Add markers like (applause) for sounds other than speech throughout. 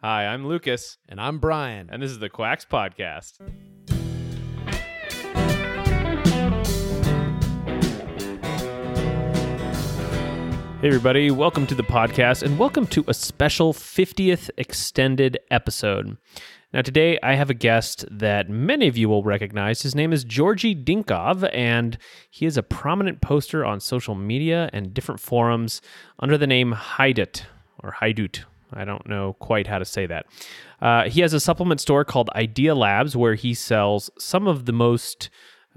Hi, I'm Lucas, And I'm Brian. and this is the Quacks Podcast. Hey, everybody, welcome to the podcast and welcome to a special 50th extended episode. Now, today I have a guest that many of you will recognize. His name is Georgy Dinkov, and he is a prominent poster on social media and different forums under the name Haidut or Haidut. I don't know quite how to say that. Uh, he has a supplement store called Idea Labs where he sells some of the most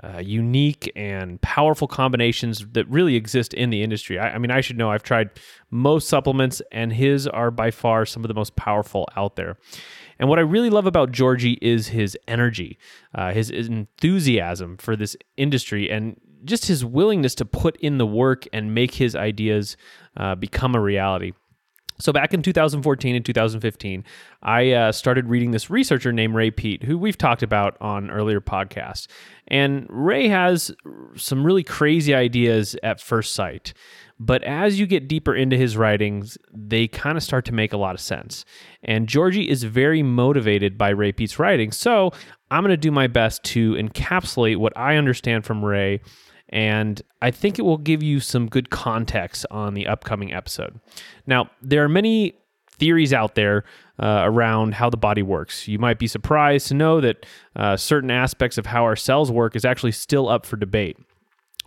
uh, unique and powerful combinations that really exist in the industry. I, I mean, I should know I've tried most supplements, and his are by far some of the most powerful out there. And what I really love about Georgie is his energy, uh, his enthusiasm for this industry, and just his willingness to put in the work and make his ideas uh, become a reality. So back in 2014 and 2015, I uh, started reading this researcher named Ray Peat, who we've talked about on earlier podcasts. And Ray has some really crazy ideas at first sight. But as you get deeper into his writings, they kind of start to make a lot of sense. And Georgie is very motivated by Ray Peat's writing. So I'm going to do my best to encapsulate what I understand from Ray and I think it will give you some good context on the upcoming episode. Now, there are many theories out there uh, around how the body works. You might be surprised to know that uh, certain aspects of how our cells work is actually still up for debate.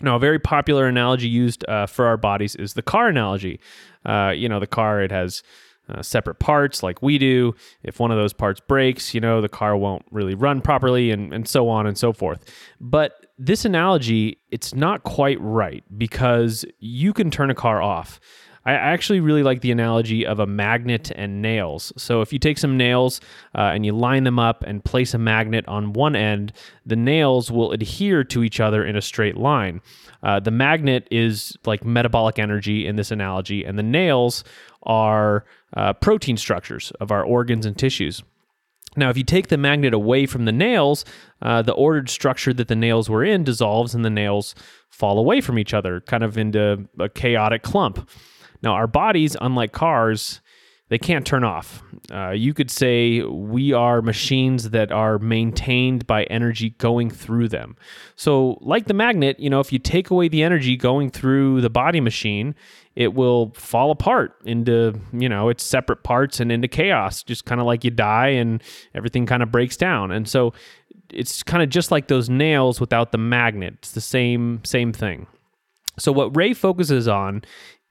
Now, a very popular analogy used uh, for our bodies is the car analogy. Uh, you know, the car, it has uh, separate parts like we do. If one of those parts breaks, you know, the car won't really run properly and, and so on and so forth. But this analogy, it's not quite right because you can turn a car off. I actually really like the analogy of a magnet and nails. So, if you take some nails uh, and you line them up and place a magnet on one end, the nails will adhere to each other in a straight line. Uh, the magnet is like metabolic energy in this analogy, and the nails are uh, protein structures of our organs and tissues. Now, if you take the magnet away from the nails, uh, the ordered structure that the nails were in dissolves and the nails fall away from each other, kind of into a chaotic clump. Now, our bodies, unlike cars, they can't turn off. Uh, you could say we are machines that are maintained by energy going through them. So, like the magnet, you know, if you take away the energy going through the body machine, it will fall apart into, you know, its separate parts and into chaos, just kind of like you die and everything kind of breaks down. And so, it's kind of just like those nails without the magnet. It's the same same thing. So, what Ray focuses on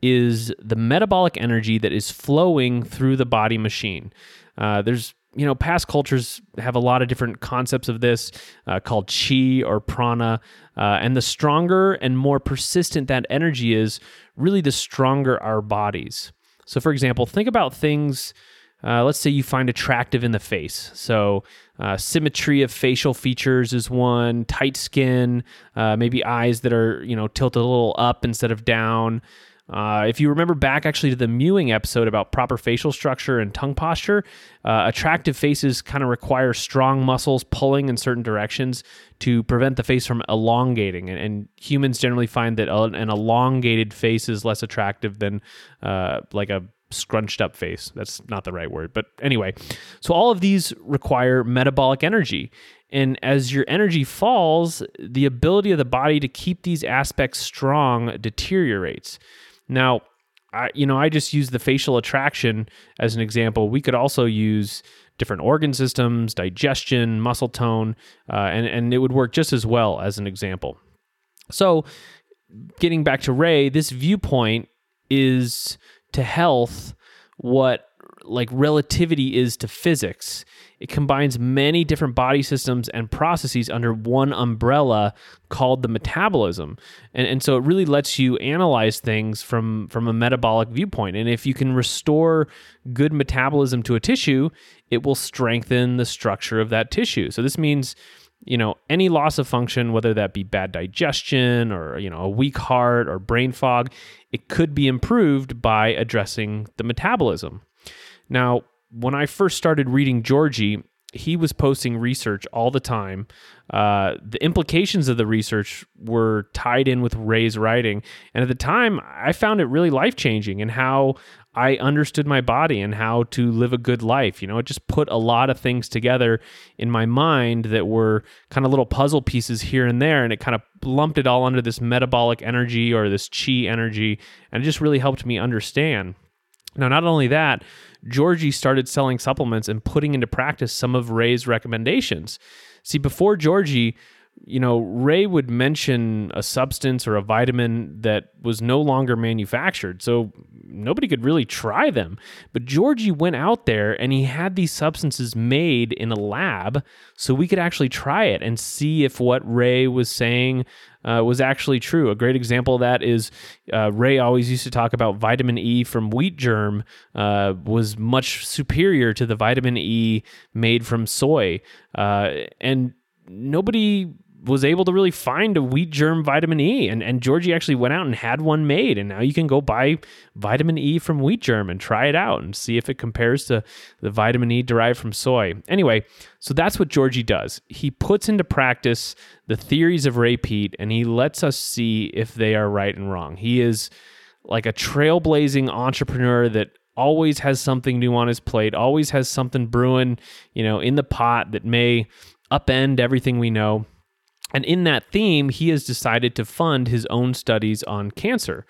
is the metabolic energy that is flowing through the body machine. Uh, there's you know, past cultures have a lot of different concepts of this uh, called chi or prana. Uh, and the stronger and more persistent that energy is, really the stronger our bodies. So, for example, think about things. Uh, let's say you find attractive in the face. So, uh, symmetry of facial features is one. Tight skin, uh, maybe eyes that are you know tilted a little up instead of down. Uh, if you remember back actually to the mewing episode about proper facial structure and tongue posture, uh, attractive faces kind of require strong muscles pulling in certain directions to prevent the face from elongating. And, and humans generally find that an elongated face is less attractive than uh, like a scrunched up face. That's not the right word. But anyway, so all of these require metabolic energy. And as your energy falls, the ability of the body to keep these aspects strong deteriorates. Now, I, you know, I just use the facial attraction as an example. We could also use different organ systems, digestion, muscle tone, uh, and and it would work just as well as an example. So, getting back to Ray, this viewpoint is to health what like relativity is to physics. It combines many different body systems and processes under one umbrella called the metabolism. And, and so it really lets you analyze things from, from a metabolic viewpoint. And if you can restore good metabolism to a tissue, it will strengthen the structure of that tissue. So this means you know any loss of function whether that be bad digestion or you know a weak heart or brain fog it could be improved by addressing the metabolism now when i first started reading georgy he was posting research all the time. Uh, the implications of the research were tied in with Ray's writing. And at the time, I found it really life changing and how I understood my body and how to live a good life. You know, it just put a lot of things together in my mind that were kind of little puzzle pieces here and there. And it kind of lumped it all under this metabolic energy or this chi energy. And it just really helped me understand. Now, not only that, Georgie started selling supplements and putting into practice some of Ray's recommendations. See, before Georgie, you know, Ray would mention a substance or a vitamin that was no longer manufactured. So nobody could really try them. But Georgie went out there and he had these substances made in a lab so we could actually try it and see if what Ray was saying uh, was actually true. A great example of that is uh, Ray always used to talk about vitamin E from wheat germ uh, was much superior to the vitamin E made from soy. Uh, and nobody was able to really find a wheat germ vitamin E. And, and Georgie actually went out and had one made. And now you can go buy vitamin E from wheat germ and try it out and see if it compares to the vitamin E derived from soy. Anyway, so that's what Georgie does. He puts into practice the theories of Ray Peat and he lets us see if they are right and wrong. He is like a trailblazing entrepreneur that always has something new on his plate, always has something brewing, you know, in the pot that may upend everything we know. And in that theme, he has decided to fund his own studies on cancer.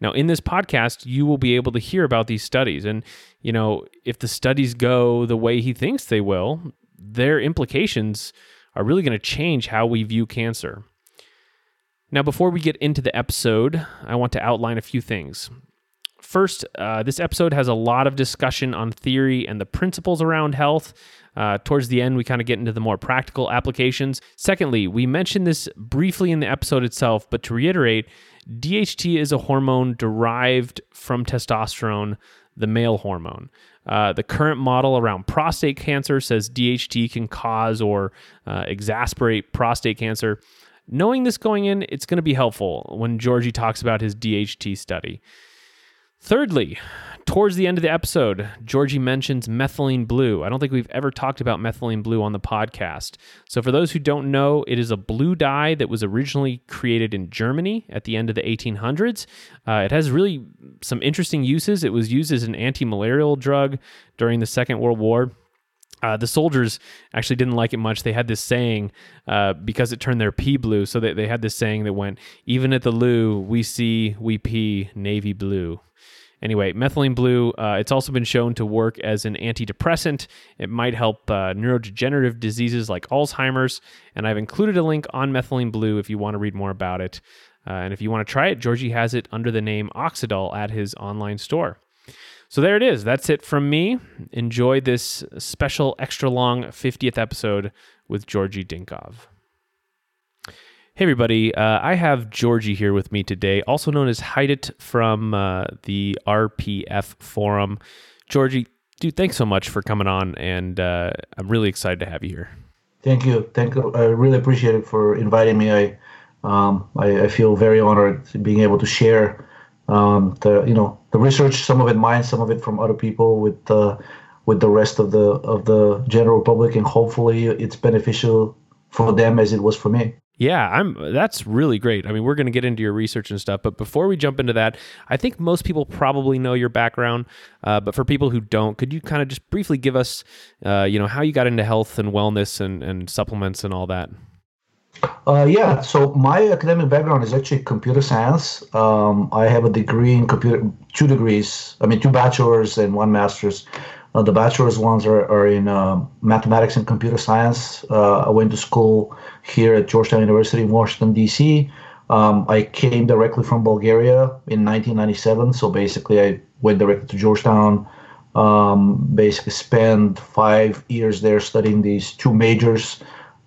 Now, in this podcast, you will be able to hear about these studies. And, you know, if the studies go the way he thinks they will, their implications are really going to change how we view cancer. Now, before we get into the episode, I want to outline a few things. First, uh, this episode has a lot of discussion on theory and the principles around health. Uh, towards the end, we kind of get into the more practical applications. Secondly, we mentioned this briefly in the episode itself, but to reiterate, DHT is a hormone derived from testosterone, the male hormone. Uh, the current model around prostate cancer says DHT can cause or uh, exasperate prostate cancer. Knowing this going in, it's going to be helpful when Georgie talks about his DHT study. Thirdly, towards the end of the episode, Georgie mentions methylene blue. I don't think we've ever talked about methylene blue on the podcast. So, for those who don't know, it is a blue dye that was originally created in Germany at the end of the 1800s. Uh, it has really some interesting uses. It was used as an anti malarial drug during the Second World War. Uh, the soldiers actually didn't like it much. They had this saying uh, because it turned their pee blue. So they, they had this saying that went, Even at the loo, we see, we pee navy blue. Anyway, methylene blue, uh, it's also been shown to work as an antidepressant. It might help uh, neurodegenerative diseases like Alzheimer's. And I've included a link on methylene blue if you want to read more about it. Uh, and if you want to try it, Georgie has it under the name Oxydol at his online store. So there it is. That's it from me. Enjoy this special, extra long 50th episode with Georgie Dinkov. Hey, everybody. Uh, I have Georgie here with me today, also known as Haidut from uh, the RPF forum. Georgie, dude, thanks so much for coming on, and uh, I'm really excited to have you here. Thank you. Thank you. I really appreciate it for inviting me. I, um, I, I, feel very honored being able to share um, the, you know, the research, some of it mine, some of it from other people with the, with the rest of the, of the general public, and hopefully it's beneficial for them as it was for me. Yeah, I'm that's really great. I mean, we're going to get into your research and stuff, but before we jump into that, I think most people probably know your background, uh, but for people who don't, could you kind of just briefly give us, uh, you know, how you got into health and wellness and, and supplements and all that? Uh, yeah, so my academic background is actually computer science. Um, I have a degree in computer, two degrees, I mean, two bachelor's and one master's. Uh, the bachelor's ones are, are in uh, mathematics and computer science. Uh, I went to school here at Georgetown University in Washington, D.C. Um, I came directly from Bulgaria in 1997. So basically, I went directly to Georgetown. Um, basically, spent five years there studying these two majors.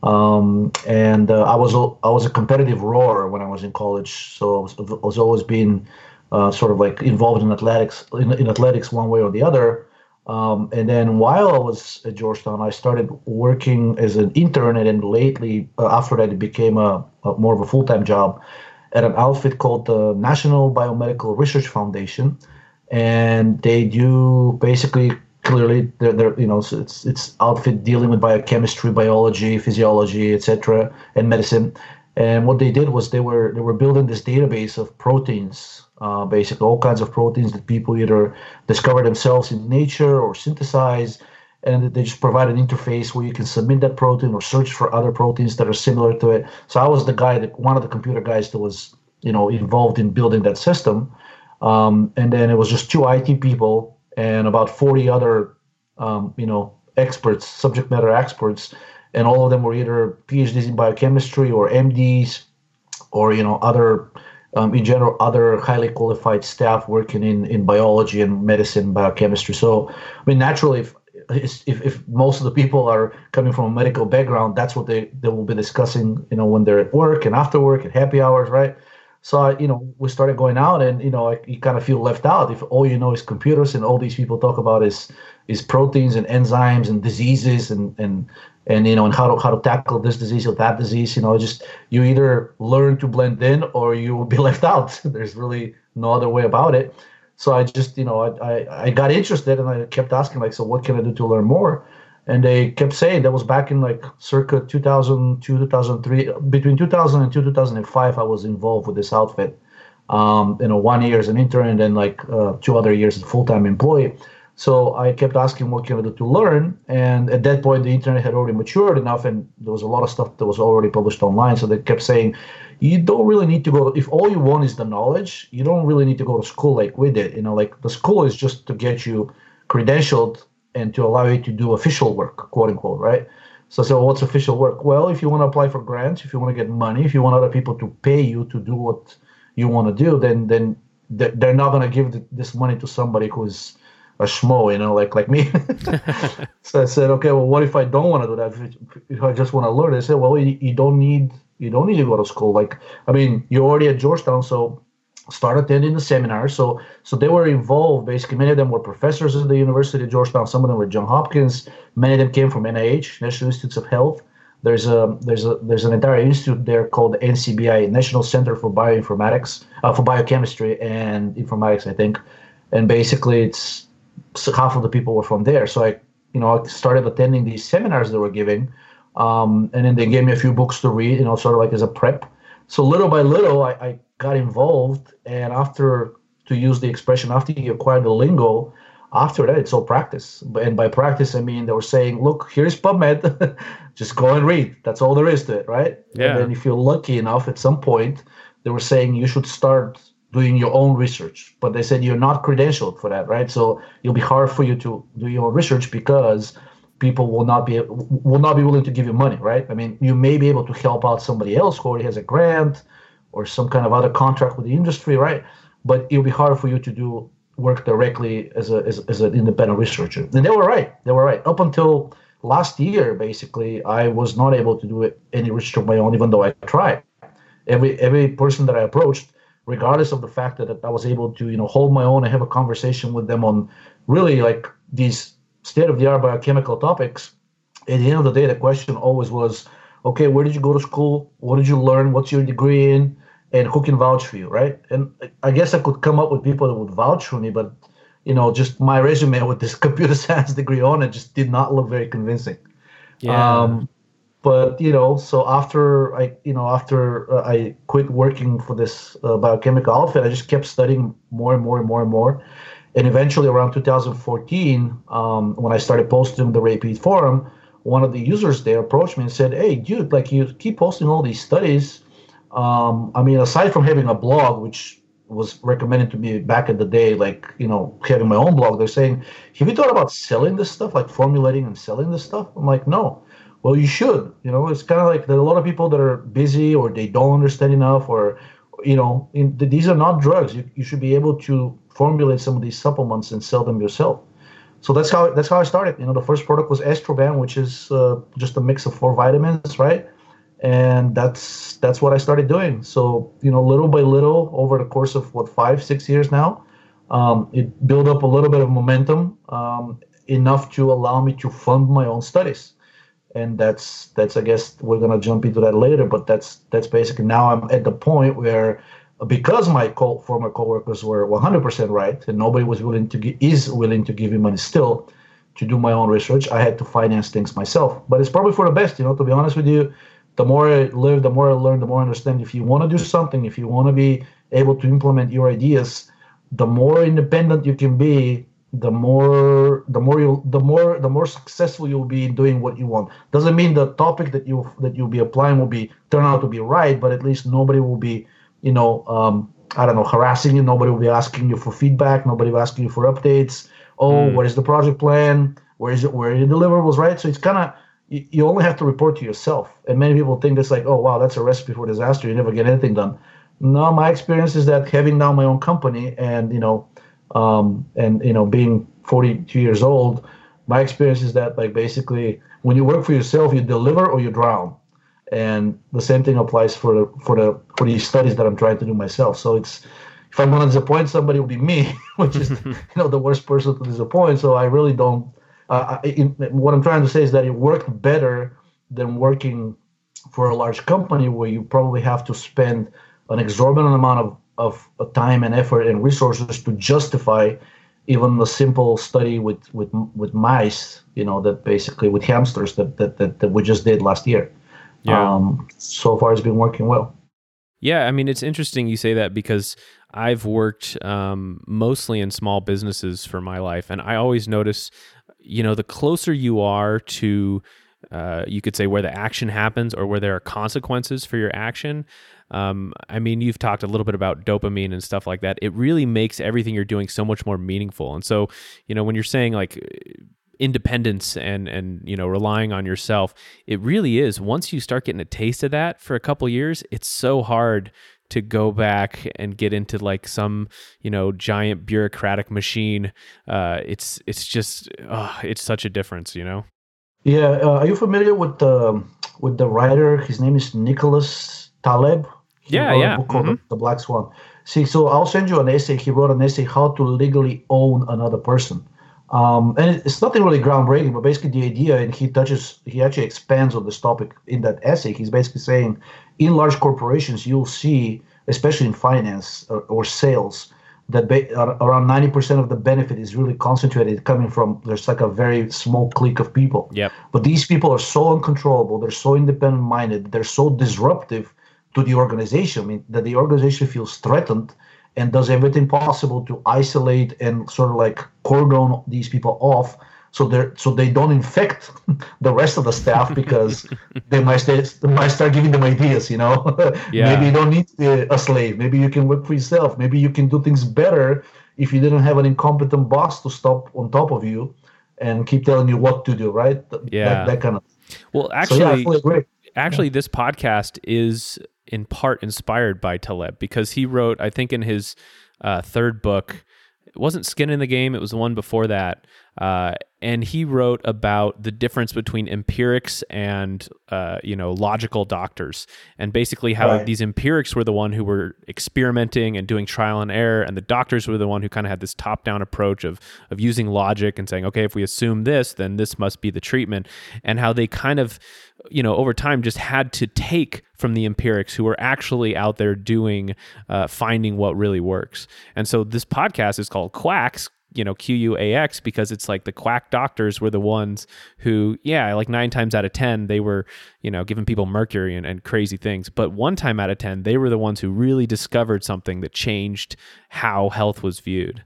Um, and uh, I was I was a competitive rower when I was in college, so I was, I was always being uh, sort of like involved in athletics in, in athletics one way or the other. Um, and then while I was at Georgetown, I started working as an intern, and then lately, uh, after that, it became a, a more of a full time job at an outfit called the National Biomedical Research Foundation. And they do basically clearly they're, they're you know so it's it's outfit dealing with biochemistry biology physiology etc and medicine and what they did was they were they were building this database of proteins uh, basically all kinds of proteins that people either discover themselves in nature or synthesize and they just provide an interface where you can submit that protein or search for other proteins that are similar to it. So i was the guy that one of the computer guys that was you know involved in building that system. Um, and then it was just two it people and about 40 other um, you know experts subject matter experts and all of them were either phds in biochemistry or mds or you know other um, in general other highly qualified staff working in, in biology and medicine biochemistry. So i mean naturally if, if, if most of the people are coming from a medical background that's what they, they will be discussing you know when they're at work and after work at happy hours right? So I, you know, we started going out, and you know, I, you kind of feel left out if all you know is computers, and all these people talk about is is proteins and enzymes and diseases and and and you know, and how to how to tackle this disease or that disease. You know, just you either learn to blend in or you will be (laughs) left out. There's really no other way about it. So I just, you know, I, I, I got interested and I kept asking, like, so what can I do to learn more? and they kept saying that was back in like circa 2002 2003 between 2002 and 2005 i was involved with this outfit um, you know one year as an intern and then like uh, two other years as a full-time employee so i kept asking what can i do to learn and at that point the internet had already matured enough and there was a lot of stuff that was already published online so they kept saying you don't really need to go if all you want is the knowledge you don't really need to go to school like we did you know like the school is just to get you credentialed and to allow you to do official work, quote unquote, right? So, so what's official work? Well, if you want to apply for grants, if you want to get money, if you want other people to pay you to do what you want to do, then then they're not going to give this money to somebody who's a schmo, you know, like like me. (laughs) so I said, okay, well, what if I don't want to do that? If, I just want to learn, they said, well, you, you don't need you don't need to go to school. Like, I mean, you're already at Georgetown, so start attending the seminars. So so they were involved. Basically, many of them were professors at the University of Georgetown. Some of them were John Hopkins. Many of them came from NIH, National Institutes of Health. There's a there's a there's an entire institute there called the NCBI, National Center for Bioinformatics, uh, for Biochemistry and Informatics, I think. And basically, it's half of the people were from there. So I you know I started attending these seminars they were giving, um, and then they gave me a few books to read, you know, sort of like as a prep. So little by little, I, I got involved and after to use the expression after you acquire the lingo after that it's all practice and by practice i mean they were saying look here's pubmed (laughs) just go and read that's all there is to it right yeah. and then if you're lucky enough at some point they were saying you should start doing your own research but they said you're not credentialed for that right so it'll be hard for you to do your own research because people will not be will not be willing to give you money right i mean you may be able to help out somebody else who already has a grant or some kind of other contract with the industry, right? But it'll be hard for you to do work directly as a as, as an independent researcher. And they were right. They were right. Up until last year, basically, I was not able to do any research of my own, even though I tried. Every every person that I approached, regardless of the fact that I was able to, you know, hold my own and have a conversation with them on really like these state of the art biochemical topics. At the end of the day, the question always was, okay, where did you go to school? What did you learn? What's your degree in? and who can vouch for you, right? And I guess I could come up with people that would vouch for me, but you know, just my resume (laughs) with this computer science degree on it just did not look very convincing. Yeah. Um, but you know, so after I, you know, after uh, I quit working for this uh, biochemical outfit, I just kept studying more and more and more and more. And eventually, around 2014, um, when I started posting the Ray Peat forum, one of the users there approached me and said, "Hey, dude, like you keep posting all these studies." Um, I mean, aside from having a blog, which was recommended to me back in the day, like you know, having my own blog, they're saying, "Have you thought about selling this stuff, like formulating and selling this stuff?" I'm like, "No." Well, you should. You know, it's kind of like there are a lot of people that are busy or they don't understand enough, or you know, in, these are not drugs. You, you should be able to formulate some of these supplements and sell them yourself. So that's how that's how I started. You know, the first product was Estroban, which is uh, just a mix of four vitamins, right? and that's that's what I started doing. So you know, little by little, over the course of what five, six years now, um, it built up a little bit of momentum, um, enough to allow me to fund my own studies. And that's that's I guess we're gonna jump into that later, but that's that's basically now I'm at the point where because my co- former coworkers were 100% right and nobody was willing to give, is willing to give me money still to do my own research. I had to finance things myself. But it's probably for the best, you know, to be honest with you. The more I live, the more I learn, the more I understand. If you want to do something, if you want to be able to implement your ideas, the more independent you can be, the more the more you the more the more successful you'll be in doing what you want. Doesn't mean the topic that you that you'll be applying will be turn out to be right, but at least nobody will be, you know, um, I don't know, harassing you. Nobody will be asking you for feedback. Nobody will be asking you for updates. Oh, mm. what is the project plan? Where is it? Where are your deliverables? Right. So it's kind of you, you only have to report to yourself. And many people think it's like, oh wow, that's a recipe for disaster. You never get anything done. No, my experience is that having now my own company and you know, um, and you know, being 42 years old, my experience is that like basically when you work for yourself, you deliver or you drown and the same thing applies for the for the for these studies that I'm trying to do myself. So it's if I'm going to disappoint somebody, it will be me, (laughs) which is (laughs) you know the worst person to disappoint. So I really don't. Uh, I, in, what I'm trying to say is that it worked better than working for a large company where you probably have to spend an exorbitant amount of, of time and effort and resources to justify even a simple study with with with mice you know that basically with hamsters that that, that, that we just did last year yeah. Um, so far, it's been working well. Yeah, I mean, it's interesting you say that because I've worked um, mostly in small businesses for my life, and I always notice, you know, the closer you are to, uh, you could say where the action happens or where there are consequences for your action. Um, I mean, you've talked a little bit about dopamine and stuff like that. It really makes everything you're doing so much more meaningful. And so, you know, when you're saying like independence and and you know relying on yourself it really is. Once you start getting a taste of that for a couple years it's so hard to go back and get into like some you know giant bureaucratic machine. Uh, it's it's just oh, it's such a difference you know? Yeah uh, are you familiar with the with the writer? His name is nicholas taleb yeah yeah book called mm-hmm. the black swan see so i'll send you an essay he wrote an essay how to legally own another person um, and it's nothing really groundbreaking, but basically the idea, and he touches, he actually expands on this topic in that essay. He's basically saying, in large corporations, you'll see, especially in finance or, or sales, that ba- around 90% of the benefit is really concentrated coming from there's like a very small clique of people. Yep. But these people are so uncontrollable, they're so independent minded, they're so disruptive to the organization. I mean, that the organization feels threatened and does everything possible to isolate and sort of like cordon these people off so they so they don't infect (laughs) the rest of the staff (laughs) because they might start, they might start giving them ideas you know? (laughs) Yeah. maybe you don't need a slave. Maybe you can work for yourself. Maybe you can do things better if you didn't have an incompetent boss to stop on top of you and keep telling you what to do right? Yeah that, that kind of well actually so yeah, actually yeah. this podcast is in part inspired by Taleb because he wrote, I think, in his uh, third book, it wasn't Skin in the Game, it was the one before that. Uh, and he wrote about the difference between empirics and uh, you know logical doctors, and basically how right. these empirics were the one who were experimenting and doing trial and error, and the doctors were the one who kind of had this top-down approach of of using logic and saying, okay, if we assume this, then this must be the treatment, and how they kind of you know over time just had to take from the empirics who were actually out there doing uh, finding what really works and so this podcast is called quacks you know q-u-a-x because it's like the quack doctors were the ones who yeah like nine times out of ten they were you know giving people mercury and, and crazy things. But one time out of ten they were the ones who really discovered something that changed how health was viewed.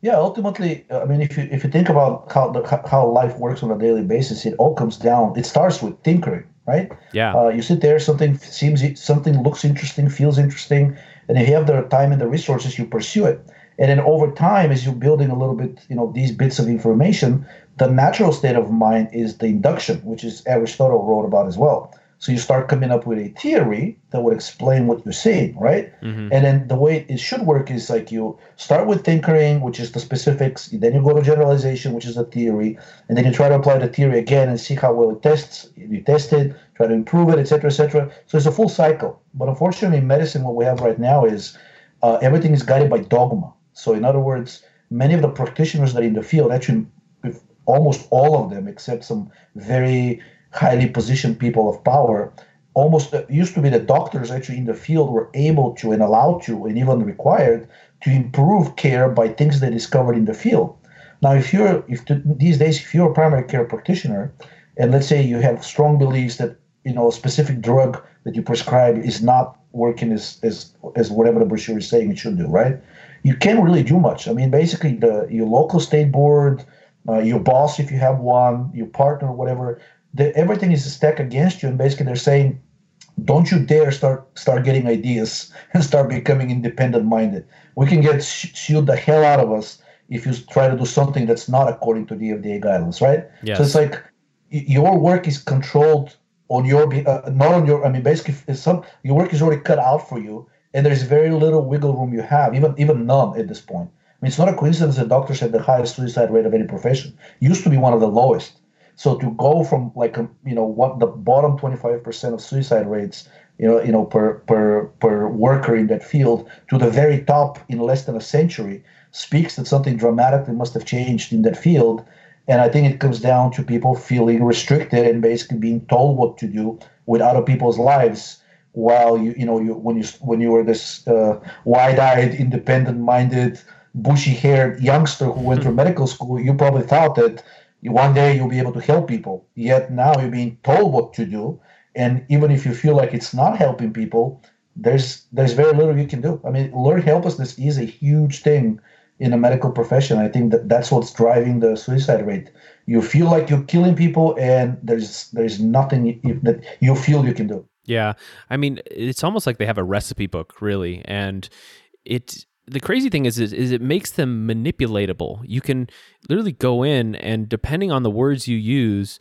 Yeah ultimately i mean if you if you think about how the how life works on a daily basis it all comes down it starts with tinkering right? Yeah. Uh, you sit there something seems something looks interesting feels interesting and if you have the time and the resources you pursue it and then over time, as you're building a little bit, you know, these bits of information, the natural state of mind is the induction, which is Aristotle wrote about as well. So you start coming up with a theory that would explain what you're seeing, right? Mm-hmm. And then the way it should work is like you start with tinkering, which is the specifics, then you go to generalization, which is the theory, and then you try to apply the theory again and see how well it tests. You test it, try to improve it, etc., etc. So it's a full cycle. But unfortunately, in medicine, what we have right now is uh, everything is guided by dogma. So, in other words, many of the practitioners that are in the field, actually, almost all of them, except some very highly positioned people of power, almost uh, used to be the doctors actually in the field were able to and allowed to and even required to improve care by things they discovered in the field. Now, if you're if to, these days if you're a primary care practitioner, and let's say you have strong beliefs that you know a specific drug that you prescribe is not working as as as whatever the brochure is saying it should do, right? You can't really do much. I mean, basically, the your local state board, uh, your boss, if you have one, your partner, whatever, the, everything is stacked against you, and basically they're saying, don't you dare start start getting ideas (laughs) and start becoming independent minded. We can get sued the hell out of us if you try to do something that's not according to the FDA guidelines, right? Yes. So it's like your work is controlled on your uh, not on your. I mean, basically, some your work is already cut out for you, and there's very little wiggle room you have, even even none at this point. I mean, it's not a coincidence that doctors have the highest suicide rate of any profession. Used to be one of the lowest. So to go from like um, you know what the bottom 25% of suicide rates you know you know per per per worker in that field to the very top in less than a century speaks that something dramatically must have changed in that field. And I think it comes down to people feeling restricted and basically being told what to do with other people's lives. While you, you know, you when you when you were this uh, wide-eyed, independent-minded, bushy-haired youngster who went through medical school, you probably thought that one day you'll be able to help people. Yet now you're being told what to do, and even if you feel like it's not helping people, there's there's very little you can do. I mean, learn helplessness is a huge thing in the medical profession. I think that that's what's driving the suicide rate. You feel like you're killing people, and there's there's nothing that you feel you can do. Yeah, I mean, it's almost like they have a recipe book, really, and it. The crazy thing is, is, is it makes them manipulatable. You can literally go in, and depending on the words you use,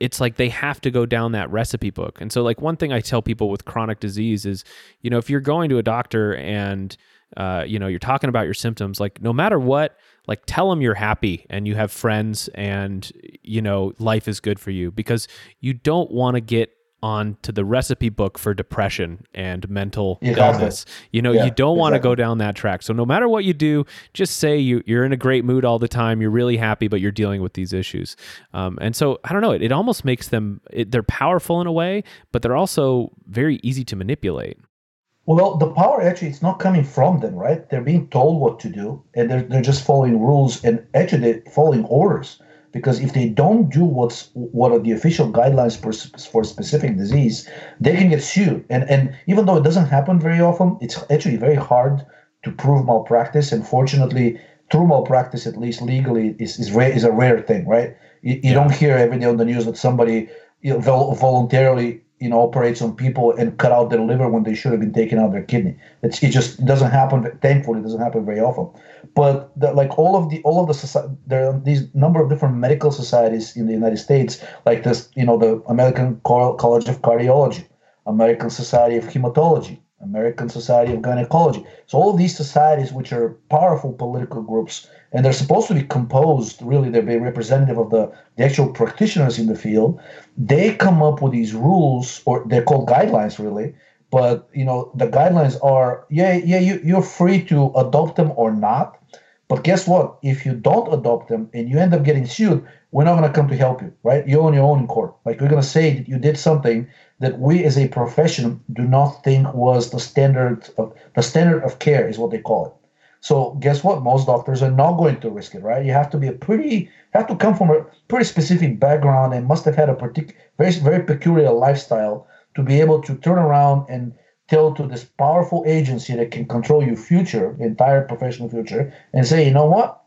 it's like they have to go down that recipe book. And so, like one thing I tell people with chronic disease is, you know, if you're going to a doctor and uh, you know, you're talking about your symptoms, like no matter what, like tell them you're happy and you have friends and, you know, life is good for you because you don't want to get on to the recipe book for depression and mental illness. You know, yeah, you don't want to go down that track. So no matter what you do, just say you, you're in a great mood all the time. You're really happy, but you're dealing with these issues. Um, and so I don't know. It, it almost makes them. It, they're powerful in a way, but they're also very easy to manipulate. Well, the power actually it's not coming from them, right? They're being told what to do, and they're they're just following rules and actually they're following orders. Because if they don't do what's what are the official guidelines for for specific disease, they can get sued. And and even though it doesn't happen very often, it's actually very hard to prove malpractice. And fortunately, true malpractice, at least legally, is is, rare, is a rare thing, right? You, you yeah. don't hear every day on the news that somebody you know, voluntarily you know operates on people and cut out their liver when they should have been taking out their kidney. It's, it just doesn't happen. Thankfully, it doesn't happen very often. But like all of the all of the there are these number of different medical societies in the United States, like this, you know, the American College of Cardiology, American Society of Hematology, American Society of Gynecology. So all these societies, which are powerful political groups, and they're supposed to be composed really they're very representative of the, the actual practitioners in the field they come up with these rules or they're called guidelines really but you know the guidelines are yeah yeah you, you're free to adopt them or not but guess what if you don't adopt them and you end up getting sued we're not going to come to help you right you're on your own in court like we're going to say that you did something that we as a profession do not think was the standard of the standard of care is what they call it so guess what? Most doctors are not going to risk it, right? You have to be a pretty, have to come from a pretty specific background and must have had a particular, very, very peculiar lifestyle to be able to turn around and tell to this powerful agency that can control your future, entire professional future, and say, you know what?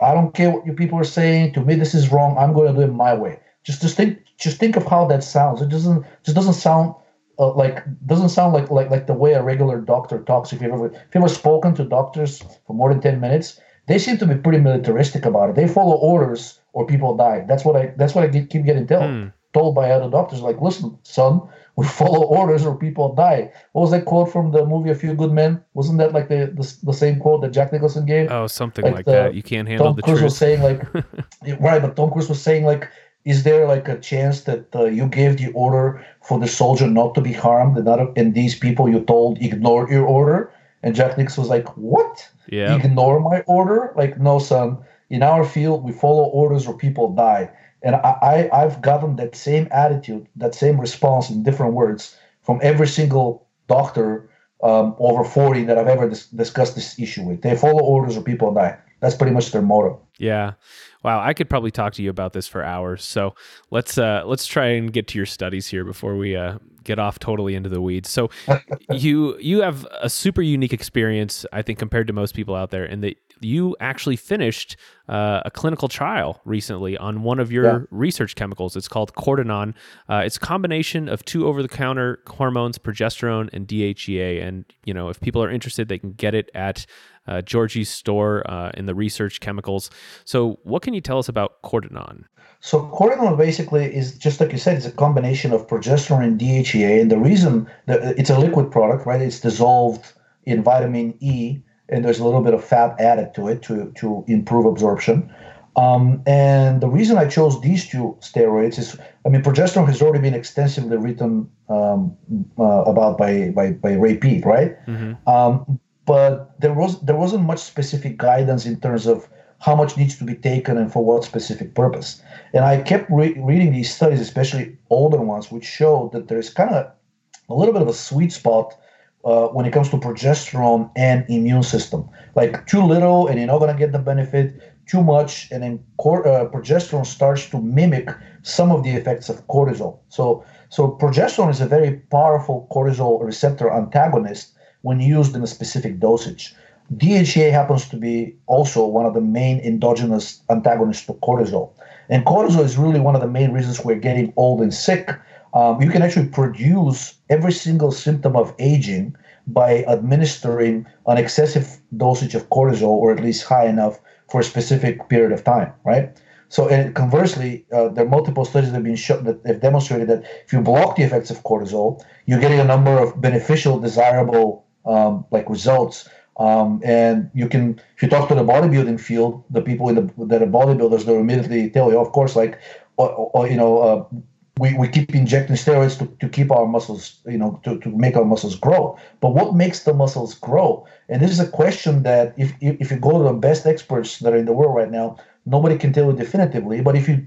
I don't care what you people are saying. To me, this is wrong. I'm going to do it my way. Just, just think, just think of how that sounds. It doesn't, just doesn't sound uh, like doesn't sound like, like like the way a regular doctor talks. If you've ever if you've ever spoken to doctors for more than ten minutes, they seem to be pretty militaristic about it. They follow orders or people die. That's what I that's what I get, keep getting told hmm. told by other doctors. Like, listen, son, we (laughs) follow orders or people die. What was that quote from the movie A Few Good Men? Wasn't that like the the, the same quote that Jack Nicholson gave? Oh, something like, like the, that. You can't handle Tom the Cruise truth. was saying like, (laughs) right, but Tom Cruise was saying like is there like a chance that uh, you gave the order for the soldier not to be harmed and, not, and these people you told ignore your order and jack nixon was like what yeah ignore my order like no son in our field we follow orders or people die and I, I i've gotten that same attitude that same response in different words from every single doctor um, over 40 that i've ever dis- discussed this issue with they follow orders or people die that's pretty much their motto. Yeah. Wow, I could probably talk to you about this for hours. So let's uh, let's try and get to your studies here before we uh, get off totally into the weeds. So (laughs) you you have a super unique experience, I think, compared to most people out there, in that you actually finished uh, a clinical trial recently on one of your yeah. research chemicals. It's called Cortinon. Uh, it's a combination of two over-the-counter hormones, progesterone and DHEA. And you know, if people are interested, they can get it at uh, Georgie's store uh, in the research chemicals. So, what can you tell us about Cortinon? So, Cortinon basically is just like you said, it's a combination of progesterone and DHEA. And the reason that it's a liquid product, right? It's dissolved in vitamin E and there's a little bit of fat added to it to, to improve absorption. Um, and the reason I chose these two steroids is, I mean, progesterone has already been extensively written um, uh, about by, by, by Ray Peat, right? Mm-hmm. Um, but there was there wasn't much specific guidance in terms of how much needs to be taken and for what specific purpose. And I kept re- reading these studies, especially older ones, which showed that there's kind of a little bit of a sweet spot uh, when it comes to progesterone and immune system. Like too little, and you're not to get the benefit. Too much, and then cor- uh, progesterone starts to mimic some of the effects of cortisol. So, so progesterone is a very powerful cortisol receptor antagonist when used in a specific dosage. DHEA happens to be also one of the main endogenous antagonists to cortisol. And cortisol is really one of the main reasons we're getting old and sick um, you can actually produce every single symptom of aging by administering an excessive dosage of cortisol, or at least high enough for a specific period of time, right? So, and conversely, uh, there are multiple studies that have been shown that have demonstrated that if you block the effects of cortisol, you're getting a number of beneficial, desirable um, like results. Um, and you can, if you talk to the bodybuilding field, the people in the that are bodybuilders, they'll immediately tell you, of course, like, or, or you know, uh, we, we keep injecting steroids to, to keep our muscles, you know, to, to make our muscles grow. But what makes the muscles grow? And this is a question that if, if you go to the best experts that are in the world right now, nobody can tell you definitively. But if you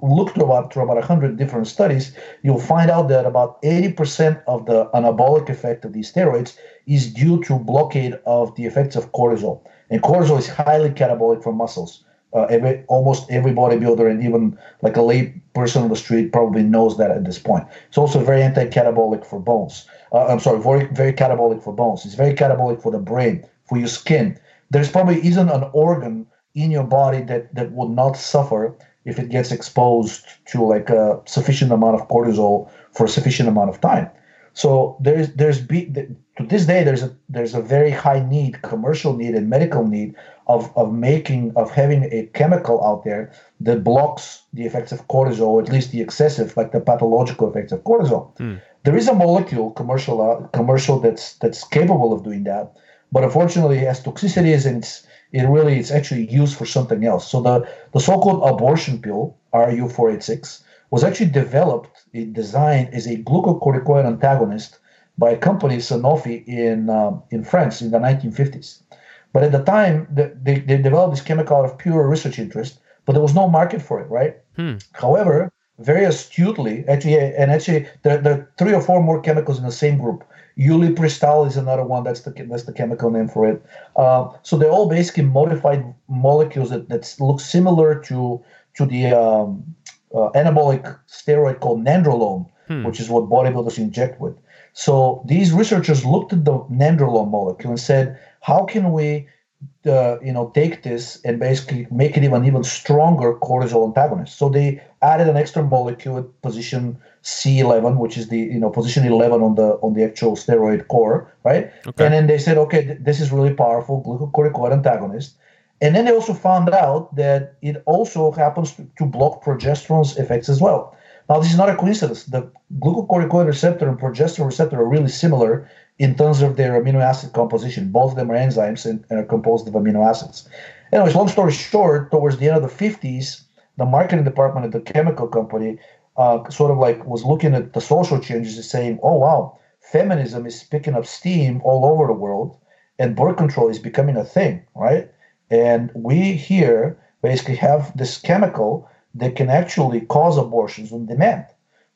look to about to about 100 different studies, you'll find out that about 80% of the anabolic effect of these steroids is due to blockade of the effects of cortisol. And cortisol is highly catabolic for muscles. Uh, every, almost every bodybuilder and even like a lay person on the street probably knows that at this point. It's also very anti-catabolic for bones. Uh, I'm sorry, very very catabolic for bones. It's very catabolic for the brain, for your skin. There's probably isn't an organ in your body that that would not suffer if it gets exposed to like a sufficient amount of cortisol for a sufficient amount of time. So there's there's be, to this day there's a there's a very high need, commercial need and medical need of, of making of having a chemical out there that blocks the effects of cortisol, at least the excessive, like the pathological effects of cortisol. Mm. There is a molecule commercial uh, commercial that's that's capable of doing that, but unfortunately it has toxicities and it's it really it's actually used for something else. So the the so-called abortion pill RU486 was actually developed, designed as a glucocorticoid antagonist by a company Sanofi in uh, in France in the 1950s. But at the time, the, they, they developed this chemical out of pure research interest, but there was no market for it, right? Hmm. However, very astutely, actually, and actually, there, there, are three or four more chemicals in the same group. Ulipristal is another one. That's the that's the chemical name for it. Uh, so they're all basically modified molecules that, that look similar to to the um, uh, anabolic steroid called nandrolone, hmm. which is what bodybuilders inject with. So these researchers looked at the nandrolone molecule and said, how can we uh, you know take this and basically make it even even stronger cortisol antagonist so they added an extra molecule at position c11 which is the you know position 11 on the on the actual steroid core right? Okay. and then they said okay th- this is really powerful glucocorticoid antagonist. And then they also found out that it also happens to, to block progesterone's effects as well. Now this is not a coincidence. The glucocorticoid receptor and progesterone receptor are really similar in terms of their amino acid composition. Both of them are enzymes and, and are composed of amino acids. Anyways, long story short, towards the end of the 50s, the marketing department at the chemical company uh, sort of like was looking at the social changes and saying, oh, wow, feminism is picking up steam all over the world and birth control is becoming a thing, right? And we here basically have this chemical that can actually cause abortions on demand.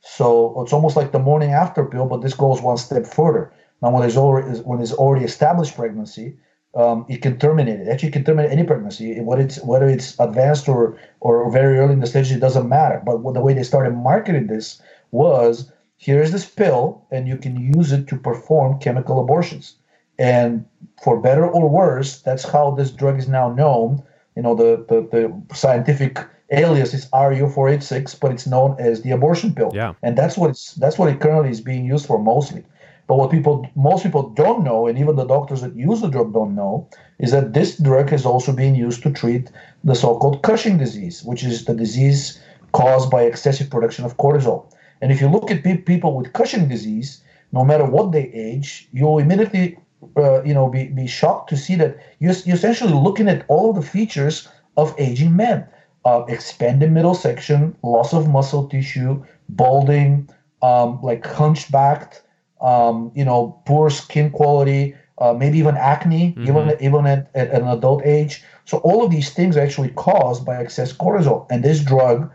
So it's almost like the morning after pill, but this goes one step further. Now, when there's already when there's already established pregnancy, um, it can terminate it. Actually, it can terminate any pregnancy. Whether it's whether it's advanced or or very early in the stage, it doesn't matter. But the way they started marketing this was here's this pill, and you can use it to perform chemical abortions. And for better or worse, that's how this drug is now known. You know, the the, the scientific alias is RU486, but it's known as the abortion pill. Yeah. And that's what it's that's what it currently is being used for mostly. But what people most people don't know, and even the doctors that use the drug don't know, is that this drug is also being used to treat the so-called Cushing disease, which is the disease caused by excessive production of cortisol. And if you look at pe- people with Cushing disease, no matter what they age, you'll immediately uh, you know be, be shocked to see that you're, you're essentially looking at all the features of aging men uh, expanded middle section loss of muscle tissue balding um, like hunchbacked um, you know poor skin quality uh, maybe even acne mm-hmm. even even at, at, an adult age so all of these things are actually caused by excess cortisol and this drug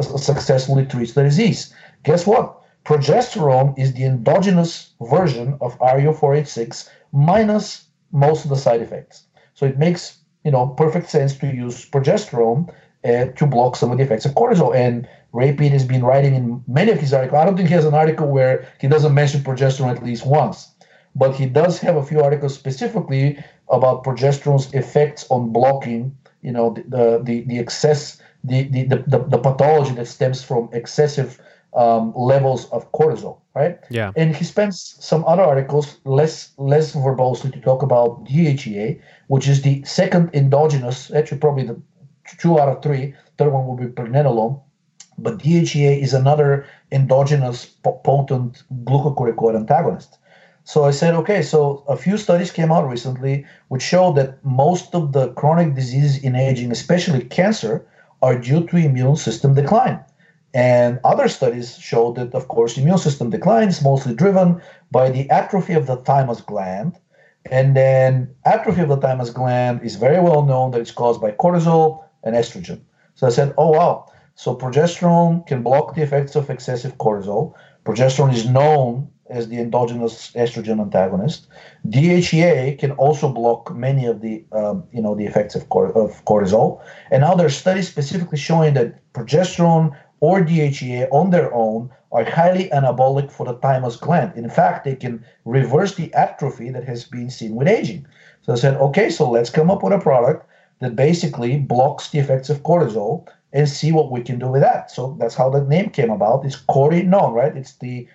successfully treats the disease guess what progesterone is the endogenous version of RU486 minus most of the side effects. So it makes you know perfect sense to use progesterone uh, to block some of the effects of cortisol. And Ray Peat has been writing in many of his articles. I don't think he has an article where he doesn't mention progesterone at least once, but he does have a few articles specifically about progesterone's effects on blocking, you know, the the the excess, the the the, the pathology that stems from excessive um, levels of cortisol, right? Yeah. And he spends some other articles less less verbosely to talk about DHEA, which is the second endogenous, actually probably the two out of three. Third one will be pregnenolone. But DHEA is another endogenous potent glucocorticoid antagonist. So I said, okay, so a few studies came out recently which show that most of the chronic diseases in aging, especially cancer, are due to immune system decline. And other studies show that, of course, immune system decline is mostly driven by the atrophy of the thymus gland. And then atrophy of the thymus gland is very well known that it's caused by cortisol and estrogen. So I said, oh, wow. So progesterone can block the effects of excessive cortisol. Progesterone is known as the endogenous estrogen antagonist. DHEA can also block many of the, um, you know, the effects of, cor- of cortisol. And now there are studies specifically showing that progesterone or DHEA on their own are highly anabolic for the thymus gland. In fact, they can reverse the atrophy that has been seen with aging. So I said, okay, so let's come up with a product that basically blocks the effects of cortisol and see what we can do with that. So that's how the name came about. It's Cortinone, right? It's the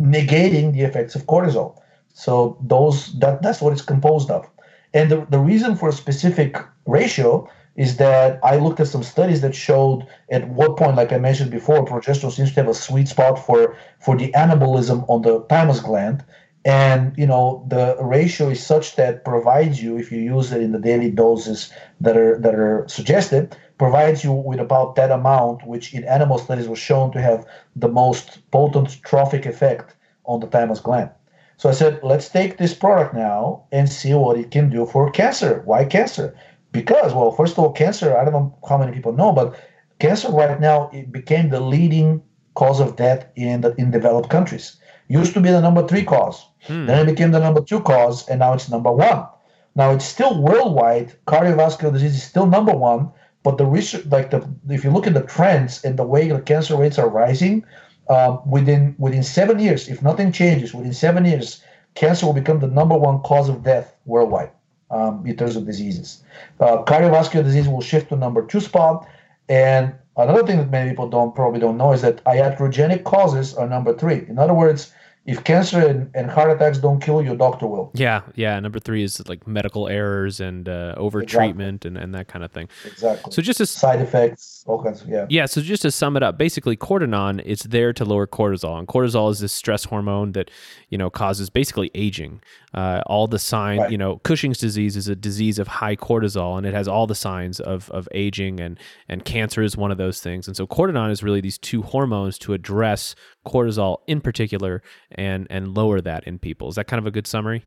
negating the effects of cortisol. So those that that's what it's composed of. And the, the reason for a specific ratio is that I looked at some studies that showed at what point, like I mentioned before, progesterone seems to have a sweet spot for for the anabolism on the thymus gland. And you know the ratio is such that provides you, if you use it in the daily doses that are that are suggested, provides you with about that amount, which in animal studies was shown to have the most potent trophic effect on the thymus gland. So I said, let's take this product now and see what it can do for cancer. Why cancer? Because, well, first of all, cancer, I don't know how many people know, but cancer right now it became the leading cause of death in the in developed countries. Used to be the number three cause. Hmm. Then it became the number two cause, and now it's number one. Now it's still worldwide, cardiovascular disease is still number one, but the research, like the if you look at the trends and the way the cancer rates are rising, uh, within within seven years, if nothing changes, within seven years, cancer will become the number one cause of death worldwide um, in terms of diseases. Uh, cardiovascular disease will shift to number two spot. And another thing that many people don't probably don't know is that iatrogenic causes are number three. In other words, if cancer and, and heart attacks don't kill you, doctor will. Yeah, yeah. Number three is like medical errors and uh, over treatment exactly. and, and that kind of thing. Exactly. So just as side effects, all kinds of yeah. Yeah. So just to sum it up, basically, Cortinone it's there to lower cortisol, and cortisol is this stress hormone that you know causes basically aging. Uh, all the signs, right. you know, Cushing's disease is a disease of high cortisol, and it has all the signs of of aging, and and cancer is one of those things. And so Cortinone is really these two hormones to address cortisol in particular and and lower that in people. Is that kind of a good summary?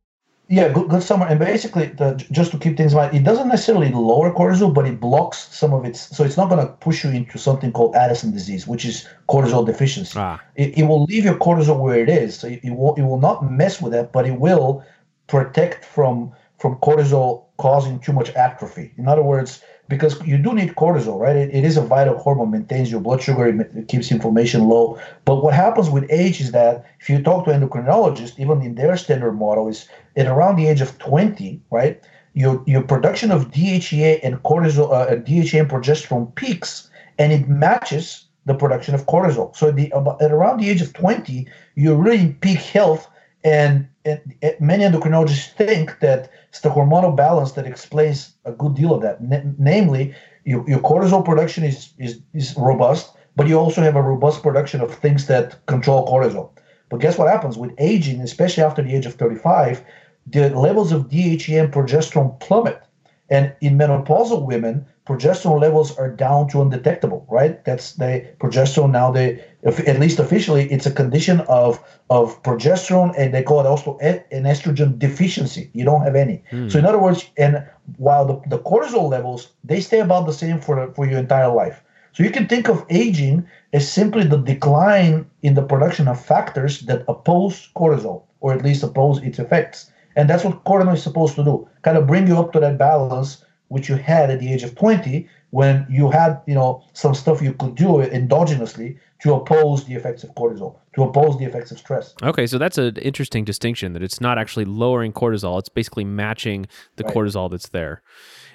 Yeah, good, good summary. And basically, the, just to keep things in mind, it doesn't necessarily lower cortisol, but it blocks some of its. So it's not going to push you into something called Addison disease, which is cortisol deficiency. Ah. It, it will leave your cortisol where it is. So it, it will it will not mess with that, but it will protect from from cortisol causing too much atrophy. In other words, because you do need cortisol, right? It, it is a vital hormone, maintains your blood sugar, it keeps inflammation low. But what happens with age is that if you talk to endocrinologists, even in their standard model, is at around the age of 20, right? Your, your production of DHEA and cortisol, uh, DHEA and progesterone peaks, and it matches the production of cortisol. So the, at around the age of 20, you're really in peak health and, and, and, many endocrinologists think that it's the hormonal balance that explains a good deal of that. N- namely, your, your cortisol production is, is, is robust, but you also have a robust production of things that control cortisol. But guess what happens with aging, especially after the age of 35, the levels of DHEA and progesterone plummet. And in menopausal women, progesterone levels are down to undetectable, right? That's the progesterone now. They, at least officially, it's a condition of of progesterone, and they call it also an estrogen deficiency. You don't have any. Mm. So in other words, and while the, the cortisol levels they stay about the same for for your entire life. So you can think of aging as simply the decline in the production of factors that oppose cortisol, or at least oppose its effects. And that's what cortisol is supposed to do, kind of bring you up to that balance which you had at the age of 20 when you had you know some stuff you could do endogenously to oppose the effects of cortisol to oppose the effects of stress okay so that's an interesting distinction that it's not actually lowering cortisol it's basically matching the right. cortisol that's there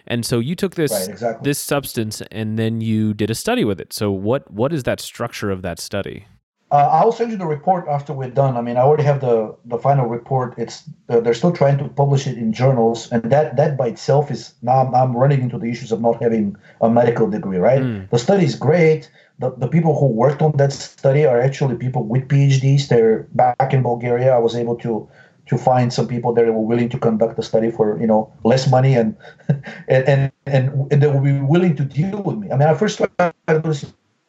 and so you took this right, exactly. this substance and then you did a study with it so what what is that structure of that study uh, I'll send you the report after we're done. I mean, I already have the the final report. It's uh, they're still trying to publish it in journals, and that that by itself is now I'm, I'm running into the issues of not having a medical degree, right? Mm. The study is great. The, the people who worked on that study are actually people with PhDs. They're back in Bulgaria. I was able to to find some people that were willing to conduct the study for you know less money and (laughs) and and, and, they will be willing to deal with me. I mean, I first started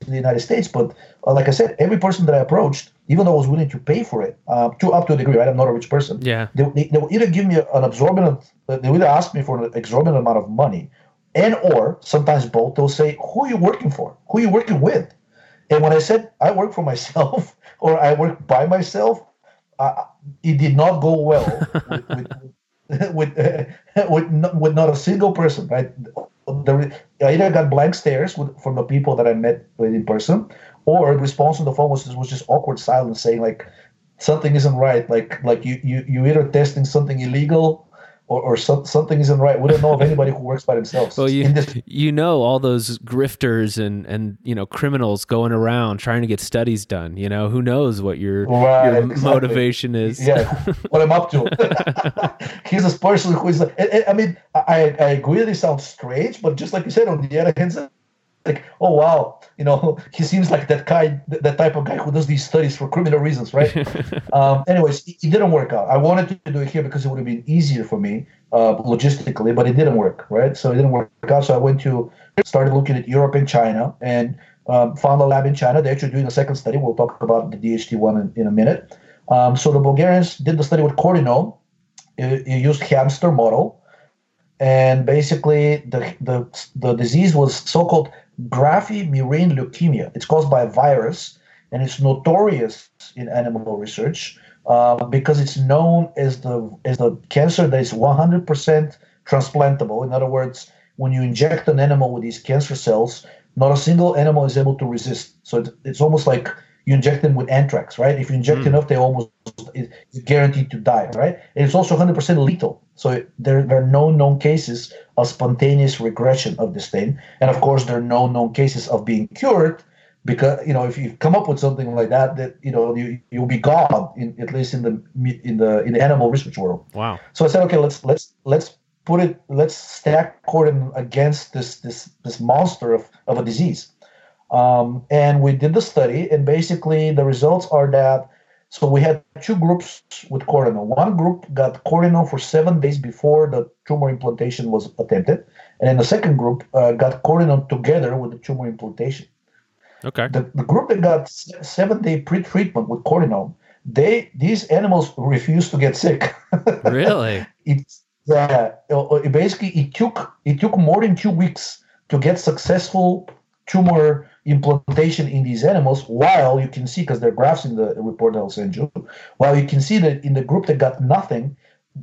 in the United States. But uh, like I said, every person that I approached, even though I was willing to pay for it, uh, to up to a degree, right? I'm not a rich person. Yeah. They, they, they will either give me an exorbitant, uh, they will either ask me for an exorbitant amount of money, and or sometimes both. They'll say, "Who are you working for? Who are you working with?" And when I said I work for myself (laughs) or I work by myself, uh, it did not go well (laughs) with, with, with, (laughs) uh, with, with not a single person, right? The, I either got blank stares with, from the people that I met with in person, or the response on the phone was, was just awkward silence, saying like something isn't right. Like like you you you either testing something illegal or, or some, something isn't right. We don't know of anybody who works by themselves. Well, you, this- you know all those grifters and, and you know criminals going around trying to get studies done. You know who knows what your right, your exactly. motivation is. Yeah, what I'm up to. (laughs) He's a person who is. I, I mean, I I agree. This sounds strange, but just like you said, on the other hand, like, oh wow, you know, (laughs) he seems like that guy, that type of guy who does these studies for criminal reasons, right? (laughs) um, anyways, it, didn't work out. I wanted to do it here because it would have been easier for me uh, logistically, but it didn't work, right? So it didn't work out. So I went to started looking at Europe and China and um, found a lab in China. They're actually doing a second study. We'll talk about the DHT one in, in a minute. Um, so the Bulgarians did the study with. It, it used hamster model and basically the, the, the disease was so-called Graffi murine leukemia. It's caused by a virus, and it's notorious in animal research uh, because it's known as the as the cancer that is 100% transplantable. In other words, when you inject an animal with these cancer cells, not a single animal is able to resist. So it, it's almost like you inject them with anthrax, right? If you inject mm. enough, they almost it's guaranteed to die, right? And it's also 100% lethal. So there, there are no known cases of spontaneous regression of this thing, and of course there are no known cases of being cured because you know if you come up with something like that, that you know you you'll be gone in at least in the in the in the animal research world. Wow. So I said, okay, let's let's let's put it let's stack Corden against this this this monster of of a disease um, and we did the study, and basically the results are that so we had two groups with Cortinone. One group got Cortinone for seven days before the tumor implantation was attempted, and then the second group uh, got Cortinone together with the tumor implantation. Okay. The, the group that got seven day pre-treatment with Cortinone, they these animals refused to get sick. (laughs) really? It's yeah. It, basically, it took it took more than two weeks to get successful tumor implantation in these animals, while you can see, because there are graphs in the report that I'll send you, while you can see that in the group that got nothing,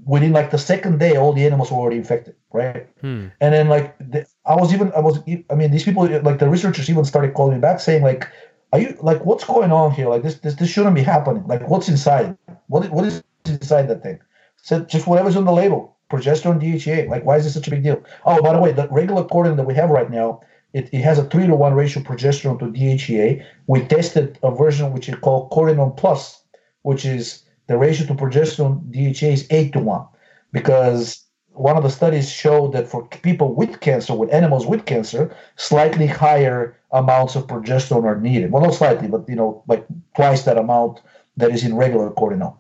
within like the second day, all the animals were already infected, right? Hmm. And then like the, I was even I was I mean these people like the researchers even started calling me back saying like, are you like what's going on here? Like this this this shouldn't be happening. Like what's inside? What what is inside that thing? Said just whatever's on the label, progesterone, DHEA. Like why is this such a big deal? Oh, by the way, the regular Cortinone that we have right now. It, it has a three to one ratio progesterone to DHEA. We tested a version which is called Cortinone Plus, which is the ratio to progesterone DHEA is 8 to 1 because one of the studies showed that for people with cancer, with animals with cancer, slightly higher amounts of progesterone are needed. Well, not slightly, but you know, like twice that amount that is in regular Cortinone.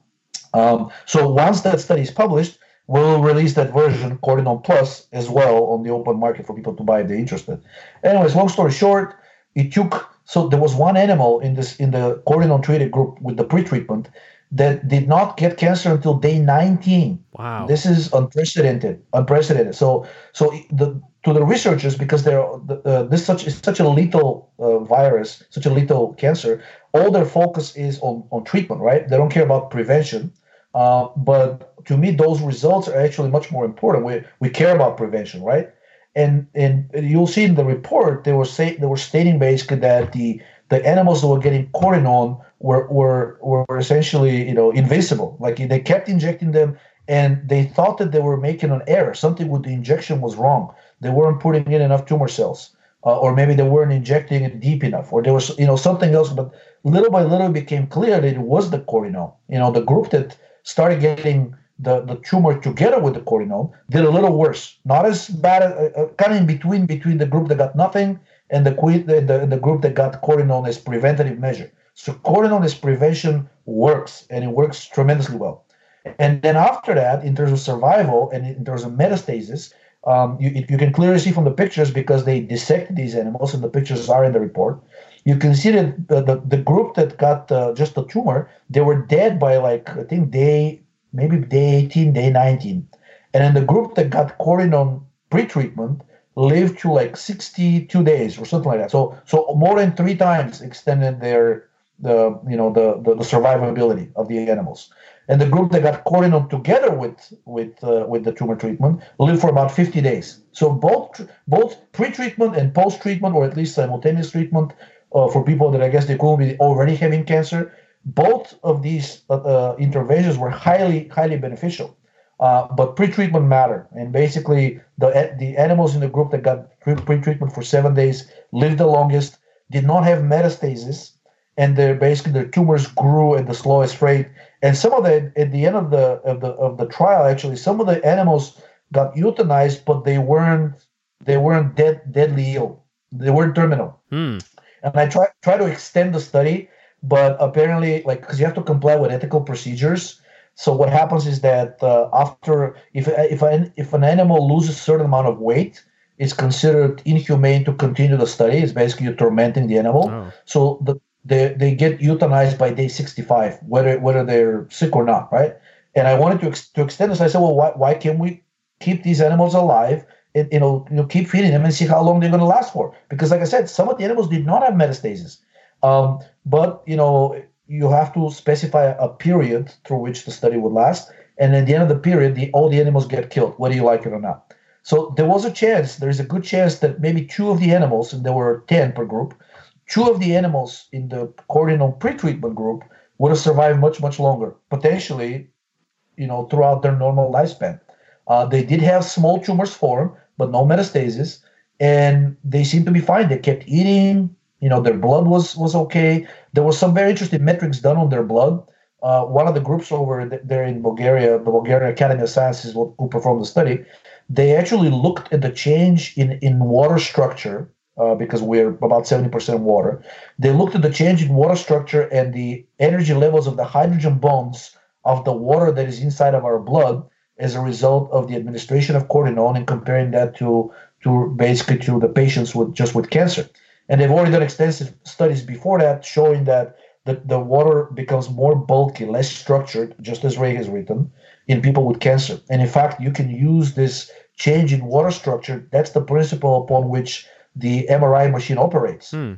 Um, so once that study is published, we'll release that version, Cortinone Plus, as well on the open market for people to buy if they're interested. Anyways, long story short, it took so there was one animal in this in the Cortinone treated group with the pretreatment that did not get cancer until day 19. Wow. This is unprecedented. Unprecedented. So, so the to the researchers because they're uh, this such is such a lethal uh, virus, such a lethal cancer. All their focus is on on treatment, right? They don't care about prevention. Uh, but to me, those results are actually much more important. We we care about prevention, right? And and you'll see in the report they were say they were stating basically that the the animals that were getting Cortinone were, were were essentially you know invisible. Like they kept injecting them, and they thought that they were making an error. Something with the injection was wrong. They weren't putting in enough tumor cells, uh, or maybe they weren't injecting it deep enough, or there was you know something else. But little by little, it became clear that it was the Cortinone. You know, the group that started getting the, the tumor together with the Cortinone did a little worse. Not as bad, uh, uh, kind of in between between the group that got nothing and the, the, the, group that got Cortinone as preventative measure. So Cortinone as prevention works, and it works tremendously well. And then after that, in terms of survival and in terms of metastasis, um, you, you can clearly see from the pictures because they dissected these animals, and the pictures are in the report. You can see that the, the, the group that got uh, just the tumor, they were dead by like, I think day, maybe day 18, day 19. And then the group that got Cortinone pretreatment, lived to like 62 days or something like that. So so more than three times extended their the you know the the, the survivability of the animals. And the group that got Cortinone together with with uh, with the tumor treatment lived for about 50 days. So both both pre-treatment and post-treatment, or at least simultaneous treatment uh, for people that I guess they could be already having cancer, both of these uh, uh interventions were highly highly beneficial. Uh, but pre-treatment matter, and basically the the animals in the group that got pre-treatment for seven days lived the longest, did not have metastasis, and their basically their tumors grew at the slowest rate. And some of the at the end of the of the of the trial, actually, some of the animals got euthanized, but they weren't they weren't dead deadly ill. They weren't terminal. Hmm. And I try try to extend the study, but apparently, like because you have to comply with ethical procedures so what happens is that uh, after if if an if an animal loses a certain amount of weight, it's considered inhumane to continue the study. It's basically you're tormenting the animal. Oh. So the they, they get euthanized by day 65, whether whether they're sick or not, right? And I wanted to ex- to extend this. I said, well, why why can't we keep these animals alive? You know, you keep feeding them and see how long they're going to last for. Because, like I said, some of the animals did not have metastasis. Um, but you know, you have to specify a period through which the study would last. And at the end of the period, the, all the animals get killed, whether you like it or not. So there was a chance, there is a good chance that maybe two of the animals, and there were 10 per group, two of the animals in the Cortinone pretreatment group would have survived much, much longer, potentially, you know, throughout their normal lifespan. Uh, they did have small tumors form, but no metastasis, and they seemed to be fine. They kept eating, you know, their blood was was okay. There was some very interesting metrics done on their blood. Uh, one of the groups over there in Bulgaria, the Bulgarian Academy of Sciences, who performed the study, they actually looked at the change in in water structure uh, because we're about 70% water. They looked at the change in water structure and the energy levels of the hydrogen bonds of the water that is inside of our blood as a result of the administration of Cortinone and comparing that to to basically to the patients with just with cancer. And they've already done extensive studies before that showing that the, the water becomes more bulky, less structured, just as Ray has written, in people with cancer. And in fact, you can use this change in water structure. That's the principle upon which the MRI machine operates. Hmm.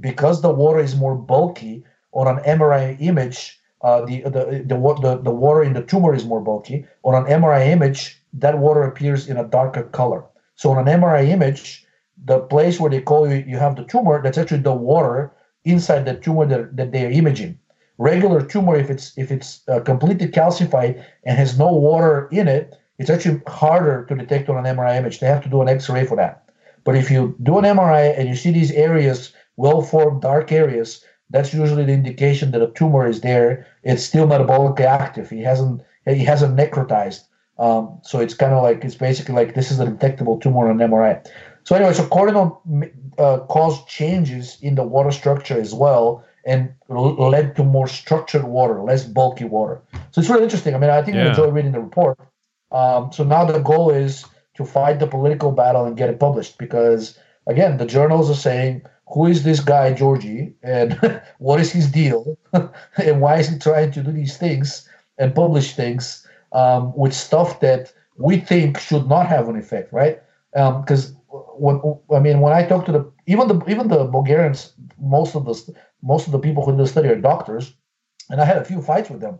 Because the water is more bulky on an MRI image, uh, the, the, the, the, the water in the tumor is more bulky. On an MRI image, that water appears in a darker color. So on an MRI image, the place where they call you you have the tumor, that's actually the water inside the tumor that, that they are imaging. Regular tumor, if it's if it's uh, completely calcified and has no water in it, it's actually harder to detect on an MRI image. They have to do an X-ray for that. But if you do an MRI and you see these areas, well-formed dark areas, that's usually the indication that a tumor is there. It's still metabolically active. He hasn't he hasn't necrotized. Um, so it's kind of like it's basically like this is a detectable tumor on MRI. So anyway, so cortisol uh, caused changes in the water structure as well, and led to more structured water, less bulky water. So it's really interesting. I mean, I think yeah. I enjoy reading the report. Um, so now the goal is to fight the political battle and get it published because again, the journals are saying who is this guy Georgi and (laughs) what is his deal (laughs) and why is he trying to do these things and publish things um, with stuff that we think should not have an effect, right? Because um, when I mean, when I talk to the even the even the Bulgarians, most of the most of the people who do the study are doctors, and I had a few fights with them.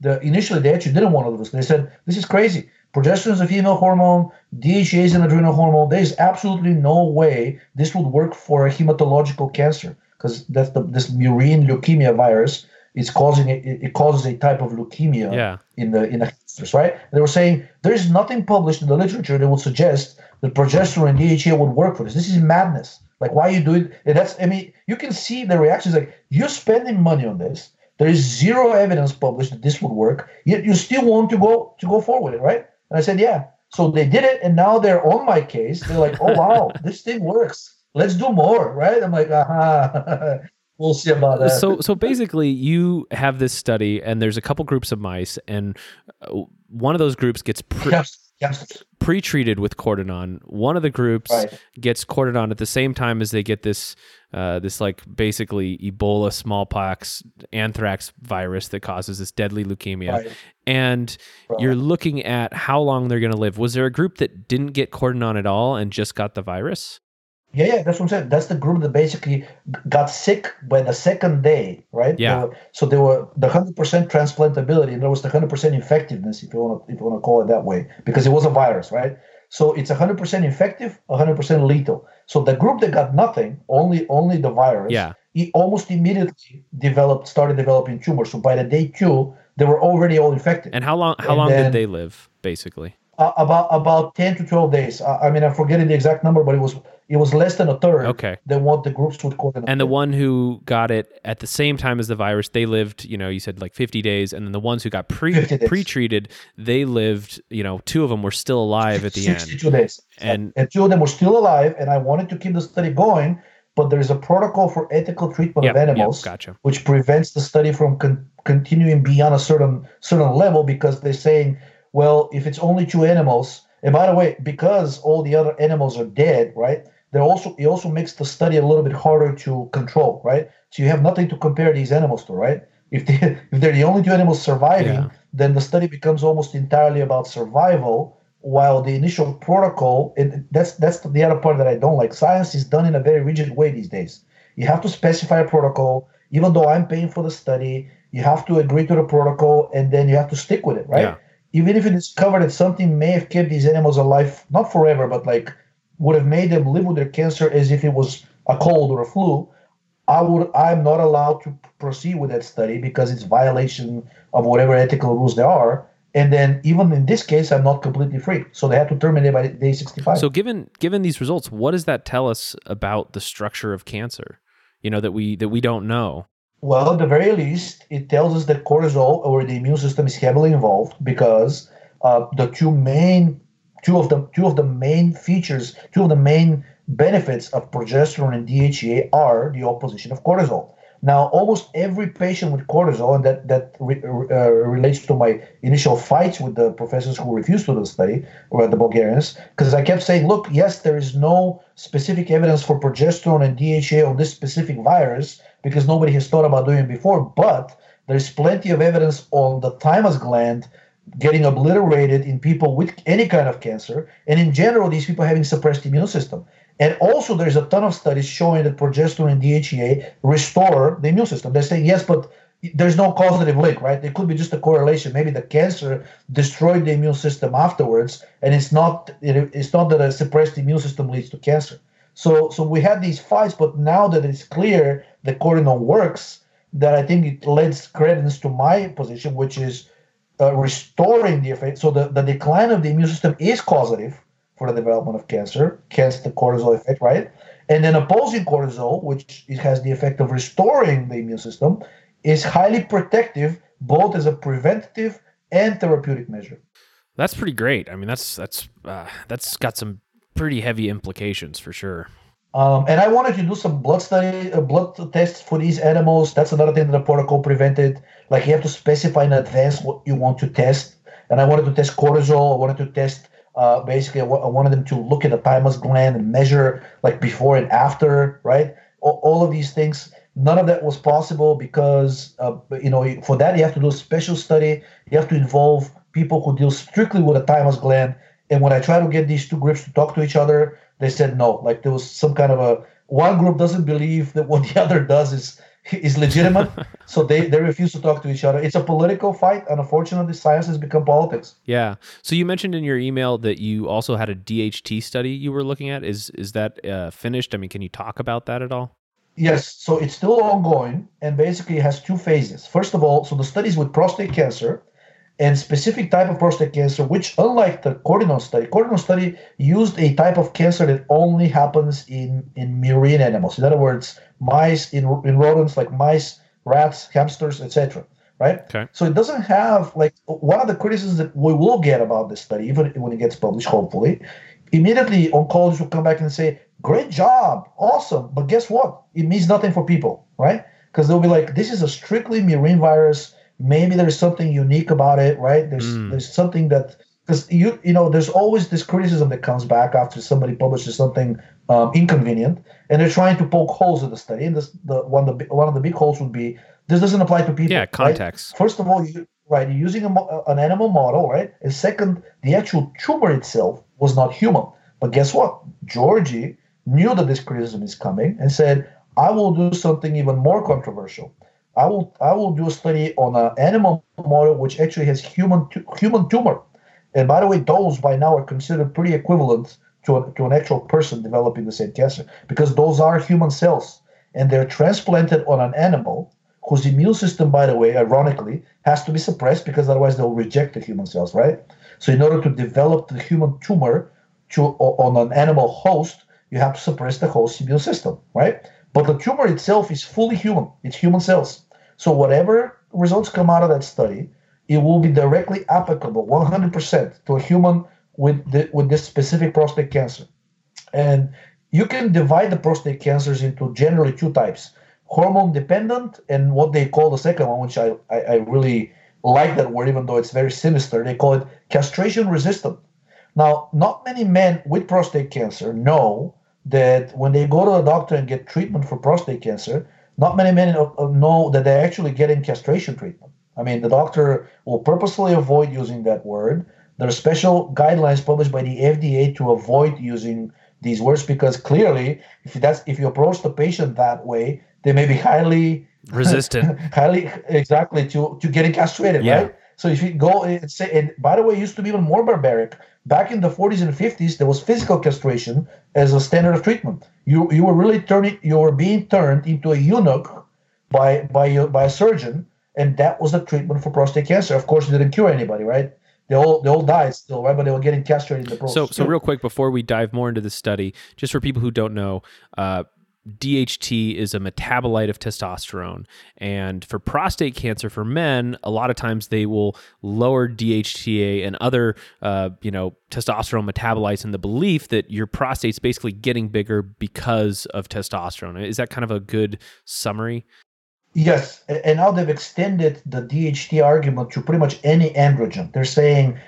The initially they actually didn't want to do this. They said this is crazy. Progesterone is a female hormone. DHEA is an adrenal hormone. There is absolutely no way this would work for a hematological cancer because that's the this murine leukemia virus is causing it, it causes a type of leukemia yeah. in the in the cancers, right? They were saying there is nothing published in the literature that would suggest that progesterone and DHEA would work for this. This is madness. Like why you do it? And that's I mean you can see the reactions like you're spending money on this. There is zero evidence published that this would work. Yet you still want to go to go forward with it, right? And I said, yeah. So they did it, and now they're on my case. They're like, oh wow, (laughs) this thing works. Let's do more, right? I'm like, aha. (laughs) we'll see about that. So, so basically, you have this study, and there's a couple groups of mice, and uh, one of those groups gets pre- yes, yes. pre-treated with Cortinone. One of the groups right. gets Cortinone at the same time as they get this, uh, this like basically Ebola, smallpox, anthrax virus that causes this deadly leukemia, right. and right. you're looking at how long they're going to live. Was there a group that didn't get Cortinone at all and just got the virus? Yeah, yeah, that's what I'm saying. That's the group that basically got sick by the second day, right? Yeah. Were, so they were the hundred percent transplantability, and there was the hundred percent effectiveness, if you want to, if you want to call it that way, because it was a virus, right? So it's hundred percent effective, hundred percent lethal. So the group that got nothing, only only the virus, yeah, he almost immediately developed, started developing tumors. So by the day two, they were already all infected. And how long? How and long then, did they live, basically? Uh, about about ten to twelve days. Uh, I mean, I'm forgetting the exact number, but it was it was less than a third okay. than what the groups would call it. And the one who got it at the same time as the virus, they lived, you know, you said like 50 days. And then the ones who got pre pre-treated, they lived, you know, two of them were still alive at the 62 end. days. And, and two of them were still alive. And I wanted to keep the study going, but there's a protocol for ethical treatment yep, of animals, yep, gotcha. which prevents the study from con- continuing beyond a certain certain level because they're saying, well, if it's only two animals, and by the way, because all the other animals are dead, right? They also it also makes the study a little bit harder to control, right? So you have nothing to compare these animals to, right? If they (laughs) if they're the only two animals surviving, yeah. then the study becomes almost entirely about survival. While the initial protocol, and that's that's the other part that I don't like. Science is done in a very rigid way these days. You have to specify a protocol, even though I'm paying for the study. You have to agree to the protocol, and then you have to stick with it, right? Yeah. Even if you discover that something may have kept these animals alive, not forever, but like would have made them live with their cancer as if it was a cold or a flu, I would I'm not allowed to proceed with that study because it's violation of whatever ethical rules there are. And then even in this case, I'm not completely free. So they had to terminate by day 65. So given given these results, what does that tell us about the structure of cancer? You know that we that we don't know. Well, at the very least, it tells us that cortisol or the immune system is heavily involved because uh, the two main two of the two of the main features, two of the main benefits of progesterone and DHEA are the opposition of cortisol. Now, almost every patient with cortisol, and that that re, uh, relates to my initial fights with the professors who refused to do the study, or the Bulgarians, because I kept saying, look, yes, there is no specific evidence for progesterone and DHEA on this specific virus because nobody has thought about doing it before, but there's plenty of evidence on the thymus gland getting obliterated in people with any kind of cancer, and in general, these people having suppressed immune system. And also, there's a ton of studies showing that progesterone and DHEA restore the immune system. They're saying, yes, but there's no causative link, right? It could be just a correlation. Maybe the cancer destroyed the immune system afterwards, and it's not it, it's not that a suppressed immune system leads to cancer. So so we had these fights, but now that it's clear the Cortinone works, that I think it lends credence to my position, which is uh, restoring the effect. So the, the decline of the immune system is causative for the development of cancer, hence the cortisol effect, right? And then opposing cortisol, which it has the effect of restoring the immune system, is highly protective, both as a preventative and therapeutic measure. That's pretty great. I mean, that's that's uh, that's got some pretty heavy implications for sure. Um, and I wanted to do some blood study, uh, blood tests for these animals. That's another thing that the protocol prevented. Like you have to specify in advance what you want to test. And I wanted to test cortisol. I wanted to test uh, basically. I, w- I wanted them to look at the thymus gland and measure like before and after, right? all, all of these things. None of that was possible because uh, you know for that you have to do a special study. You have to involve people who deal strictly with the thymus gland. And when I try to get these two groups to talk to each other, they said no. Like there was some kind of a one group doesn't believe that what (laughs) the other does is is legitimate, (laughs) so they they refuse to talk to each other. It's a political fight, and unfortunately, science has become politics. Yeah. So you mentioned in your email that you also had a DHT study you were looking at. Is is that uh, finished? I mean, can you talk about that at all? Yes, so it's still ongoing and basically has two phases. First of all, so the studies with prostate cancer and specific type of prostate cancer, which unlike the Cortinone study, Cortinone study used a type of cancer that only happens in, in murine animals. In other words, mice, in, in rodents like mice, rats, hamsters, etc. Right? Okay. So it doesn't have like one of the criticisms that we will get about this study, even when it gets published, hopefully, immediately oncologists will come back and say, great job, awesome. But guess what? It means nothing for people, right? Because they'll be like, this is a strictly murine virus. Maybe there's something unique about it, right? There's mm. there's something that because you you know there's always this criticism that comes back after somebody publishes something um, inconvenient, and they're trying to poke holes in the study. And this the one of the one of the big holes would be this doesn't apply to people. Yeah, context. Right? First of all, you, right, you're using a, an animal model, right? And second, the actual tumor itself was not human. But guess what? Georgi knew that this criticism is coming and said, I will do something even more controversial. I will I will do a study on an animal model which actually has human human tumor. And by the way, those by now are considered pretty equivalent to, a, to an actual person developing the same cancer because those are human cells and they're transplanted on an animal whose immune system, by the way, ironically, has to be suppressed because otherwise they'll reject the human cells, right? So in order to develop the human tumor to on an animal host, you have to suppress the host immune system, right? But the tumor itself is fully human. It's human cells. So whatever results come out of that study, it will be directly applicable 100% to a human with the, with this specific prostate cancer. And you can divide the prostate cancers into generally two types hormone dependent and what they call the second one, which I, I, I really like that word, even though it's very sinister. They call it castration resistant. Now, not many men with prostate cancer know that when they go to a doctor and get treatment for prostate cancer, not many men know that they're actually getting castration treatment. I mean, the doctor will purposely avoid using that word. There are special guidelines published by the FDA to avoid using these words because clearly, if that's if you approach the patient that way, they may be highly resistant, (laughs) highly exactly to to getting castrated, yeah. right? So if you go and say, and by the way, it used to be even more barbaric. Back in the 40s and 50s, there was physical castration as a standard of treatment. You you were really turning, you were being turned into a eunuch by by by a surgeon, and that was the treatment for prostate cancer. Of course, it didn't cure anybody, right? They all they all died still, right? But they were getting castrated in the process. So so real quick before we dive more into the study, just for people who don't know, uh, DHT is a metabolite of testosterone. And for prostate cancer for men, a lot of times they will lower DHTA and other, uh, you know, testosterone metabolites in the belief that your prostate's basically getting bigger because of testosterone. Is that kind of a good summary? Yes. And now they've extended the DHT argument to pretty much any androgen. They're saying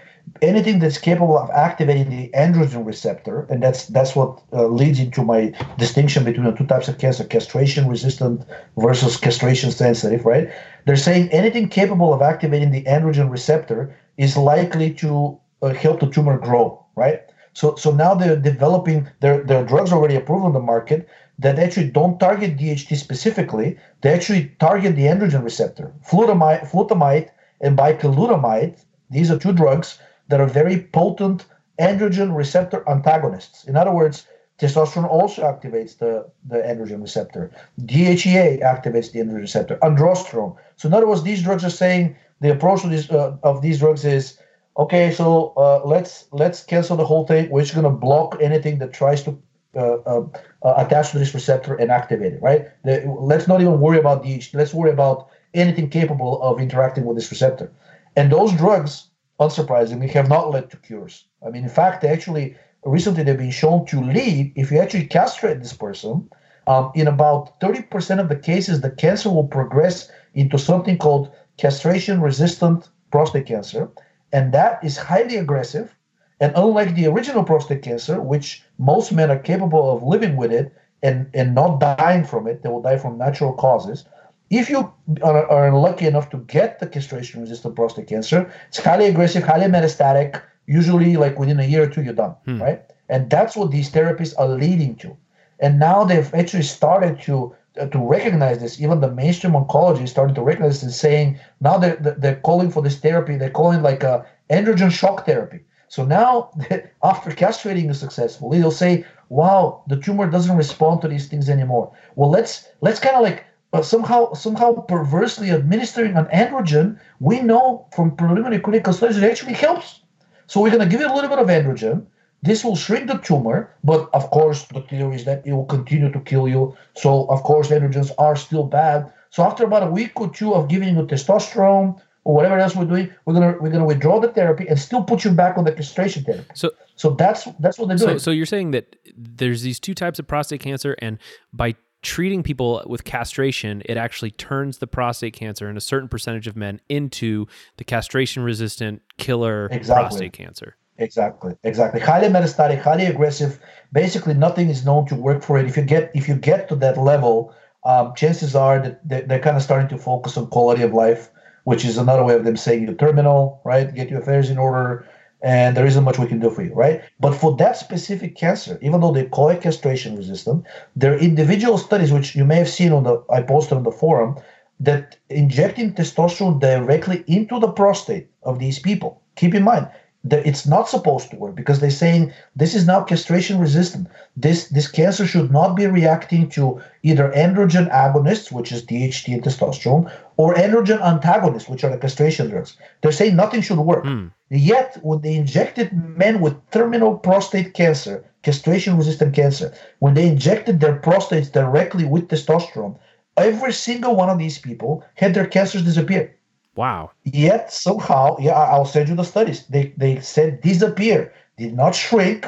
anything that's capable of activating the androgen receptor, and that's that's what uh, leads into my distinction between the two types of cancer: castration resistant versus castration sensitive. Right? They're saying anything capable of activating the androgen receptor is likely to uh, help the tumor grow. Right? So so now they're developing their their drugs already approved on the market that actually don't target DHT specifically. They actually target the androgen receptor. Flutamide, flutamide and bicalutamide. These are two drugs that are very potent androgen receptor antagonists. In other words, testosterone also activates the, the androgen receptor. DHEA activates the androgen receptor. Androsterone. So in other words, these drugs are saying the approach of these uh, of these drugs is okay. So uh, let's let's cancel the whole thing. We're just going to block anything that tries to uh, uh, uh, attach to this receptor and activate it. Right. The, let's not even worry about DHT. Let's worry about anything capable of interacting with this receptor. And those drugs, unsurprisingly, have not led to cures. I mean, in fact, they actually recently they've been shown to lead if you actually castrate this person. Um, in about 30% of the cases, the cancer will progress into something called castration resistant prostate cancer. And that is highly aggressive. And unlike the original prostate cancer, which most men are capable of living with it and, and not dying from it, they will die from natural causes. If you are, are unlucky enough to get the castration resistant prostate cancer, it's highly aggressive, highly metastatic. Usually, like within a year or two, you're done, hmm. right? And that's what these therapies are leading to. And now they've actually started to uh, to recognize this. Even the mainstream oncology is starting to recognize this and saying now they're, they're calling for this therapy. They're calling like a androgen shock therapy. So now, (laughs) after castrating you successfully, they'll say, "Wow, the tumor doesn't respond to these things anymore." Well, let's let's kind of like uh, somehow somehow perversely administering an androgen. We know from preliminary clinical studies it actually helps. So we're going to give it a little bit of androgen. This will shrink the tumor, but of course, the theory is that it will continue to kill you. So, of course, androgens are still bad. So, after about a week or two of giving you testosterone or whatever else we're doing, we're gonna we're gonna withdraw the therapy and still put you back on the castration therapy. So, so that's that's what they're doing. So, so you're saying that there's these two types of prostate cancer, and by treating people with castration, it actually turns the prostate cancer in a certain percentage of men into the castration resistant killer exactly. prostate cancer. Exactly, exactly. Highly metastatic, highly aggressive. Basically, nothing is known to work for it. If you get if you get to that level, um, chances are that they're, they're kind of starting to focus on quality of life, which is another way of them saying you're terminal, right? Get your affairs in order, and there isn't much we can do for you, right? But for that specific cancer, even though they call it castration resistant, there are individual studies which you may have seen on the I posted on the forum that injecting testosterone directly into the prostate of these people. Keep in mind, that it's not supposed to work because they're saying this is now castration resistant. This this cancer should not be reacting to either androgen agonists, which is DHT and testosterone, or androgen antagonists, which are the castration drugs. They're saying nothing should work. Mm. Yet, when they injected men with terminal prostate cancer, castration resistant cancer, when they injected their prostates directly with testosterone, every single one of these people had their cancers disappear. Wow. Yet somehow, yeah, I'll send you the studies. They they said disappear, did not shrink,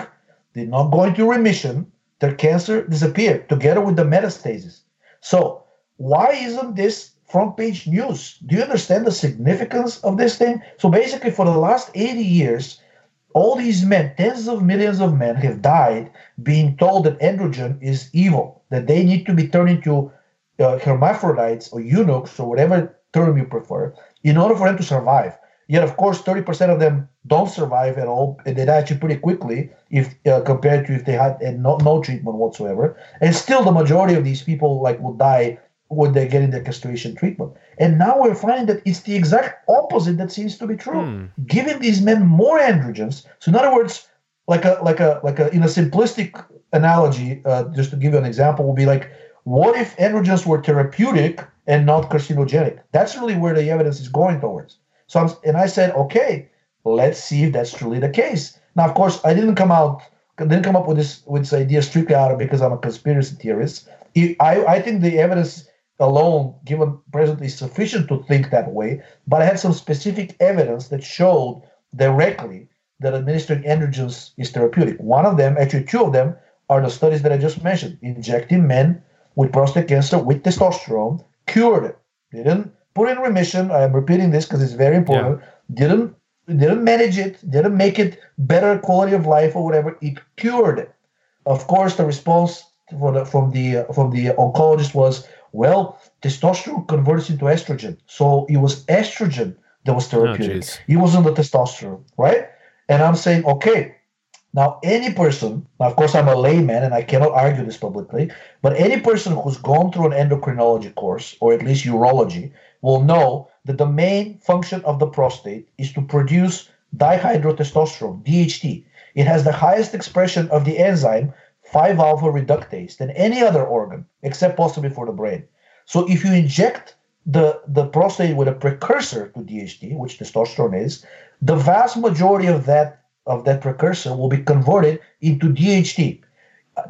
did not go into remission. Their cancer disappeared together with the metastasis. So why isn't this front page news? Do you understand the significance of this thing? So basically, for the last 80 years, all these men, tens of millions of men, have died being told that androgen is evil, that they need to be turned into uh, hermaphrodites or eunuchs or whatever term you prefer, in order for them to survive. Yet, of course, 30% of them don't survive at all, and they die actually pretty quickly if uh, compared to if they had no, no treatment whatsoever. And still, the majority of these people like will die when they're getting their castration treatment. And now we're finding that it's the exact opposite that seems to be true. Hmm. Giving these men more androgens. So, in other words, like a like a like a in a simplistic analogy, uh, just to give you an example, would be like, what if androgens were therapeutic and not carcinogenic. That's really where the evidence is going towards. So, I'm, and I said, okay, let's see if that's truly the case. Now, of course, I didn't come out, didn't come up with this with this idea strictly out of because I'm a conspiracy theorist. I, I think the evidence alone, given presently, is sufficient to think that way. But I had some specific evidence that showed directly that administering androgens is therapeutic. One of them, actually, two of them, are the studies that I just mentioned: injecting men with prostate cancer with testosterone cured it. Didn't put in remission. I am repeating this because it's very important. Yeah. Didn't didn't manage it. Didn't make it better quality of life or whatever. It cured it. Of course, the response from the, from the from the oncologist was, well, testosterone converts into estrogen, so it was estrogen that was oh, therapeutic. Oh, it wasn't the testosterone, right? And I'm saying, okay, Now, any person, of course, I'm a layman and I cannot argue this publicly, but any person who's gone through an endocrinology course, or at least urology, will know that the main function of the prostate is to produce dihydrotestosterone, DHT. It has the highest expression of the enzyme 5 alpha reductase than any other organ, except possibly for the brain. So if you inject the, the prostate with a precursor to DHT, which testosterone is, the vast majority of that of that precursor will be converted into DHT.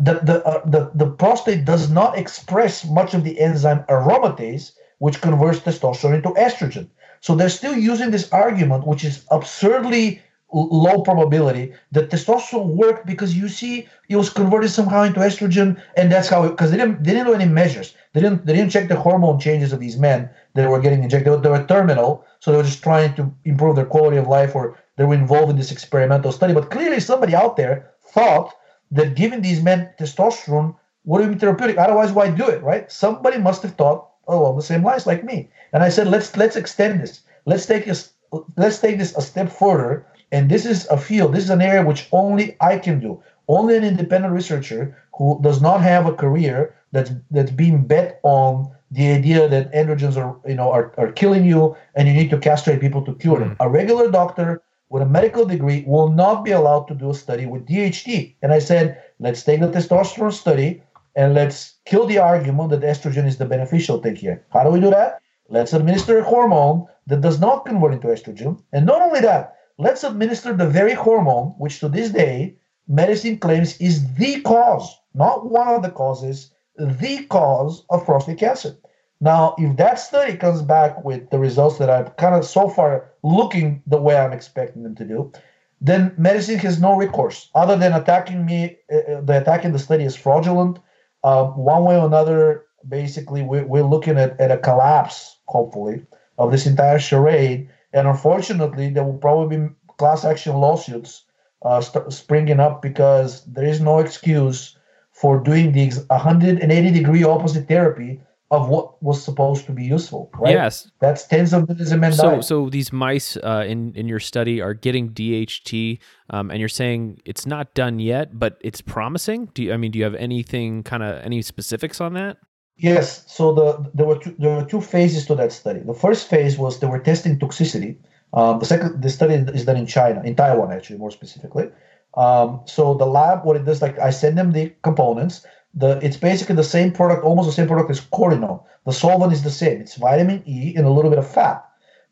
The, the, uh, the, the prostate does not express much of the enzyme aromatase, which converts testosterone into estrogen. So they're still using this argument, which is absurdly low probability that testosterone worked because you see it was converted somehow into estrogen, and that's how because they didn't they didn't do any measures. They didn't they didn't check the hormone changes of these men that were getting injected. They were, they were terminal, so they were just trying to improve their quality of life, or they were involved in this experimental study. But clearly, somebody out there thought that giving these men testosterone would be therapeutic. Otherwise, why do it, right? Somebody must have thought along the same lines like me. And I said, let's let's extend this. Let's take this let's take this a step further and this is a field, this is an area which only I can do. Only an independent researcher who does not have a career that's that's being bet on the idea that androgens are you know are, are killing you and you need to castrate people to cure them. Mm. A regular doctor with a medical degree will not be allowed to do a study with DHT. And I said, let's take the testosterone study and let's kill the argument that estrogen is the beneficial thing here. How do we do that? Let's administer a hormone that does not convert into estrogen. And not only that, let's administer the very hormone which to this day medicine claims is the cause, not one of the causes, the cause of prostate cancer. Now, if that study comes back with the results that I've kind of so far looking the way I'm expecting them to do, then medicine has no recourse other than attacking me. Uh, uh the attacking the study is fraudulent. Uh, one way or another, basically, we're, we're looking at, at a collapse, hopefully, of this entire charade and unfortunately, there will probably be class action lawsuits uh, st- springing up because there is no excuse for doing the 180 degree opposite therapy of what was supposed to be useful. Right? Yes, that's tens of millions of men. So, so these mice uh, in in your study are getting DHT, um, and you're saying it's not done yet, but it's promising. Do you, I mean, do you have anything kind of any specifics on that? Yes. So the there were two, there were two phases to that study. The first phase was they were testing toxicity. Um, the second the study is done in China, in Taiwan actually more specifically. Um, so the lab, what it does, like I send them the components. The it's basically the same product, almost the same product as Cortinone. The solvent is the same. It's vitamin E and a little bit of fat.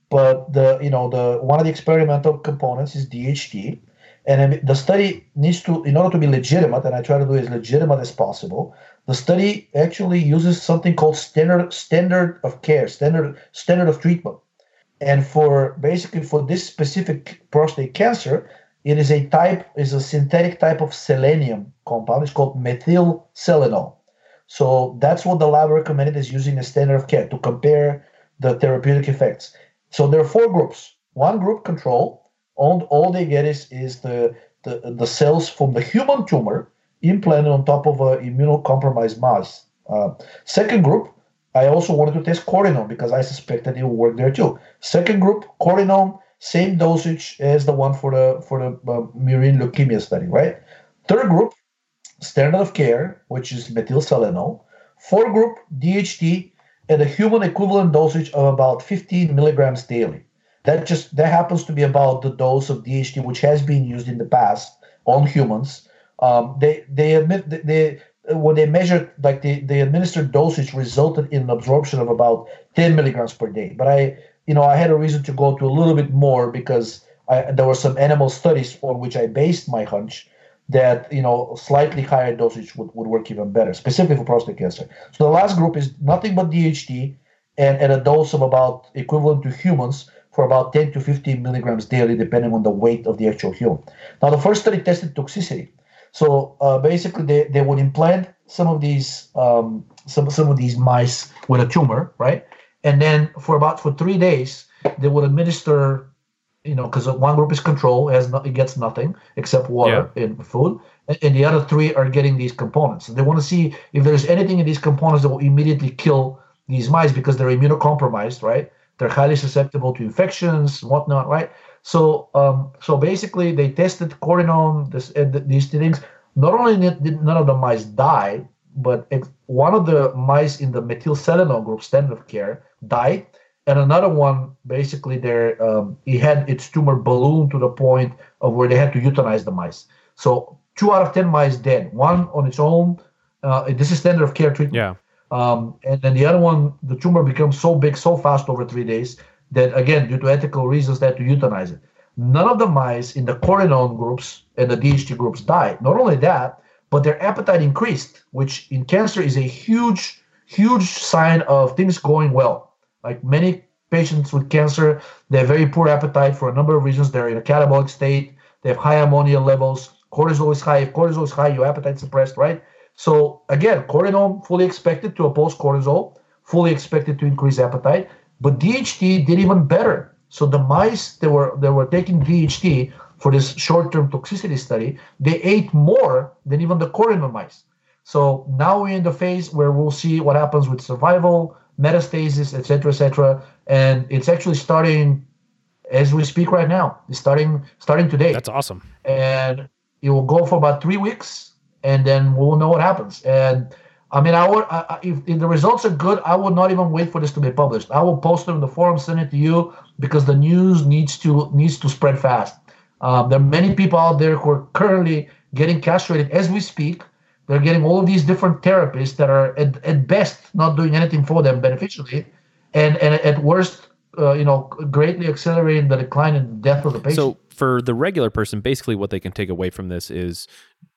But the you know the one of the experimental components is DHT, and the study needs to in order to be legitimate, and I try to do as legitimate as possible the study actually uses something called standard standard of care, standard standard of treatment. And for basically for this specific prostate cancer, it is a type is a synthetic type of selenium compound. It's called methyl selenol. So that's what the lab recommended is using a standard of care to compare the therapeutic effects. So there are four groups. One group control, all, all they get is, is the, the, the cells from the human tumor implanted on top of an immunocompromised mouse. Uh, second group, I also wanted to test Cortinone because I suspected it would work there too. Second group, Cortinone, same dosage as the one for the for the uh, murine leukemia study, right? Third group, standard of care, which is methylselenol. Fourth group, DHT, at a human equivalent dosage of about 15 milligrams daily. That just that happens to be about the dose of DHT which has been used in the past on humans um, they they admit they when they measured like the, the administered dosage resulted in an absorption of about 10 milligrams per day. But I you know I had a reason to go to a little bit more because I, there were some animal studies on which I based my hunch that you know slightly higher dosage would, would work even better, specifically for prostate cancer. So the last group is nothing but DHT and at a dose of about equivalent to humans for about 10 to 15 milligrams daily, depending on the weight of the actual human. Now the first study tested toxicity. So uh, basically, they, they would implant some of these um, some some of these mice with a tumor, right? And then for about for three days, they would administer, you know, because one group is control, has no, it gets nothing except water yeah. and food, and, and the other three are getting these components. So they want to see if there's anything in these components that will immediately kill these mice because they're immunocompromised, right? They're highly susceptible to infections, and whatnot, right? So, um, so basically, they tested Cortinone, this, uh, these things. Not only did none of the mice die, but it, one of the mice in the methylselenol group, standard of care, died, and another one basically there um, he had its tumor balloon to the point of where they had to euthanize the mice. So two out of ten mice dead. One on its own. Uh, this is standard of care treatment. Yeah. Um, and then the other one, the tumor becomes so big so fast over three days that again, due to ethical reasons, they had to euthanize it. None of the mice in the Cortinone groups and the DHT groups died. Not only that, but their appetite increased, which in cancer is a huge, huge sign of things going well. Like many patients with cancer, they have very poor appetite for a number of reasons. They're in a catabolic state, they have high ammonia levels, cortisol is high. If cortisol is high, your appetite suppressed, right? So again, Cortinone fully expected to oppose cortisol, fully expected to increase appetite, but DHT did even better. So the mice that were that were taking DHT for this short-term toxicity study, they ate more than even the Cortinone mice. So now we're in the phase where we'll see what happens with survival, metastasis, etc., etc., and it's actually starting as we speak right now. It's starting starting today. That's awesome. And it will go for about three weeks, and then we'll know what happens. And I mean, I would I, if, if the results are good, I would not even wait for this to be published. I will post it in the forum, send it to you because the news needs to needs to spread fast. Um, there are many people out there who are currently getting castrated as we speak. They're getting all of these different therapies that are at, at best not doing anything for them beneficially, and and at worst, uh, you know, greatly accelerating the decline and death of the patient. So for the regular person, basically what they can take away from this is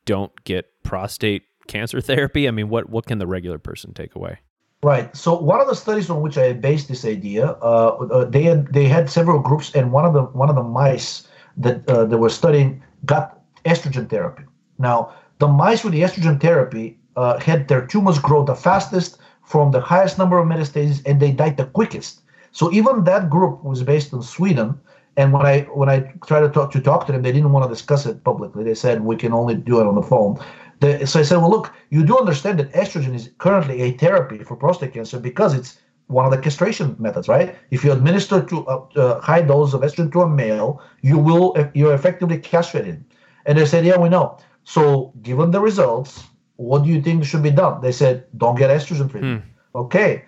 don't get prostate cancer (laughs) therapy. I mean, what what can the regular person take away? Right. So one of the studies on which I based this idea, uh, uh, they had they had several groups, and one of the one of the mice that uh, they were studying got estrogen therapy. Now, the mice with the estrogen therapy uh, had their tumors grow the fastest from the highest number of metastases, and they died the quickest. So even that group was based in Sweden. And when I when I tried to talk to talk to them, they didn't want to discuss it publicly. They said we can only do it on the phone. The, so I said, well, look, you do understand that estrogen is currently a therapy for prostate cancer because it's one of the castration methods, right? If you administer to a, a high dose of estrogen to a male, you will you're effectively castrated. And they said, yeah, we know. So given the results, what do you think should be done? They said, don't get estrogen treatment. Hmm. Okay.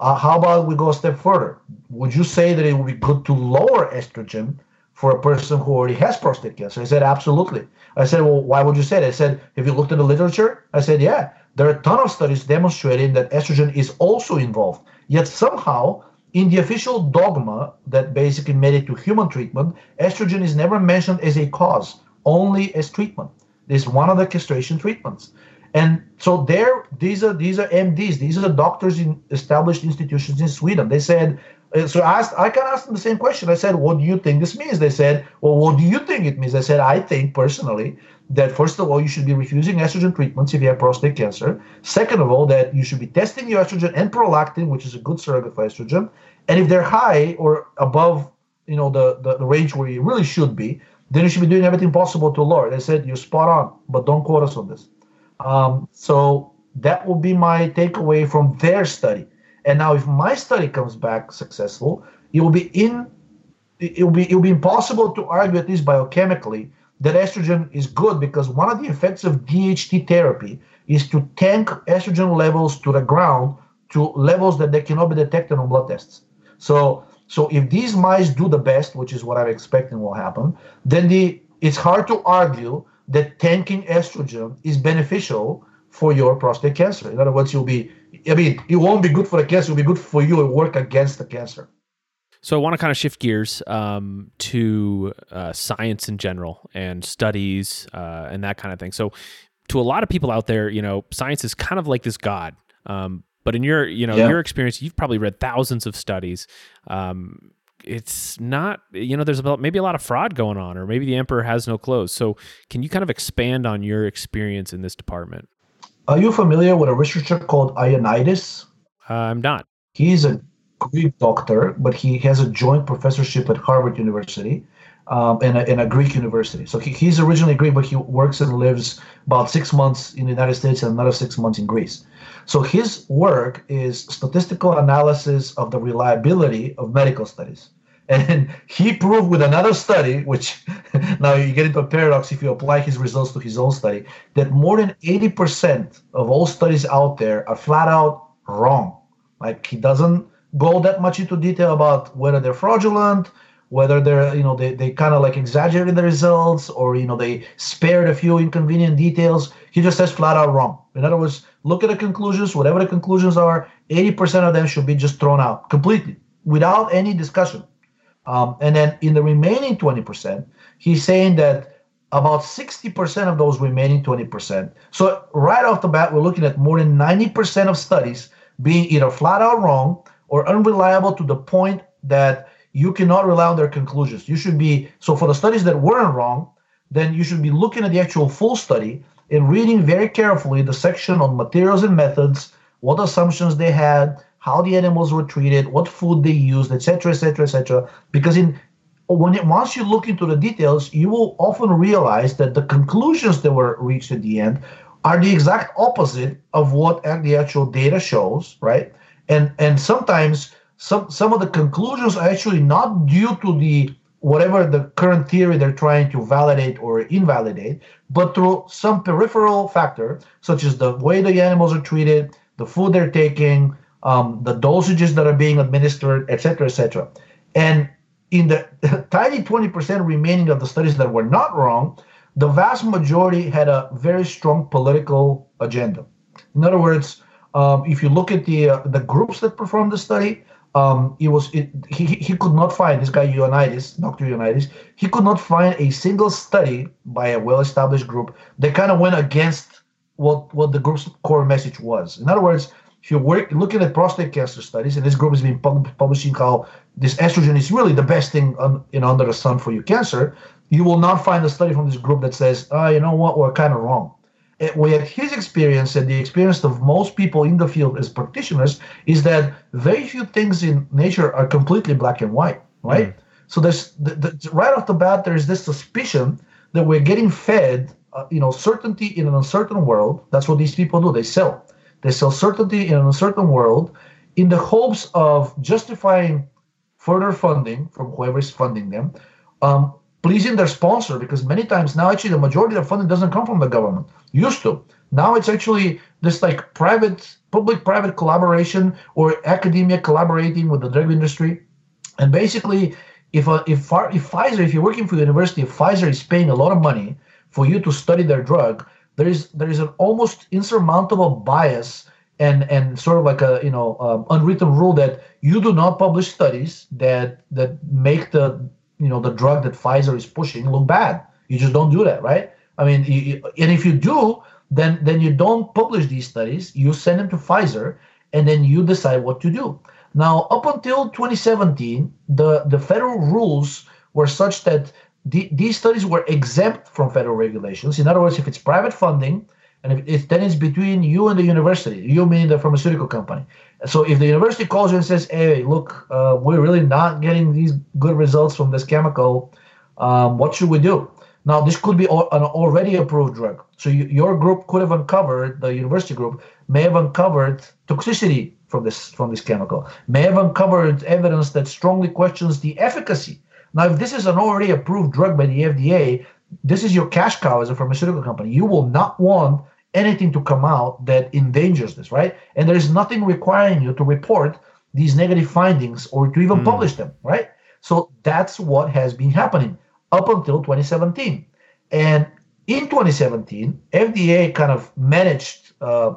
Uh, how about we go a step further? Would you say that it would be good to lower estrogen for a person who already has prostate cancer? I said, absolutely. I said, well, why would you say that? I said, have you looked at the literature? I said, yeah. There are a ton of studies demonstrating that estrogen is also involved. Yet somehow, in the official dogma that basically made it to human treatment, estrogen is never mentioned as a cause, only as treatment. This is one of the castration treatments. And so there, these are these are MDs, these are doctors in established institutions in Sweden. They said, uh, so I asked, I can ask them the same question. I said, what do you think this means? They said, well, what do you think it means? I said, I think personally that first of all, you should be refusing estrogen treatments if you have prostate cancer. Second of all, that you should be testing your estrogen and prolactin, which is a good surrogate for estrogen. And if they're high or above, you know, the, the, the range where you really should be, then you should be doing everything possible to lower. It. They said, you're spot on, but don't quote us on this. Um, so that will be my takeaway from their study. And now, if my study comes back successful, it will be in it will be it will be impossible to argue at least biochemically that estrogen is good because one of the effects of DHT therapy is to tank estrogen levels to the ground to levels that they cannot be detected on blood tests. So so if these mice do the best, which is what I'm expecting will happen, then the it's hard to argue that tanking estrogen is beneficial for your prostate cancer. In other words, you'll be, I mean, it won't be good for the cancer, it'll be good for you and work against the cancer. So I want to kind of shift gears um, to uh, science in general and studies uh, and that kind of thing. So to a lot of people out there, you know, science is kind of like this god. Um, but in your, you know, yeah. your experience, you've probably read thousands of studies. Um, it's not you know there's about maybe a lot of fraud going on or maybe the emperor has no clothes so can you kind of expand on your experience in this department are you familiar with a researcher called ioannidis uh, i'm not he's a greek doctor but he has a joint professorship at harvard university um, and, a, a greek university so he, he's originally greek but he works and lives about six months in the united states and another six months in greece So his work is statistical analysis of the reliability of medical studies. (laughs) And he proved with another study, which (laughs) now you get into a paradox if you apply his results to his own study, that more than 80% of all studies out there are flat out wrong. Like he doesn't go that much into detail about whether they're fraudulent, whether they're, you know, they, they kind of like exaggerated the results or, you know, they spared a few inconvenient details. He just says flat out wrong. In other words, look at the conclusions, whatever the conclusions are, 80% of them should be just thrown out completely without any discussion. Um, and then in the remaining 20%, he's saying that about 60% of those remaining 20%. So right off the bat, we're looking at more than 90% of studies being either flat out wrong or unreliable to the point that you cannot rely on their conclusions. You should be, so for the studies that weren't wrong, then you should be looking at the actual full study and reading very carefully the section on materials and methods, what assumptions they had, how the animals were treated, what food they used, etc., etc., etc. Because in when it, once you look into the details, you will often realize that the conclusions that were reached at the end are the exact opposite of what the actual data shows, right? And and sometimes some some of the conclusions are actually not due to the whatever the current theory they're trying to validate or invalidate, but through some peripheral factor, such as the way the animals are treated, the food they're taking, um, the dosages that are being administered, etc., etc. And in the (laughs) tiny 20% remaining of the studies that were not wrong, the vast majority had a very strong political agenda. In other words, um, if you look at the uh, the groups that performed the study, um, it was it, he he could not find this guy Ioannidis, Dr. Ioannidis. He could not find a single study by a well-established group that kind of went against what what the group's core message was. In other words, if you're work, looking at prostate cancer studies, and this group has been pub- publishing how this estrogen is really the best thing on, you know, under the sun for your cancer, you will not find a study from this group that says, oh, you know what, we're kind of wrong. It, with his experience and the experience of most people in the field as practitioners is that very few things in nature are completely black and white, right? Mm. So there's the, the, right off the bat, there's this suspicion that we're getting fed, uh, you know, certainty in an uncertain world. That's what these people do. They sell. They sell certainty in an uncertain world in the hopes of justifying further funding from whoever is funding them, um, pleasing their sponsor, because many times now actually the majority of funding doesn't come from the government. Used to. Now it's actually this like private, public-private collaboration or academia collaborating with the drug industry. And basically, if a, if, if Pfizer, if you're working for the university, if Pfizer is paying a lot of money for you to study their drug, there is there is an almost insurmountable bias and and sort of like a you know um, unwritten rule that you do not publish studies that that make the you know the drug that Pfizer is pushing look bad. You just don't do that, right? I mean, you, and if you do, then then you don't publish these studies. You send them to Pfizer, and then you decide what to do. Now, up until 2017, the the federal rules were such that the, these studies were exempt from federal regulations. In other words, if it's private funding, and if, if then it's between you and the university, you mean the pharmaceutical company. So if the university calls you and says, "Hey, look, uh, we're really not getting these good results from this chemical. Um, what should we do?" Now, this could be an already approved drug. So you, your group could have uncovered, the university group may have uncovered toxicity from this from this chemical, may have uncovered evidence that strongly questions the efficacy now, if this is an already approved drug by the FDA, this is your cash cow as a pharmaceutical company. You will not want anything to come out that endangers this, right? And there is nothing requiring you to report these negative findings or to even mm. publish them, right? So that's what has been happening up until 2017. And in 2017, FDA kind of managed uh,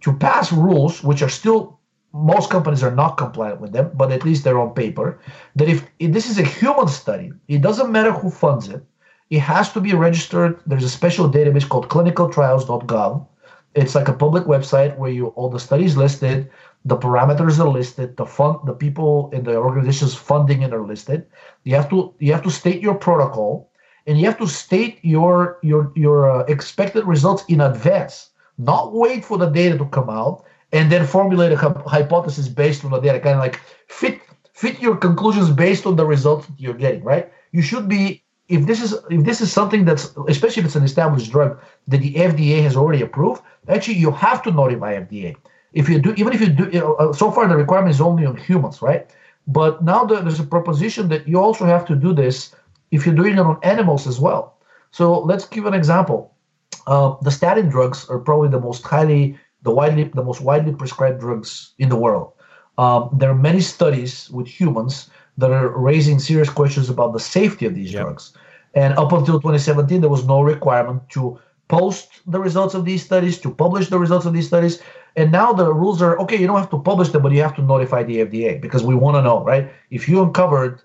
to pass rules which are still most companies are not compliant with them, but at least they're on paper. That if, if, this is a human study, it doesn't matter who funds it. It has to be registered. There's a special database called clinicaltrials.gov. It's like a public website where you all the studies listed, the parameters are listed, the fund, the people in the organization's funding it are listed. You have to you have to state your protocol, and you have to state your your your uh, expected results in advance. Not wait for the data to come out and then formulate a hypothesis based on the data, kind of like fit fit your conclusions based on the results that you're getting, right? You should be if this is if this is something that's especially if it's an established drug that the FDA has already approved, actually you have to notify FDA. If you do, even if you do, you know, uh, so far the requirement is only on humans, right? But now there's a proposition that you also have to do this if you're doing it on animals as well. So let's give an example. Uh, the statin drugs are probably the most highly, the widely, the most widely prescribed drugs in the world. Um, there are many studies with humans that are raising serious questions about the safety of these yep. drugs. And up until 2017, there was no requirement to post the results of these studies, to publish the results of these studies. And now the rules are okay, you don't have to publish them, but you have to notify the FDA because we want to know, right? If you uncovered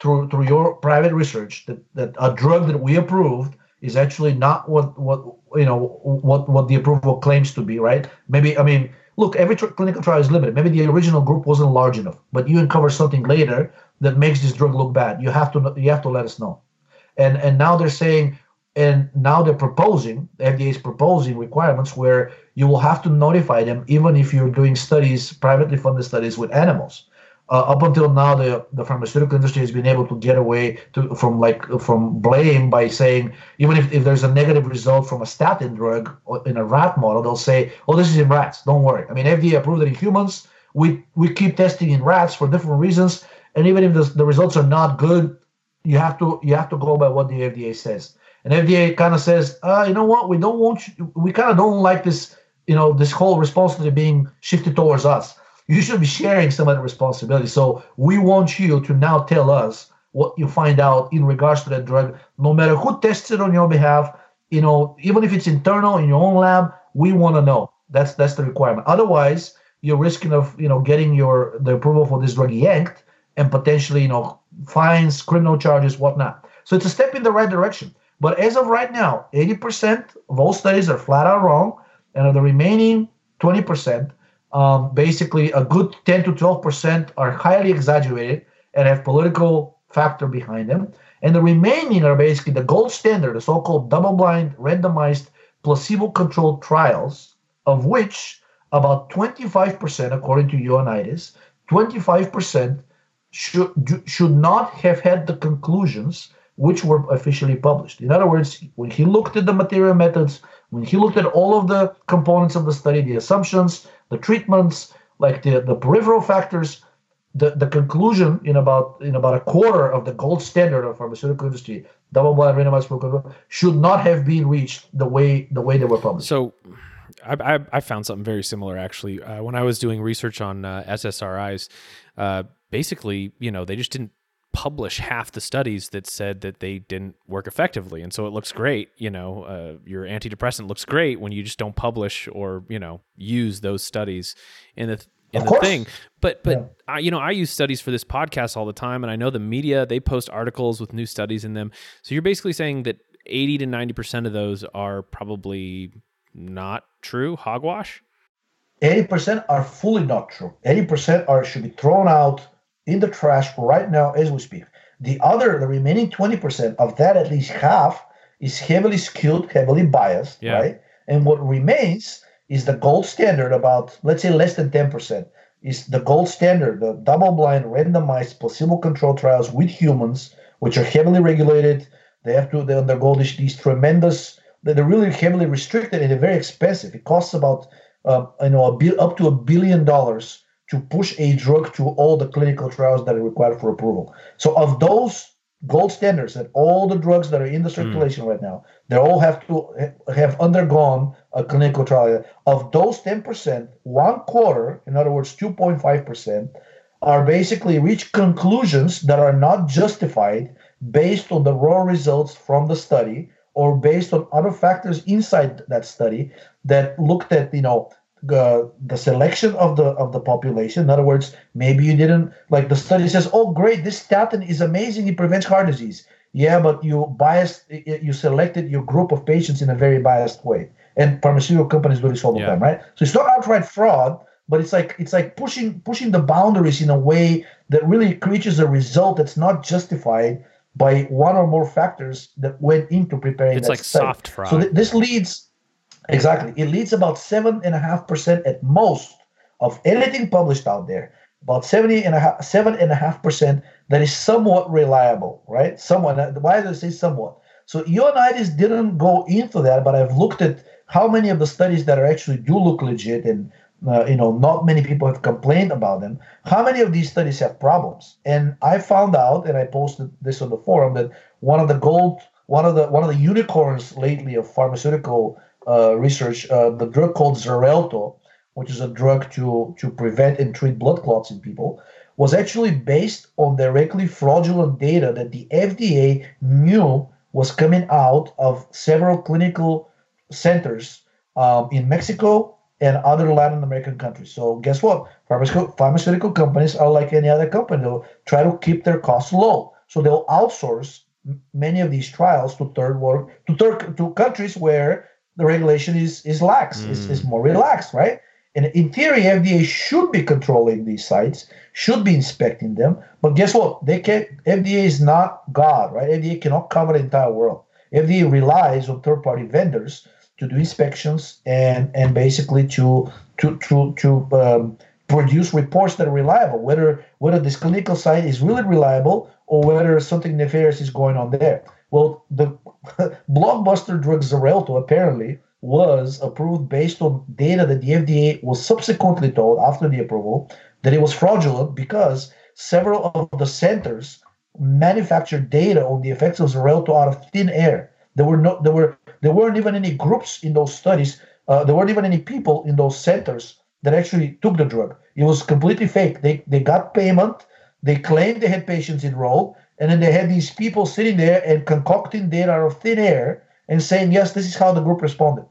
through through your private research that, that a drug that we approved is actually not what what you know what what the approval claims to be, right? Maybe I mean, look, every tr- clinical trial is limited. Maybe the original group wasn't large enough, but you uncover something later that makes this drug look bad. You have to you have to let us know. And and now they're saying and now they're proposing the FDA is proposing requirements where you will have to notify them even if you're doing studies privately funded studies with animals. Uh, up until now, the, the pharmaceutical industry has been able to get away to, from like from blame by saying even if, if there's a negative result from a statin drug in a rat model, they'll say, "Oh, this is in rats. Don't worry." I mean, FDA approved it in humans. We we keep testing in rats for different reasons and even if the, the results are not good, you have to you have to go by what the FDA says. And FDA kind of says, uh, you know what, we don't want you, we kind of don't like this, you know, this whole responsibility being shifted towards us. You should be sharing some of the responsibility. So we want you to now tell us what you find out in regards to that drug, no matter who tests it on your behalf. You know, even if it's internal in your own lab, we want to know. That's that's the requirement. Otherwise, you're risking of you know getting your the approval for this drug yanked and potentially, you know, fines, criminal charges, whatnot. So it's a step in the right direction. But as of right now, 80% of all studies are flat out wrong. And of the remaining 20%, um, basically a good 10 to 12% are highly exaggerated and have political factor behind them. And the remaining are basically the gold standard, the so called double blind, randomized, placebo controlled trials, of which about 25%, according to Ioannidis, 25% should should not have had the conclusions which were officially published. In other words, when he looked at the material methods, when he looked at all of the components of the study, the assumptions, the treatments, like the, the peripheral factors, the, the conclusion in about in about a quarter of the gold standard of pharmaceutical industry, double blind randomized control, should not have been reached the way the way they were published. So I, I, I found something very similar actually uh, when I was doing research on uh, SSRIs. Uh, basically, you know, they just didn't publish half the studies that said that they didn't work effectively, and so it looks great. You know, uh, your antidepressant looks great when you just don't publish or you know use those studies in the in the thing. But but yeah. I, you know, I use studies for this podcast all the time, and I know the media they post articles with new studies in them. So you're basically saying that eighty to ninety percent of those are probably not true hogwash. 80% are fully not true. 80% are should be thrown out in the trash right now as we speak. The other, the remaining 20% of that, at least half, is heavily skewed, heavily biased, yeah. right? And what remains is the gold standard, about, let's say, less than 10%, is the gold standard, the double blind, randomized, placebo controlled trials with humans, which are heavily regulated. They have to they undergo these, these tremendous, they're really heavily restricted and they're very expensive. It costs about uh, you know, a up to a billion dollars to push a drug to all the clinical trials that are required for approval. So of those gold standards that all the drugs that are in the hmm. circulation mm. right now, they all have to have undergone a clinical trial. Of those 10%, one quarter, in other words, 2.5%, are basically reach conclusions that are not justified based on the raw results from the study or based on other factors inside that study that looked at you know the the selection of the of the population. In other words, maybe you didn't like the study says, "Oh, great, this statin is amazing; it prevents heart disease." Yeah, but you biased, you selected your group of patients in a very biased way, and pharmaceutical companies do this all the yeah. time, right? So it's not outright fraud, but it's like it's like pushing pushing the boundaries in a way that really creates a result that's not justified by one or more factors that went into preparing. It's like study. soft fraud. So th- this leads Exactly. It leads about seven and a half percent at most of anything published out there. About 70 and a half, seven and a half percent that is somewhat reliable, right? Somewhat. Why do I say somewhat? So Ioannidis didn't go into that, but I've looked at how many of the studies that are actually do look legit and uh, you know not many people have complained about them how many of these studies have problems and i found out and i posted this on the forum that one of the gold one of the one of the unicorns lately of pharmaceutical uh, research uh, the drug called xarelto which is a drug to to prevent and treat blood clots in people was actually based on directly fraudulent data that the fda knew was coming out of several clinical centers um, in mexico and other Latin American countries. So guess what? Pharmaceutical, pharmaceutical companies are like any other company. They'll try to keep their costs low. So they'll outsource many of these trials to third world to third to countries where the regulation is is lax, mm. is, is more relaxed, right? And in theory, FDA should be controlling these sites, should be inspecting them. But guess what? They can FDA is not God, right? FDA cannot cover the entire world. FDA relies on third-party vendors to do inspections and and basically to to to to um, produce reports that are reliable, whether whether this clinical site is really reliable or whether something nefarious is going on there. Well, the (laughs) blockbuster drug Xarelto apparently was approved based on data that the FDA was subsequently told after the approval that it was fraudulent because several of the centers manufactured data on the effects of Xarelto out of thin air. There were no there were there weren't even any groups in those studies. Uh, there weren't even any people in those centers that actually took the drug. It was completely fake. They they got payment. They claimed they had patients enrolled, and then they had these people sitting there and concocting data out of thin air and saying, yes, this is how the group responded.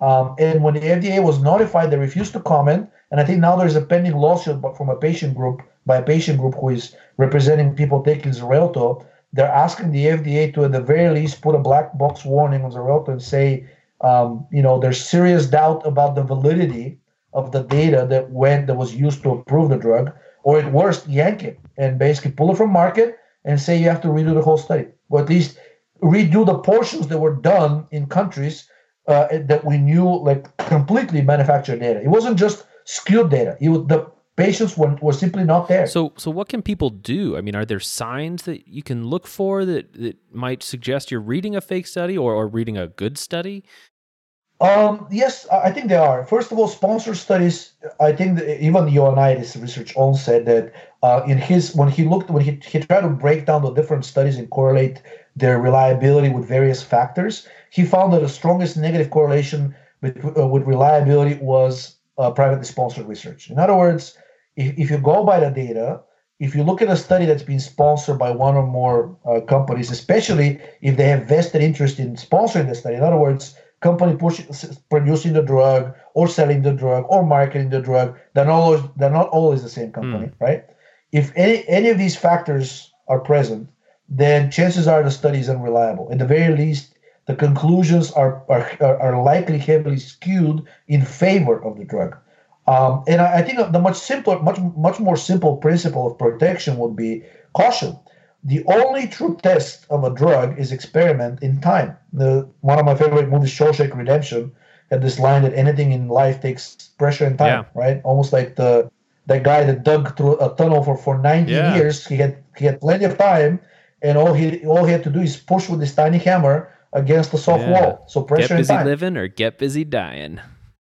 Um, and when the FDA was notified, they refused to comment. And I think now there's a pending lawsuit from a patient group by a patient group who is representing people taking Xarelto they're asking the FDA to, at the very least, put a black box warning on Xarelto and say, um, you know, there's serious doubt about the validity of the data that went that was used to approve the drug, or at worst, yank it and basically pull it from market and say you have to redo the whole study, or at least redo the portions that were done in countries uh, that we knew like completely manufactured data. It wasn't just skewed data. It was the patients were, were simply not there. So, so what can people do? I mean, are there signs that you can look for that, that might suggest you're reading a fake study or, or reading a good study? Um, yes, I think they are. First of all, sponsor studies. I think even Ioannidis research on said that uh, in his when he looked when he, he tried to break down the different studies and correlate their reliability with various factors, he found that the strongest negative correlation with, uh, with reliability was uh, privately sponsored research. In other words, if, if you go by the data, if you look at a study that's been sponsored by one or more uh, companies, especially if they have vested interest in sponsoring the study, in other words, company pushing, producing the drug or selling the drug or marketing the drug, they're not always, they're not always the same company, mm. right? If any, any of these factors are present, then chances are the study is unreliable. At the very least, the conclusions are, are, are likely heavily skewed in favor of the drug. Um, and I, I, think the much simpler, much much more simple principle of protection would be caution. The only true test of a drug is experiment in time. The, one of my favorite movies, Shawshank Redemption, had this line that anything in life takes pressure and time, yeah. right? Almost like the that guy that dug through a tunnel for, for 90 yeah. years. He had he had plenty of time, and all he all he had to do is push with this tiny hammer against the soft yeah. wall. So pressure get busy and time. living or get busy dying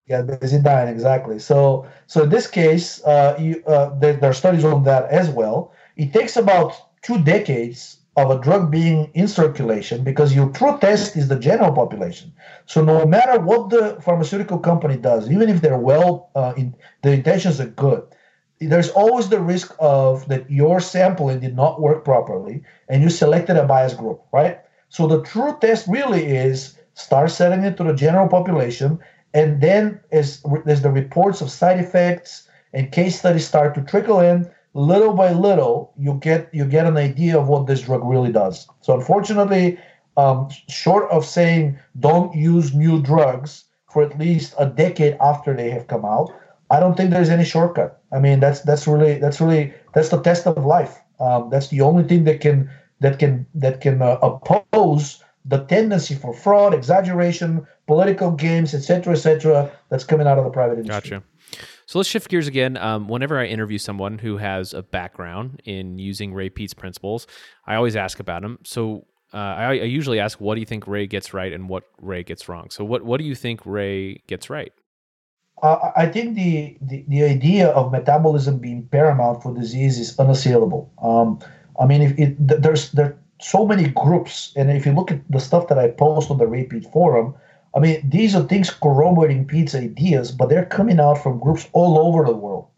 get busy dying exactly so so in this case uh, you, uh, there, there, are studies on that as well it takes about two decades of a drug being in circulation because your true test is the general population. So no matter what the pharmaceutical company does even if they're well uh, in, the intentions are good there's always the risk of that your sampling did not work properly and you selected a bias group right? So the true test really is start selling it to the general population and then as, as the reports of side effects and case studies start to trickle in, little by little, you get you get an idea of what this drug really does. So unfortunately, um, short of saying don't use new drugs for at least a decade after they have come out, I don't think there's any shortcut. I mean, that's that's really that's really that's the test of life. Um, that's the only thing that can that can that can uh, oppose the tendency for fraud, exaggeration, political games, etc., etc., that's coming out of the private industry. Gotcha. So let's shift gears again. Um, whenever I interview someone who has a background in using Ray Peat's principles, I always ask about them. So uh, I, I, usually ask, what do you think Ray gets right and what Ray gets wrong? So what what do you think Ray gets right? Uh, I think the, the, the idea of metabolism being paramount for disease is unassailable. Um, I mean, if it, there's there are so many groups, and if you look at the stuff that I post on the Ray Peat forum, I mean, these are things corroborating Peat's ideas, but they're coming out from groups all over the world.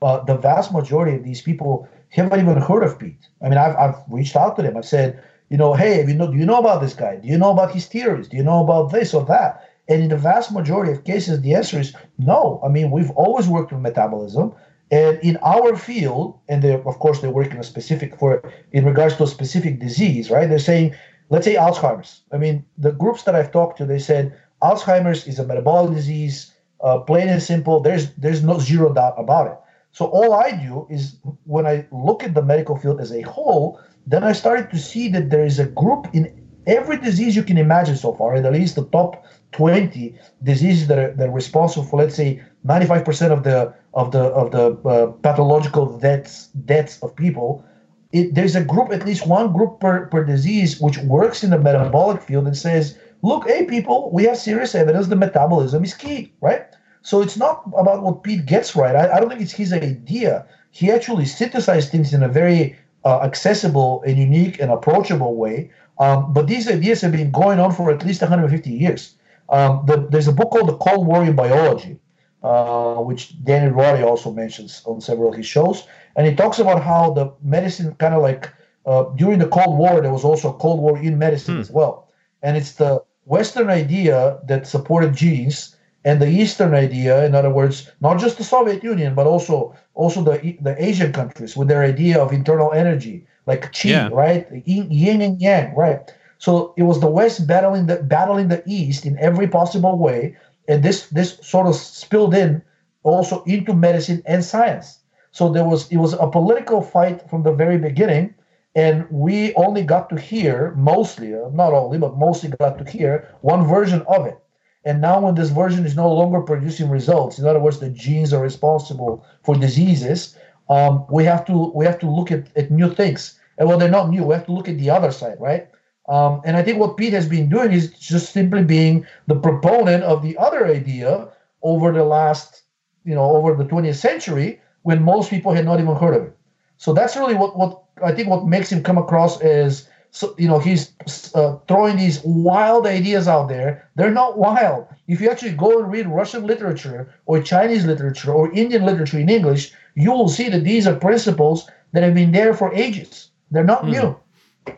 Uh, the vast majority of these people haven't even heard of Pete. I mean, I've, I've reached out to them. I've said, you know, hey, you know, do you know about this guy? Do you know about his theories? Do you know about this or that? And in the vast majority of cases, the answer is no. I mean, we've always worked with metabolism. And in our field, and of course, they work in a specific for in regards to a specific disease, right? They're saying, let's say Alzheimer's. I mean, the groups that I've talked to, they said Alzheimer's is a metabolic disease, uh, plain and simple. There's there's no zero doubt about it. So all I do is when I look at the medical field as a whole, then I started to see that there is a group in every disease you can imagine so far, at least the top 20 diseases that are, that are responsible for, let's say, 95% of the of the of the uh, pathological deaths deaths of people. It, there's a group, at least one group per, per disease, which works in the metabolic field and says, look, hey, people, we have serious evidence the metabolism is key, right? So it's not about what Peat gets right. I, I don't think it's his idea. He actually synthesized things in a very uh, accessible and unique and approachable way. Um, but these ideas have been going on for at least 150 years. Um, the, there's a book called The Cold War in Biology, uh, which Danny Roddy also mentions on several of his shows. And he talks about how the medicine kind of like uh, during the Cold War, there was also a Cold War in medicine hmm. as well. And it's the Western idea that supported genes and the Eastern idea, in other words, not just the Soviet Union, but also also the the Asian countries with their idea of internal energy, like qi, yeah. right? Yin and yang, right? So it was the West battling the battling the East in every possible way, and this this sort of spilled in also into medicine and science. So there was it was a political fight from the very beginning, and we only got to hear mostly, uh, not only, but mostly got to hear one version of it. And now, when this version is no longer producing results, in other words, the genes are responsible for diseases, um, we have to we have to look at, at new things. And well, they're not new. We have to look at the other side, right? Um, and I think what Peat has been doing is just simply being the proponent of the other idea over the last, you know, over the 20th century when most people had not even heard of it. So that's really what what I think what makes him come across is so you know he's uh, throwing these wild ideas out there. They're not wild. If you actually go and read Russian literature or Chinese literature or Indian literature in English, you will see that these are principles that have been there for ages. They're not mm. new.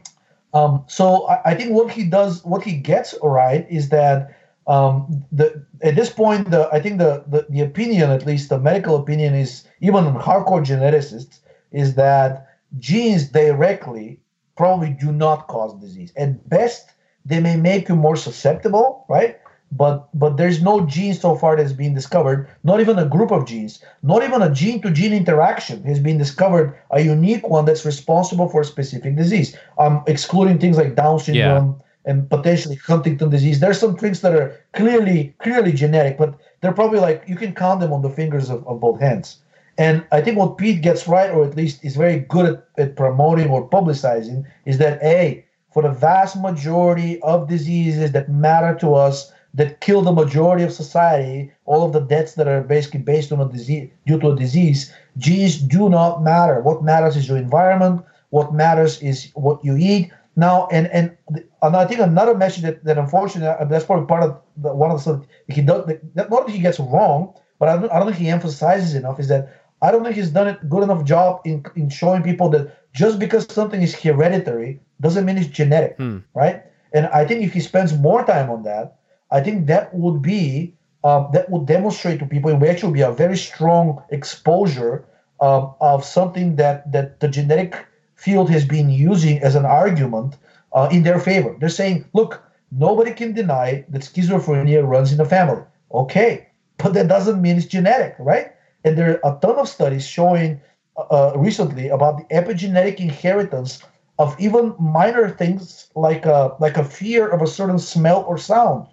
Um, so I, I, think what he does, what he gets right, is that um, the at this point, the I think the, the the opinion, at least the medical opinion, is even hardcore geneticists, is that genes directly probably do not cause disease. At best, they may make you more susceptible, right? But but there's no gene so far that's been discovered, not even a group of genes, not even a gene to gene interaction has been discovered, a unique one that's responsible for a specific disease. Um, excluding things like Down syndrome yeah. and potentially Huntington disease. There's some things that are clearly clearly genetic, but they're probably like you can count them on the fingers of, of both hands. And I think what Peat gets right, or at least is very good at, at promoting or publicizing, is that A, for the vast majority of diseases that matter to us, that kill the majority of society, all of the deaths that are basically based on a disease due to a disease, genes do not matter. What matters is your environment. What matters is what you eat. Now, and and, and I think another message that, that unfortunately that's probably part of the, one of the he does. Not that he gets wrong, but I don't, I don't think he emphasizes enough is that I don't think he's done a good enough job in, in showing people that just because something is hereditary doesn't mean it's genetic, hmm. right? And I think if he spends more time on that, I think that would be um, that would demonstrate to people it would actually be a very strong exposure um, of something that that the genetic field has been using as an argument uh, in their favor. They're saying, look, nobody can deny that schizophrenia runs in the family. Okay, but that doesn't mean it's genetic, right? And there are a ton of studies showing uh, uh, recently about the epigenetic inheritance of even minor things like a, like a fear of a certain smell or sound.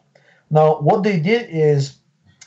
Now, what they did is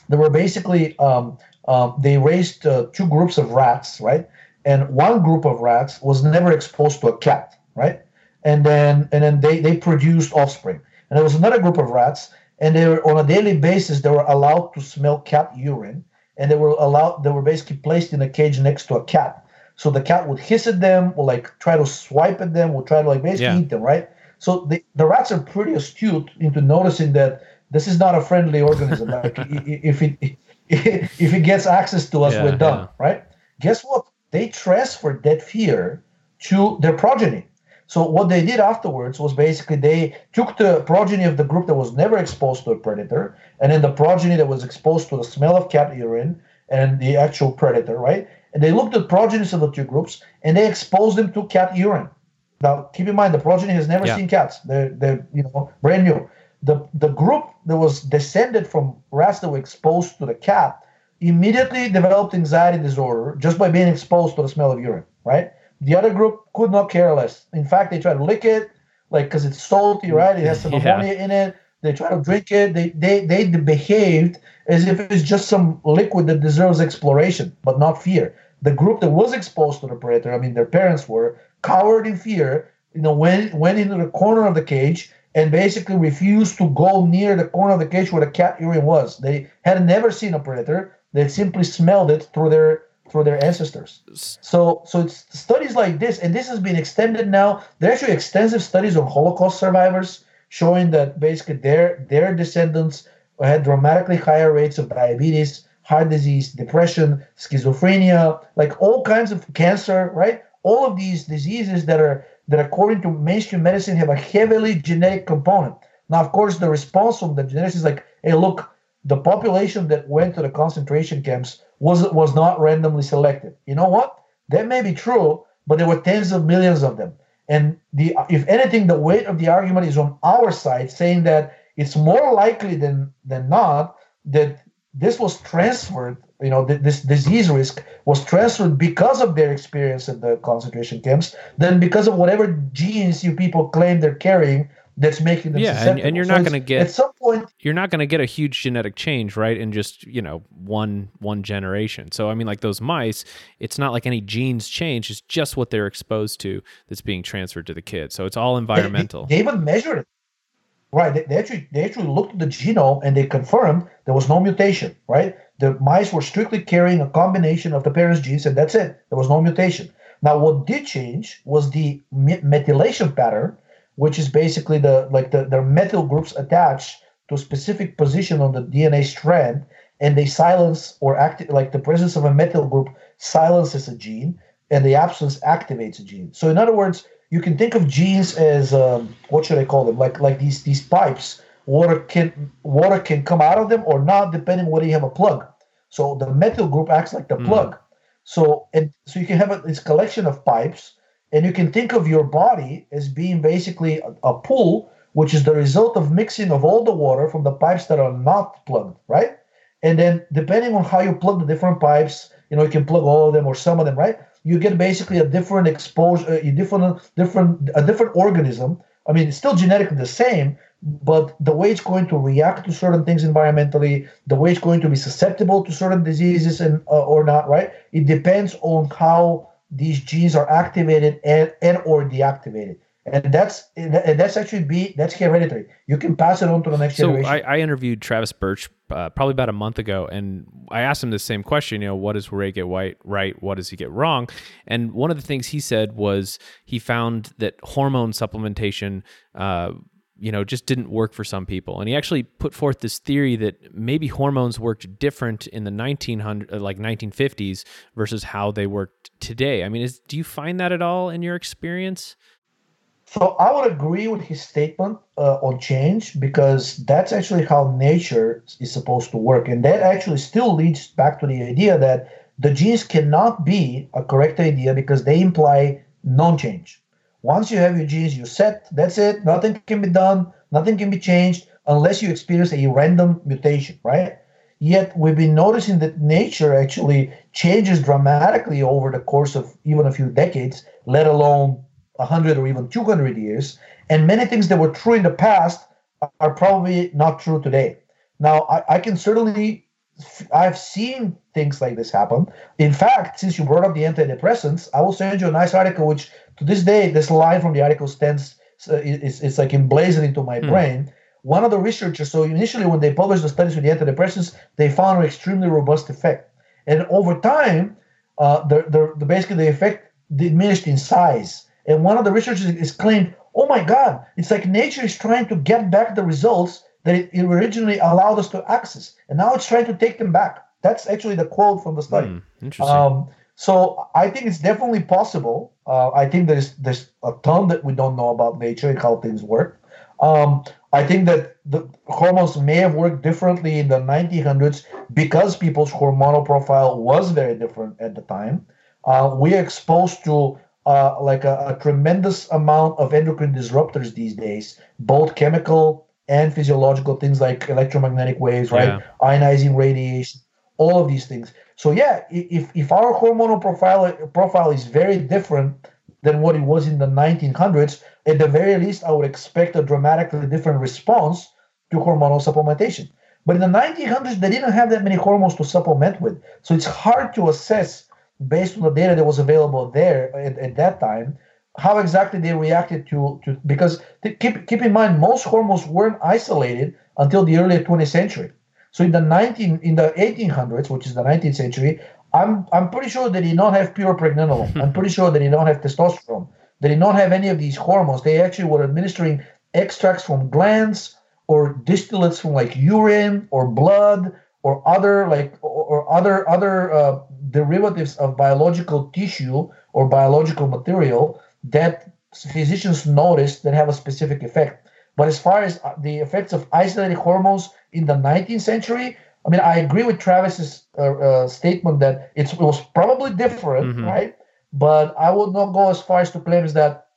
they were basically um, um, they raised uh, two groups of rats, right? And one group of rats was never exposed to a cat, right? And then and then they they produced offspring. And there was another group of rats, and they were on a daily basis they were allowed to smell cat urine, and they were allowed they were basically placed in a cage next to a cat. So the cat would hiss at them, or like try to swipe at them, would try to like basically yeah. eat them, right? So the, the rats are pretty astute into noticing that this is not a friendly organism. like (laughs) if it (laughs) if it gets access to us, yeah, we're done, yeah. right? Guess what? They transferred that fear to their progeny. So what they did afterwards was basically they took the progeny of the group that was never exposed to a predator, and then the progeny that was exposed to the smell of cat urine and the actual predator, right? And they looked at progenies of the two groups and they exposed them to cat urine. Now, keep in mind, the progeny has never yeah. seen cats. They're, they're, you know, brand new. The, the group that was descended from rats that were exposed to the cat immediately developed anxiety disorder just by being exposed to the smell of urine, right? The other group could not care less. In fact, they try to lick it, like, because it's salty, right? It has some yeah. ammonia in it. They try to drink it. They, they, they behaved as if it's just some liquid that deserves exploration, but not fear. The group that was exposed to the predator, I mean, their parents were, cowered in fear, you know, went went into the corner of the cage and basically refused to go near the corner of the cage where the cat urine was. They had never seen a predator. They simply smelled it through their through their ancestors. So so it's studies like this, and this has been extended now. There are actually extensive studies on Holocaust survivors showing that basically their their descendants had dramatically higher rates of diabetes, heart disease, depression, schizophrenia, like all kinds of cancer, right? all of these diseases that are that according to mainstream medicine have a heavily genetic component. Now, of course, the response from the geneticists is like, hey, look, the population that went to the concentration camps was was not randomly selected. You know what? That may be true, but there were tens of millions of them. And the if anything, the weight of the argument is on our side, saying that it's more likely than than not that this was transferred you know, th- this disease risk was transferred because of their experience in the concentration camps than because of whatever genes you people claim they're carrying that's making them yeah and, and, you're so not going to get at some point you're not going to get a huge genetic change right in just you know one one generation. So i mean like those mice it's not like any genes change it's just what they're exposed to that's being transferred to the kids so it's all environmental they, they even measured it. Right they, they actually they actually looked at the genome and they confirmed there was no mutation right? The mice were strictly carrying a combination of the parents' genes, and that's it. There was no mutation. Now, what did change was the methylation pattern, which is basically the like the, their methyl groups attached to a specific position on the DNA strand, and they silence or activate like the presence of a methyl group silences a gene, and the absence activates a gene. So, in other words, you can think of genes as um, what should I call them? Like like these these pipes water can water can come out of them or not depending whether you have a plug so the methyl group acts like the mm. plug so and so you can have a, this collection of pipes and you can think of your body as being basically a, pool which is the result of mixing of all the water from the pipes that are not plugged right? And then depending on how you plug the different pipes you know you can plug all of them or some of them right? You get basically a different exposure a different different a different organism. I mean it's still genetically the same but the way it's going to react to certain things environmentally, the way it's going to be susceptible to certain diseases and uh, or not, right? It depends on how these genes are activated and, and or deactivated. And that's and that's actually be that's hereditary. You can pass it on to the next so generation. So I, I, interviewed Travis Birch uh, probably about a month ago, and I asked him the same question. You know, what does Ray get white right? What does he get wrong? And one of the things he said was he found that hormone supplementation uh, you know just didn't work for some people. And he actually put forth this theory that maybe hormones worked different in the 1900 uh, like 1950s versus how they worked today. I mean is do you find that at all in your experience? So i would agree with his statement uh, on change because that's actually how nature is supposed to work. And that actually still leads back to the idea that the genes cannot be a correct idea because they imply non-change once you have your genes, you're set. That's it. Nothing can be done. Nothing can be changed unless you experience a random mutation, right? Yet we've been noticing that nature actually changes dramatically over the course of even a few decades, let alone 100 or even 200 years. And many things that were true in the past are probably not true today. Now, I, I can certainly I've seen things like this happen. In fact, since you brought up the antidepressants, I will send you a nice article, which to this day, this line from the article stands. Uh, it's, it's like emblazoned into my hmm. brain. One of the researchers, so initially when they published the studies with the antidepressants, they found an extremely robust effect, and over time, uh, the, the, the basically the effect diminished in size. And one of the researchers is claimed, "Oh my God, it's like nature is trying to get back the results that it, it, originally allowed us to access, and now it's trying to take them back. That's actually the quote from the study. Mm, interesting. Um, so I think it's definitely possible. Uh, I think there's there's a ton that we don't know about nature and how things work. Um, I think that the hormones may have worked differently in the 1900s because people's hormonal profile was very different at the time. Uh, we're exposed to uh, like a, a, tremendous amount of endocrine disruptors these days, both chemical and physiological things like electromagnetic waves, right? Yeah. Ionizing radiation, all of these things. So yeah, if if our hormonal profile profile is very different than what it was in the 1900s, at the very least, I would expect a dramatically different response to hormonal supplementation. But in the 1900s, they didn't have that many hormones to supplement with, so it's hard to assess based on the data that was available there at, at that time how exactly they reacted to, to because keep, keep in mind most hormones weren't isolated until the early 20th century so in the 19 in the 1800s which is the 19th century i'm i'm pretty sure they did not have pure pregnenolone. (laughs) I'm pretty sure they did not have testosterone. They did not have any of these hormones. They actually were administering extracts from glands or distillates from like urine or blood or other like or, or other other uh, derivatives of biological tissue or biological material that physicians noticed that have a specific effect. But as far as uh, the effects of isolated hormones in the 19th century, I mean, I agree with Travis's uh, uh, statement that it was probably different, mm-hmm. right? But I would not go as far as to claim that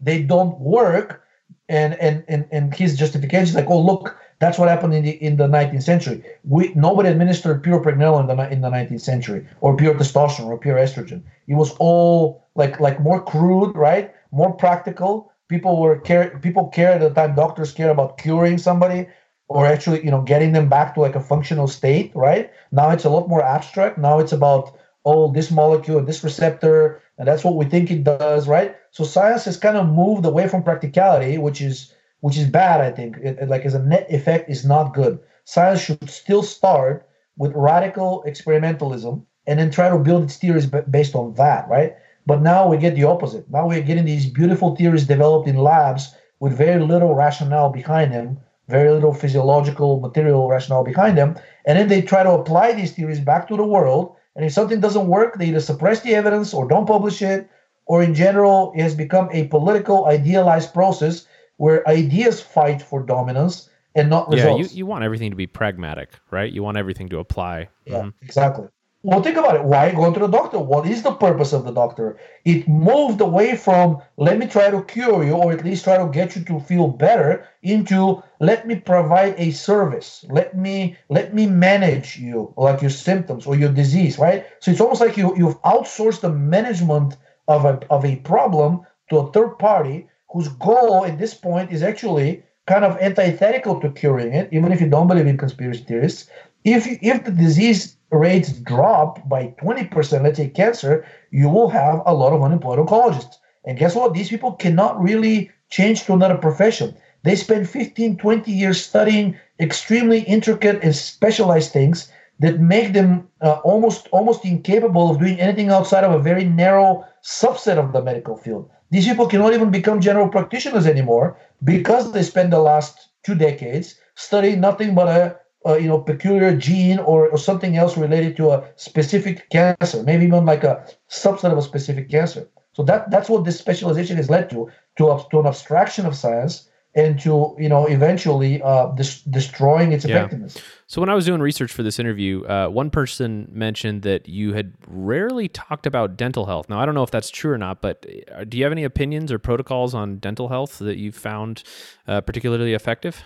they don't work. And and and, and his justification is like, oh look, that's what happened in the in the 19th century. We nobody administered pure pregnenolone in the, in the 19th century, or pure testosterone, or pure estrogen. It was all like like more crude, right? More practical. People were care. People care at the time. Doctors care about curing somebody, or actually, you know, getting them back to like a functional state, right? Now it's a lot more abstract. Now it's about oh, this molecule, this receptor, and that's what we think it does, right? So science has kind of moved away from practicality, which is which is bad. I think it, it, like as a net effect is not good. Science should still start with radical experimentalism and then try to build its theories based on that, right? But now we get the opposite. Now we're getting these beautiful theories developed in labs with very little rationale behind them, very little physiological material rationale behind them, and then they try to apply these theories back to the world. And if something doesn't work, they either suppress the evidence or don't publish it, or in general, it has become a political, idealized process where ideas fight for dominance and not results. Yeah, you, you want everything to be pragmatic, right? You want everything to apply. Yeah, mm-hmm. exactly. Well, think about it. Why go to the doctor? What is the purpose of the doctor? It moved away from let me try to cure you or at least try to get you to feel better into let me provide a service. Let me let me manage you like your symptoms or your disease, right? So it's almost like you you've outsourced the management of a of a problem to a third party whose goal at this point is actually kind of antithetical to curing it, even if you don't believe in conspiracy theorists. If if the disease rates drop by 20%, let's say cancer, you will have a lot of unemployed oncologists. And guess what? These people cannot really change to another profession. They spend 15, 20 years studying extremely intricate and specialized things that make them uh, almost almost incapable of doing anything outside of a very narrow subset of the medical field. These people cannot even become general practitioners anymore because they spent the last two decades studying nothing but a, a you know peculiar gene or, or something else related to a specific cancer, maybe even like a subset of a specific cancer. So that that's what this specialization has led to to, to an abstraction of science and to you know eventually uh, dis- destroying its effectiveness. So when I was doing research for this interview, uh, one person mentioned that you had rarely talked about dental health. Now I don't know if that's true or not, but uh, do you have any opinions or protocols on dental health that you've found uh, particularly effective?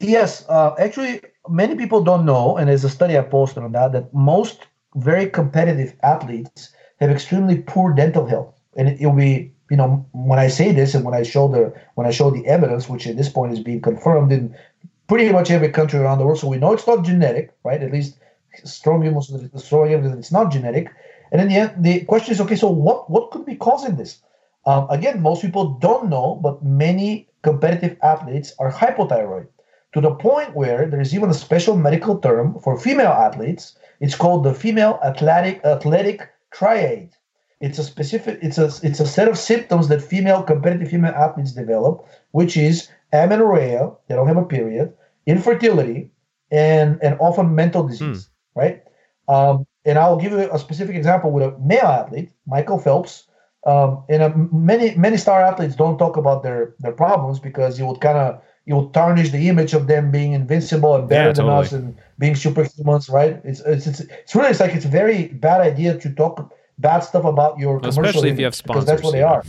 Yes, uh, actually, many people don't know, and there's a study I posted on that that most very competitive athletes have extremely poor dental health, and it, it'll be you know, when I say this and when I show the when I show the evidence, which at this point is being confirmed in pretty much every country around the world, so we know it's not genetic, right? At least strong evidence, strong evidence it's not genetic. And in the end, the question is, okay, so what what could be causing this? Um, again, most people don't know, but many competitive athletes are hypothyroid to the point where there is even a special medical term for female athletes. It's called the female athletic athletic triad. It's a specific. It's a it's a set of symptoms that female competitive female athletes develop, which is amenorrhea. They don't have a period, infertility, and and often mental disease. Mm. Right. Um, and I'll give you a specific example with a male athlete, Michael Phelps. Um, and a, many many star athletes don't talk about their their problems because you would kind of you would tarnish the image of them being invincible and better yeah, than totally. us and being superhumans, right? It's, it's it's it's really it's like it's a very bad idea to talk bad stuff about your commercial especially if you have sponsors because that's what they are.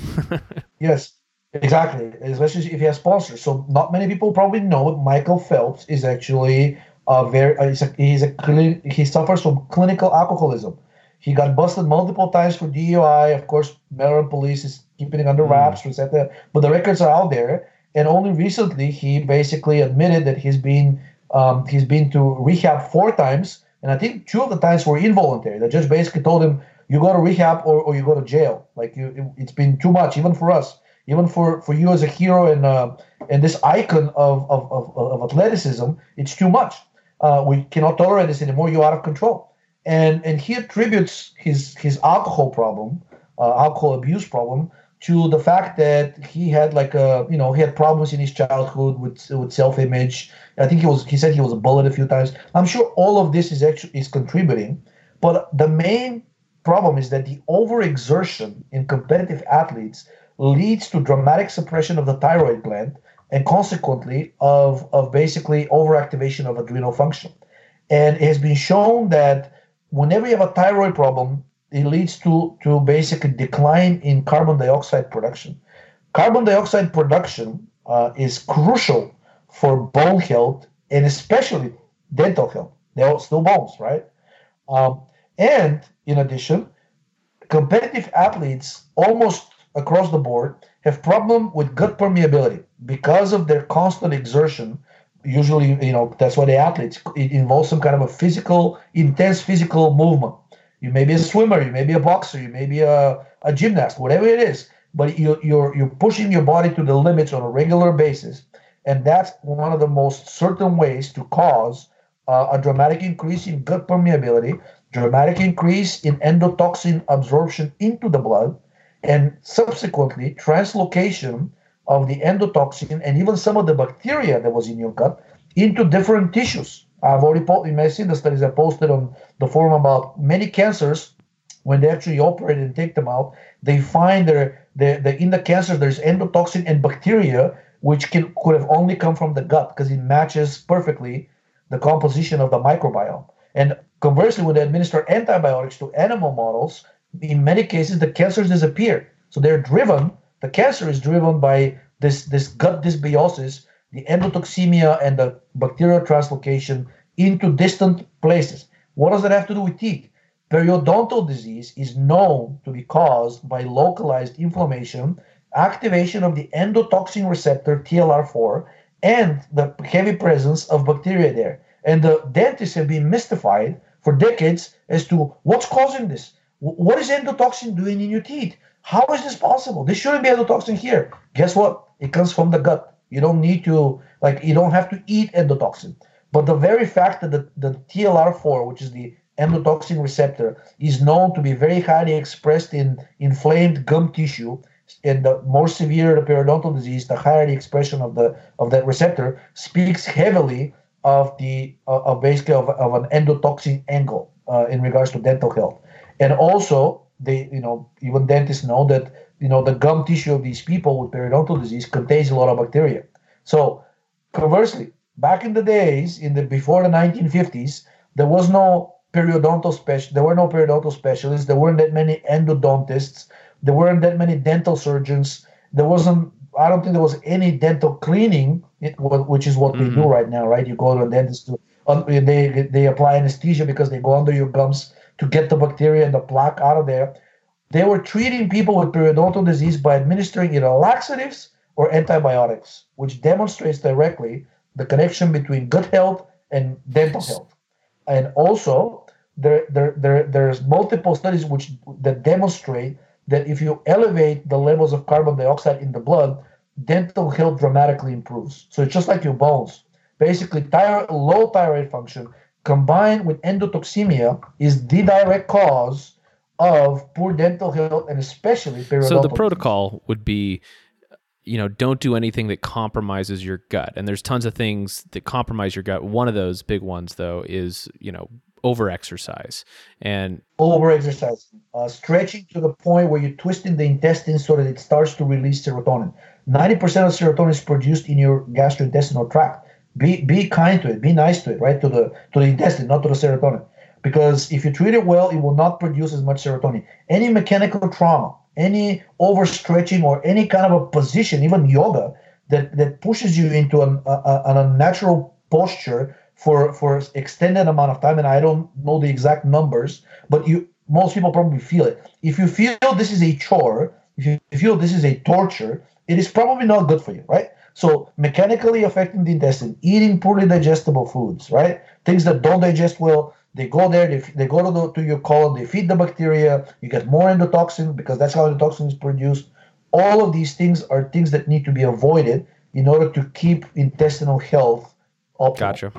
(laughs) yes, exactly. Especially if you have sponsors. So not many people probably know Michael Phelps is actually a very uh, he's a, he's a he suffers from clinical alcoholism. He got busted multiple times for DUI. Of course, Maryland police is keeping it under hmm. wraps, mm. but the records are out there. And only recently, he basically admitted that he's been um, he's been to rehab four times, and I think two of the times were involuntary. The judge basically told him, "You go to rehab or, or you go to jail." Like you, it, has been too much, even for us, even for, for you as a hero and uh, and this icon of, of, of, of athleticism. It's too much. Uh, we cannot tolerate this anymore. You're out of control. And and he attributes his his alcohol problem, uh, alcohol abuse problem, to the fact that he had like a you know he had problems in his childhood with with self image. I think he was he said he was a bullied a few times. I'm sure all of this is actually is contributing, but the main problem is that the overexertion in competitive athletes leads to dramatic suppression of the thyroid gland and consequently of of basically overactivation of adrenal function. And it has been shown that whenever you have a thyroid problem, it leads to to basically decline in carbon dioxide production. Carbon dioxide production uh, is crucial for bone health and especially dental health. They're all still bones, right? Um, and in addition, competitive athletes almost across the board have problem with gut permeability because of their constant exertion. Usually, you know, that's why the athletes it involves some kind of a physical, intense physical movement. You may be a swimmer, you may be a boxer, you may be a, a gymnast, whatever it is. But you, you're you're pushing your body to the limits on a regular basis, and that's one of the most certain ways to cause uh, a dramatic increase in gut permeability, dramatic increase in endotoxin absorption into the blood, and subsequently translocation of the endotoxin and even some of the bacteria that was in your gut into different tissues I've already posted, you may the studies I posted on the forum about many cancers. When they actually operate and take them out, they find there, the in the cancer there's endotoxin and bacteria which can could have only come from the gut because it matches perfectly the composition of the microbiome. And conversely, when they administer antibiotics to animal models, in many cases the cancers disappear. So they're driven. The cancer is driven by this this gut dysbiosis the endotoxemia and the bacterial translocation into distant places. What does that have to do with teeth? Periodontal disease is known to be caused by localized inflammation, activation of the endotoxin receptor TLR4, and the heavy presence of bacteria there. And the dentists have been mystified for decades as to what's causing this. What is endotoxin doing in your teeth? How is this possible? There shouldn't be endotoxin here. Guess what? It comes from the gut. You don't need to like you don't have to eat endotoxin. But the very fact that the, the TLR4, which is the endotoxin receptor, is known to be very highly expressed in inflamed gum tissue, and the more severe the periodontal disease, the higher the expression of the of that receptor, speaks heavily of the uh, of basically of, of an endotoxin angle uh, in regards to dental health. And also, they you know even dentists know that you know, the gum tissue of these people with periodontal disease contains a lot of bacteria. So, conversely, back in the days, in the before the 1950s, there was no periodontal special. There were no periodontal specialists. There weren't that many endodontists. There weren't that many dental surgeons. There wasn't. I don't think there was any dental cleaning, which is what mm-hmm. we do mm-hmm. right now, right? You go to a dentist to they they apply anesthesia because they go under your gums to get the bacteria and the plaque out of there. They were treating people with periodontal disease by administering either laxatives or antibiotics, which demonstrates directly the connection between gut health and dental health. and also there, there, there there's multiple studies which that demonstrate that if you elevate the levels of carbon dioxide in the blood, dental health dramatically improves. So it's just like your bones. Basically, thyroid, low thyroid function combined with endotoxemia is the direct cause of poor dental health and especially periodontal. So the protocol would be you know, don't do anything that compromises your gut. And there's tons of things that compromise your gut. One of those big ones though is, you know, over exercise and over exercise uh, stretching to the point where you're twisting the intestine so that it starts to release serotonin 90% of serotonin is produced in your gastrointestinal tract be be kind to it be nice to it right to the to the intestine not to the serotonin because if you treat it well it will not produce as much serotonin. Any mechanical trauma any overstretching or any kind of a position even yoga that that pushes you into an, a, an unnatural posture for for extended amount of time and i don't know the exact numbers but you most people probably feel it. If you feel this is a chore if you feel this is a torture it is probably not good for you right? So mechanically affecting the intestine eating poorly digestible foods right? Things that don't digest well they go there they, they go to, the, to your colon they feed the bacteria you get more endotoxin because that's how endotoxin is produced all of these things are things that need to be avoided in order to keep intestinal health optimal. Gotcha.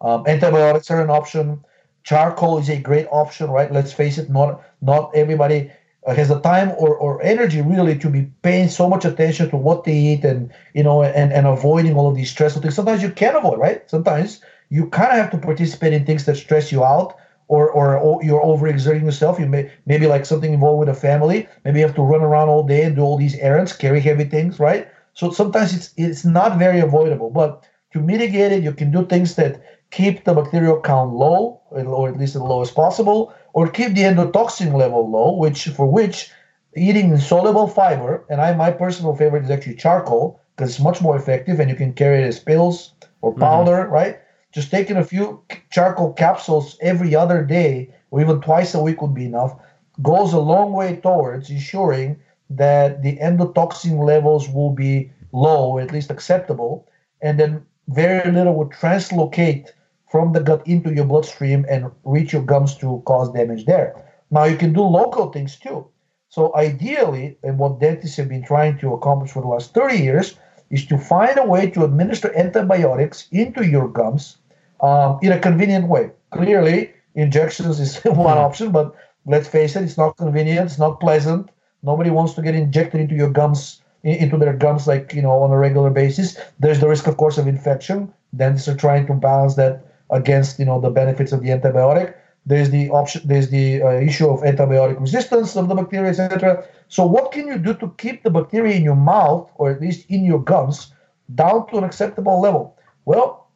Um, antibiotics are an option. Charcoal is a great option, right? Let's face it, not not everybody has the time or, or energy really to be paying so much attention to what they eat and you know and, and avoiding all of these stressful things. Sometimes you can avoid, right? Sometimes you kind of have to participate in things that stress you out or, or, or you're overexerting yourself. You may maybe like something involved with a family. Maybe you have to run around all day and do all these errands, carry heavy things, right? So sometimes it's it's not very avoidable. But to mitigate it, you can do things that keep the bacterial count low, or at least as low as possible, or keep the endotoxin level low, which for which eating insoluble fiber, and I my personal favorite is actually charcoal because it's much more effective and you can carry it as pills or mm-hmm. powder, mm-hmm. right? Just taking a few charcoal capsules every other day or even twice a week would be enough goes a long way towards ensuring that the endotoxin levels will be low, at least acceptable, and then very little would translocate from the gut into your bloodstream and reach your gums to cause damage there. Now, you can do local things too. So, ideally, and what dentists have been trying to accomplish for the last 30 years is to find a way to administer antibiotics into your gums um, in a convenient way. Clearly, injections is (laughs) one hmm. option, but let's face it, it's not convenient, it's not pleasant. Nobody wants to get injected into your gums, into their gums, like you know, on a regular basis. There's the risk, of course, of infection. Dentists are trying to balance that against you know the benefits of the antibiotic. There's the option. There's the uh, issue of antibiotic resistance of the bacteria, etc. So, what can you do to keep the bacteria in your mouth, or at least in your gums, down to an acceptable level? Well,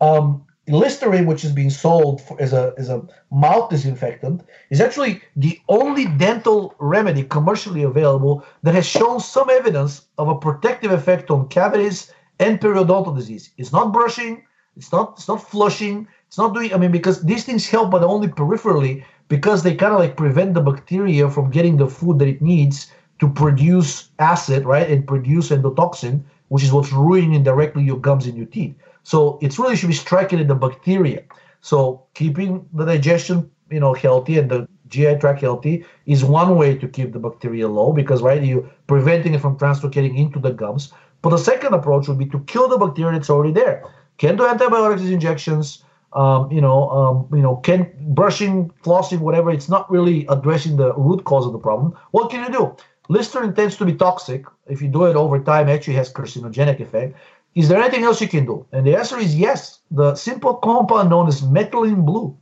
um, Listerine, which is being sold for, as a as a mouth disinfectant, is actually the only dental remedy commercially available that has shown some evidence of a protective effect on cavities and periodontal disease. It's not brushing, it's not it's not flushing, it's not doing. I mean, because these things help, but only peripherally, because they kind of like prevent the bacteria from getting the food that it needs to produce acid, right, and produce endotoxin, which is what's ruining directly your gums and your teeth. So it really should be striking at the bacteria. So keeping the digestion, you know, healthy and the GI tract healthy is one way to keep the bacteria low because right you're preventing it from translocating into the gums. But the second approach would be to kill the bacteria that's already there. Can do antibiotics injections. Um, you know, um, you know, can brushing, flossing, whatever. It's not really addressing the root cause of the problem. What can you do? Listerine tends to be toxic. If you do it over time, it actually has carcinogenic effect. Is there anything else you can do? And the answer is yes. The simple compound known as methylene blue.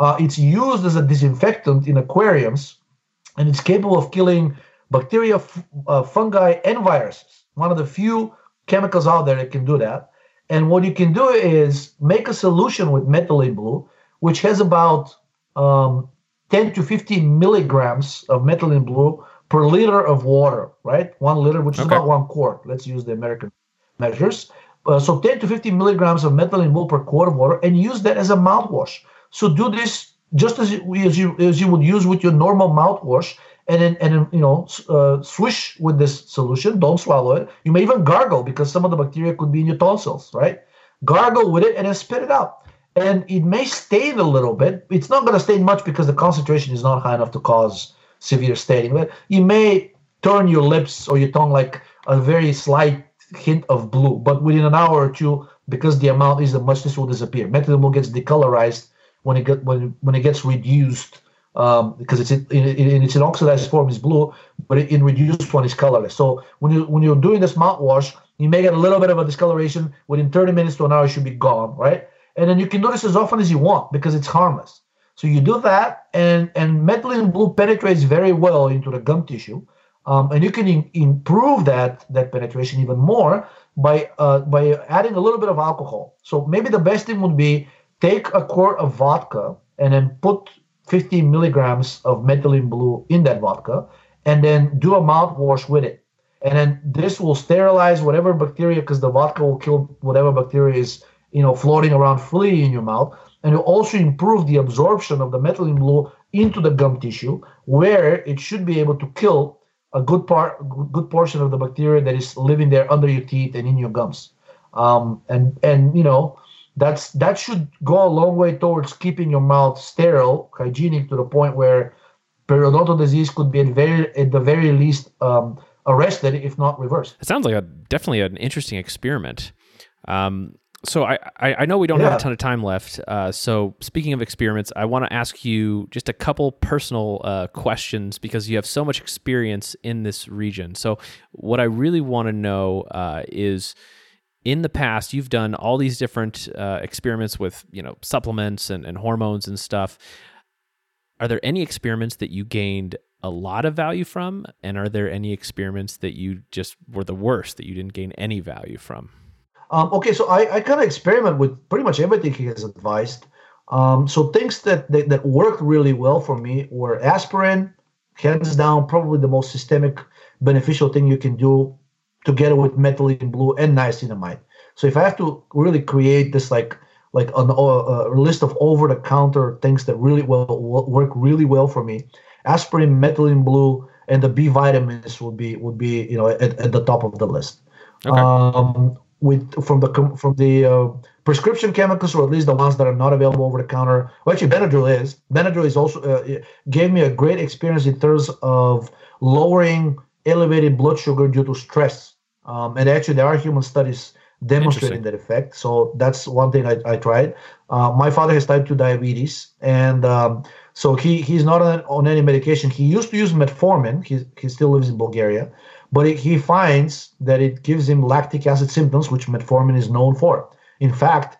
Uh, it's used as a disinfectant in aquariums, and it's capable of killing bacteria, f- uh, fungi, and viruses. One of the few chemicals out there that can do that. And what you can do is make a solution with methylene blue, which has about um, 10 to 15 milligrams of methylene blue per liter of water, right? One liter, which is okay. about one quart. Let's use the American measures. Uh, so 10 to 15 milligrams of methylene blue per quart of water and use that as a mouthwash. So do this just as you, as you, as you would use with your normal mouthwash and then, and you know, uh, swish with this solution. Don't swallow it. You may even gargle because some of the bacteria could be in your tonsils, right? Gargle with it and then spit it out. and it may stain a little bit. It's not going to stain much because the concentration is not high enough to cause severe staining. But you may turn your lips or your tongue like a very slight hint of blue. But within an hour or two, because the amount isn't much, this will disappear. Methylene gets decolorized when it get when when it gets reduced um, because it's in, in, in, its oxidized form is blue, but in reduced one is colorless. So when you when you're doing this mouthwash, you may get a little bit of a discoloration. Within 30 minutes to an hour, it should be gone, right? And then you can do this as often as you want because it's harmless. So you do that, and and methylene blue penetrates very well into the gum tissue, um, and you can in, improve that that penetration even more by uh, by adding a little bit of alcohol. So maybe the best thing would be take a quart of vodka and then put 15 milligrams of methylene blue in that vodka and then do a mouthwash with it. And then this will sterilize whatever bacteria because the vodka will kill whatever bacteria is you know floating around freely in your mouth. And it also improve the absorption of the methylene blue into the gum tissue where it should be able to kill a good part good portion of the bacteria that is living there under your teeth and in your gums. Um, and and you know that's that should go a long way towards keeping your mouth sterile, hygienic to the point where periodontal disease could be at very at the very least um, arrested, if not reversed. It sounds like a definitely an interesting experiment. Um, so I, I know we don't yeah. have a ton of time left. Uh, so speaking of experiments, I want to ask you just a couple personal uh, questions because you have so much experience in this region. So what I really want to know uh, is in the past you've done all these different uh, experiments with you know supplements and, and hormones and stuff are there any experiments that you gained a lot of value from and are there any experiments that you just were the worst that you didn't gain any value from um, okay so i, I kind of experiment with pretty much everything he has advised um, so things that, that that worked really well for me were aspirin hands down probably the most systemic beneficial thing you can do together with methylene blue and niacinamide. So if I have to really create this like like an, uh, a list of over-the-counter things that really well work really well for me, aspirin, methylene blue, and the B vitamins would be would be you know at, at the top of the list. Okay. Um, with from the from the uh, prescription chemicals, or at least the ones that are not available over the counter. Well, actually, Benadryl is. Benadryl is also uh, gave me a great experience in terms of lowering elevated blood sugar due to stress. Um, and actually, there are human studies demonstrating that effect. So that's one thing I, I tried. Uh, my father has type 2 diabetes, and um, so he he's not on, on, any medication. He used to use metformin. He, he still lives in Bulgaria, but it, he finds that it gives him lactic acid symptoms, which metformin is known for. In fact,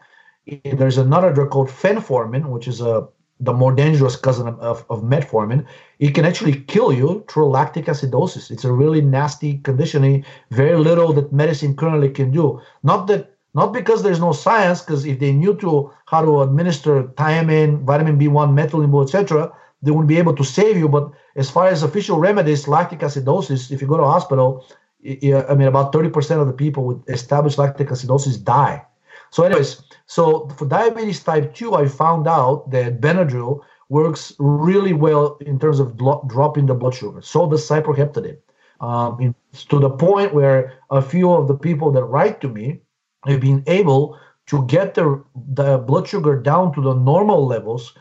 there's another drug called phenformin, which is a the more dangerous cousin of, of, metformin, it can actually kill you through lactic acidosis. It's a really nasty condition. Very little that medicine currently can do. Not that not because there's no science, because if they knew to how to administer thiamine, vitamin B1, methylene, etc., they would be able to save you. But as far as official remedies, lactic acidosis, if you go to hospital, I mean, about 30% of the people with established lactic acidosis die. So, anyways, so for diabetes type 2, I found out that Benadryl works really well in terms of dropping the blood sugar. So does cyproheptadine. Um, in, to the point where a few of the people that write to me have been able to get their the blood sugar down to the normal levels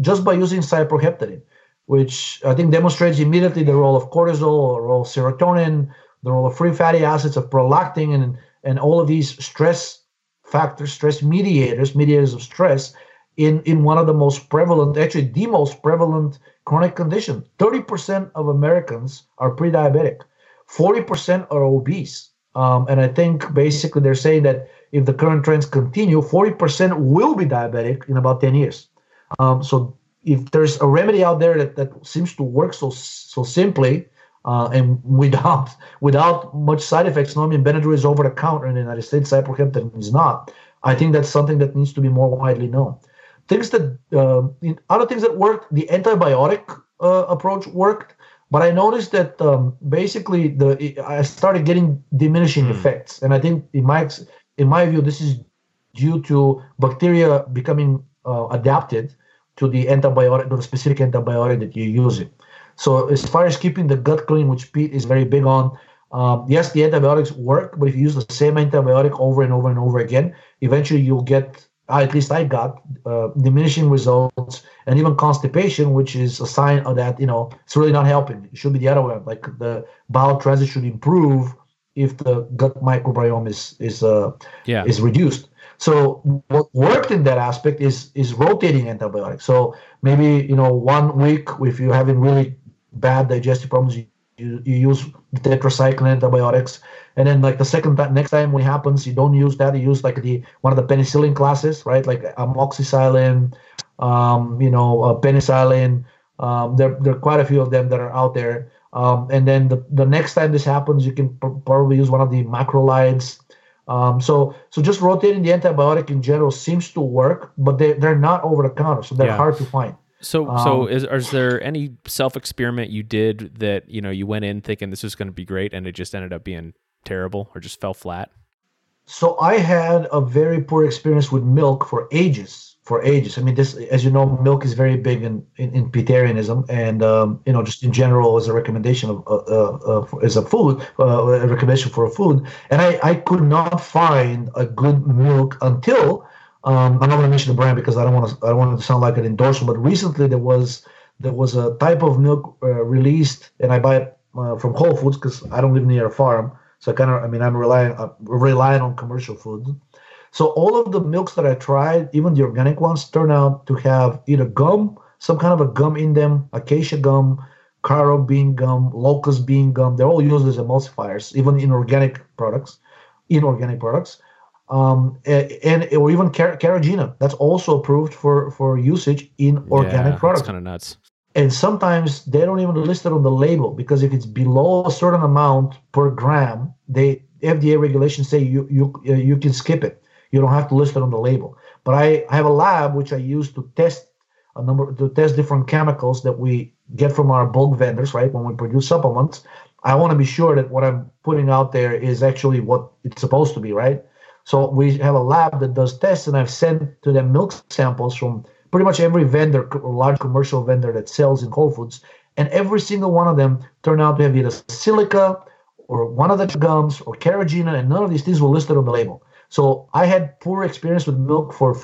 just by using cyproheptadine, which I think demonstrates immediately the role of cortisol, the role of serotonin, the role of free fatty acids, of prolactin, and and all of these stress factors, stress mediators, mediators of stress, in, in one of the most prevalent, actually the most prevalent chronic condition. 30% of Americans are pre-diabetic, 40% are obese. Um, and I think basically they're saying that if the current trends continue, 40% will be diabetic in about 10 years. Um, so if there's a remedy out there that, that seems to work so so simply, uh, and without (laughs) without much side effects. No, I mean Benadryl is over the counter in the United States. Cyproheptadine is not. I think that's something that needs to be more widely known. Things that uh, other things that worked, the antibiotic uh, approach worked, but I noticed that um, basically the I started getting diminishing mm. effects, and I think in my in my view this is due to bacteria becoming uh, adapted to the antibiotic, to the specific antibiotic that you're using. So as far as keeping the gut clean, which Peat is very big on, um, yes, the antibiotics work, but if you use the same antibiotic over and over and over again, eventually you'll get at least I got uh, diminishing results and even constipation, which is a sign of that you know it's really not helping. It should be the other way. Like the bowel transit should improve if the gut microbiome is is uh, yeah. is reduced. So what worked in that aspect is is rotating antibiotics. So maybe you know one week if you're having really bad digestive problems, you, you, you use tetracycline antibiotics, and then like the second time, next time it happens, you don't use that. You use like the one of the penicillin classes, right? Like amoxicillin, um, you know, uh, penicillin. Um, there, there are quite a few of them that are out there. Um, and then the, the next time this happens, you can pr- probably use one of the macrolides. Um, so so just rotating the antibiotic in general seems to work, but they they're not over the counter, so they're yeah. hard to find. So so um, is is there any self experiment you did that you know you went in thinking this was going to be great and it just ended up being terrible or just fell flat? So I had a very poor experience with milk for ages for ages. I mean, this, as you know, milk is very big in in, in Peatarianism, and um, you know, just in general as a recommendation of uh, uh, uh, as a food, uh, a recommendation for a food. And I I could not find a good milk until um, I'm not going to mention the brand because I don't want to I don't want to sound like an endorsement. But recently there was there was a type of milk uh, released, and I buy it from Whole Foods because I don't live near a farm. So I kind of, I mean, I'm relying, uh, relying on commercial food. So all of the milks that I tried, even the organic ones, turn out to have either gum, some kind of a gum in them, acacia gum, carob bean gum, locust bean gum. They're all used as emulsifiers, even in organic products, inorganic products, um, and, or even car- carrageenan. That's also approved for for usage in organic yeah, products. Kind of nuts. And sometimes they don't even list it on the label because if it's below a certain amount per gram, they FDA regulations say you you you can skip it. You don't have to list it on the label. But I, I have a lab which I use to test a number to test different chemicals that we get from our bulk vendors, right? When we produce supplements, I want to be sure that what I'm putting out there is actually what it's supposed to be, right? So we have a lab that does tests, and I've sent to them milk samples from pretty much every vendor, large commercial vendor that sells in Whole Foods, and every single one of them turned out to have either silica or one of the gums or carrageenan, and none of these things were listed on the label. So I had poor experience with milk for,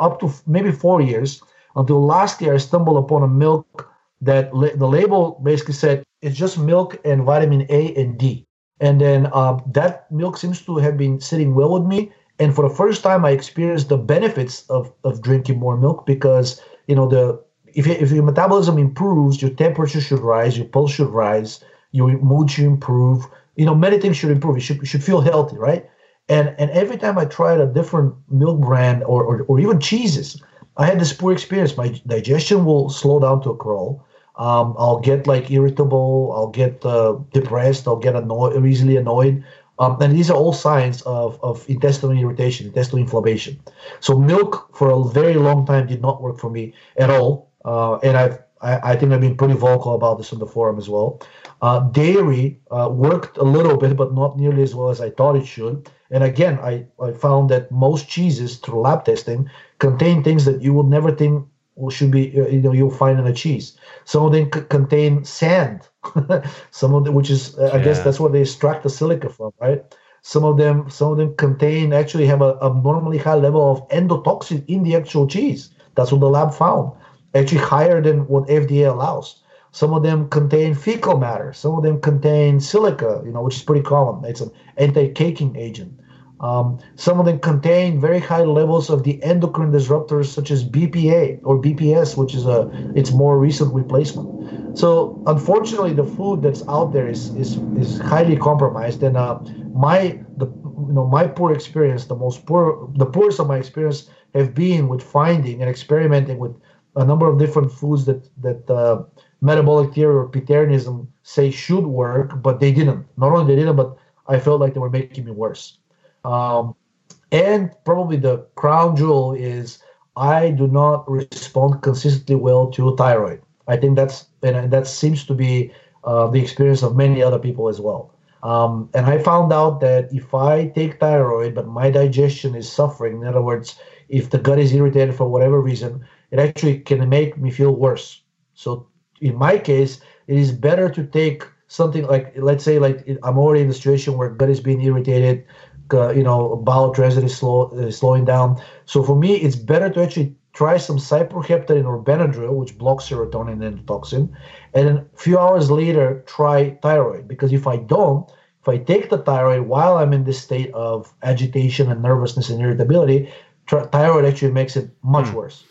up to maybe four years until last year I stumbled upon a milk that la- the label basically said it's just milk and vitamin A and D. And then uh, that milk seems to have been sitting well with me. And for the first time, I experienced the benefits of, of drinking more milk because you know the if, if your metabolism improves, your temperature should rise, your pulse should rise, your mood should improve. You know, many things should improve. You should you should feel healthy, right? And and every time I tried a different milk brand or, or, or even cheeses, I had this poor experience. My digestion will slow down to a crawl. Um, I'll get like irritable. I'll get uh, depressed. I'll get annoyed, easily annoyed. Um, and these are all signs of, of intestinal irritation, intestinal inflammation. So milk for a very long time did not work for me at all. Uh, and I've, I, I think I've been pretty vocal about this on the forum as well. Uh, dairy uh, worked a little bit, but not nearly as well as I thought it should. And again, I, I found that most cheeses through lab testing contain things that you would never think should be uh, you know you'll find in a cheese. Some of them c- contain sand. (laughs) some of them, which is uh, I guess that's where they extract the silica from, right? Some of them, some of them contain actually have a abnormally high level of endotoxin in the actual cheese. That's what the lab found, actually higher than what FDA allows. Some of them contain fecal matter. Some of them contain silica, you know, which is pretty common. It's an anti-caking agent. Um, some of them contain very high levels of the endocrine disruptors such as BPA or BPS, which is a its more recent replacement. So unfortunately, the food that's out there is is, is highly compromised. And uh, my the you know my poor experience, the most poor the poorest of my experience have been with finding and experimenting with a number of different foods that that uh, metabolic theory or Peatarianism say should work, but they didn't. Not only they didn't, but I felt like they were making me worse. Um, and probably the crown jewel is I do not respond consistently well to thyroid. I think that's and that seems to be uh, the experience of many other people as well. Um, and I found out that if I take thyroid, but my digestion is suffering, in other words, if the gut is irritated for whatever reason, it actually can make me feel worse. So in my case, it is better to take something like, let's say, like I'm already in a situation where gut is being irritated uh, you know, bowel transit is slow, uh, slowing down. So for me, it's better to actually try some cyproheptadine or Benadryl, which blocks serotonin and toxin, and then a few hours later try thyroid. Because if I don't, if I take the thyroid while I'm in this state of agitation and nervousness and irritability, thyroid actually makes it much mm. worse.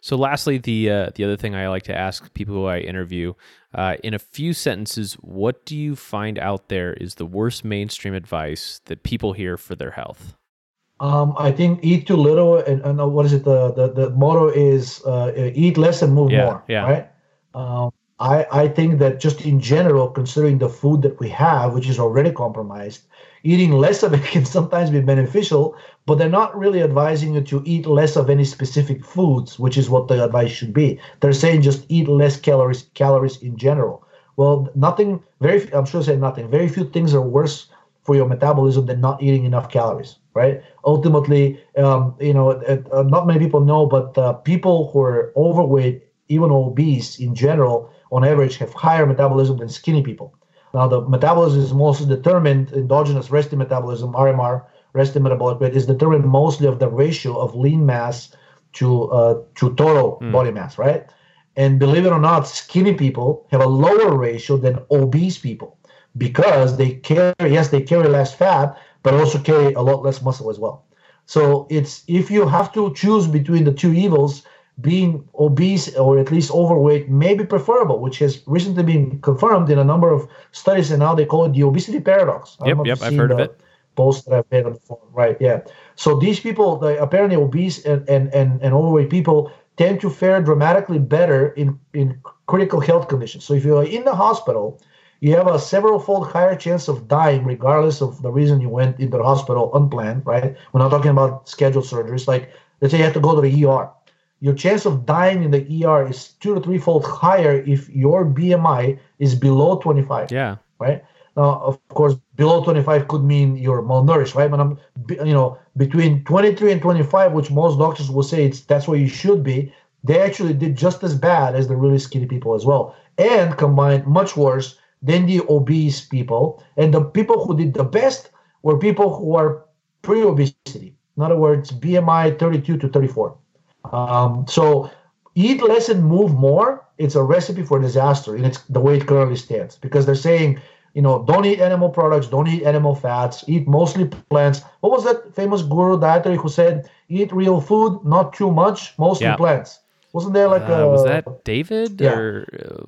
So, lastly, the uh, the other thing I like to ask people who I interview, uh, in a few sentences, what do you find out there is the worst mainstream advice that people hear for their health? Um, I think eat too little, and, and uh, what is it? The the, the motto is uh, eat less and move yeah, more. Yeah. Right. Um, I I think that just in general, considering the food that we have, which is already compromised, eating less of it (laughs) can sometimes be beneficial. But they're not really advising you to eat less of any specific foods, which is what the advice should be. They're saying just eat less calories calories in general. Well, nothing. Very. I'm sure said nothing. Very few things are worse for your metabolism than not eating enough calories right? Ultimately, um, you know, uh, not many people know, but uh, people who are overweight, even obese in general, on average, have higher metabolism than skinny people. Now, the metabolism is mostly determined, endogenous resting metabolism, RMR, resting metabolic rate, is determined mostly of the ratio of lean mass to uh, to total mm. body mass, right? And believe it or not, skinny people have a lower ratio than obese people because they carry, yes, they carry less fat, but also carry a lot less muscle as well. So it's if you have to choose between the two evils, being obese or at least overweight may be preferable, which has recently been confirmed in a number of studies, and now they call it the obesity paradox. Yep, yep, I've heard of it. Post that I've made on the phone, right? Yeah. So these people, the, apparently obese and, and, and, and overweight people, tend to fare dramatically better in, in critical health conditions. So if you're in the hospital you have a several-fold higher chance of dying regardless of the reason you went into the hospital unplanned, right? We're not talking about scheduled surgeries. Like, let's say you have to go to the ER. Your chance of dying in the ER is two to three-fold higher if your BMI is below 25. Yeah. Right. Now, of course, below 25 could mean you're malnourished, right? But I'm, you know, between 23 and 25, which most doctors will say it's that's where you should be. They actually did just as bad as the really skinny people as well, and combined much worse than the obese people, and the people who did the best were people who are pre-obesity. In other words, BMI 32 to 34. Um, so eat less and move more. It's a recipe for disaster, and it's the way it currently stands because they're saying, you know, don't eat animal products, don't eat animal fats, eat mostly plants. What was that famous guru dietary who said, eat real food, not too much, mostly yeah. plants? Wasn't there like uh, a was that David yeah. or uh,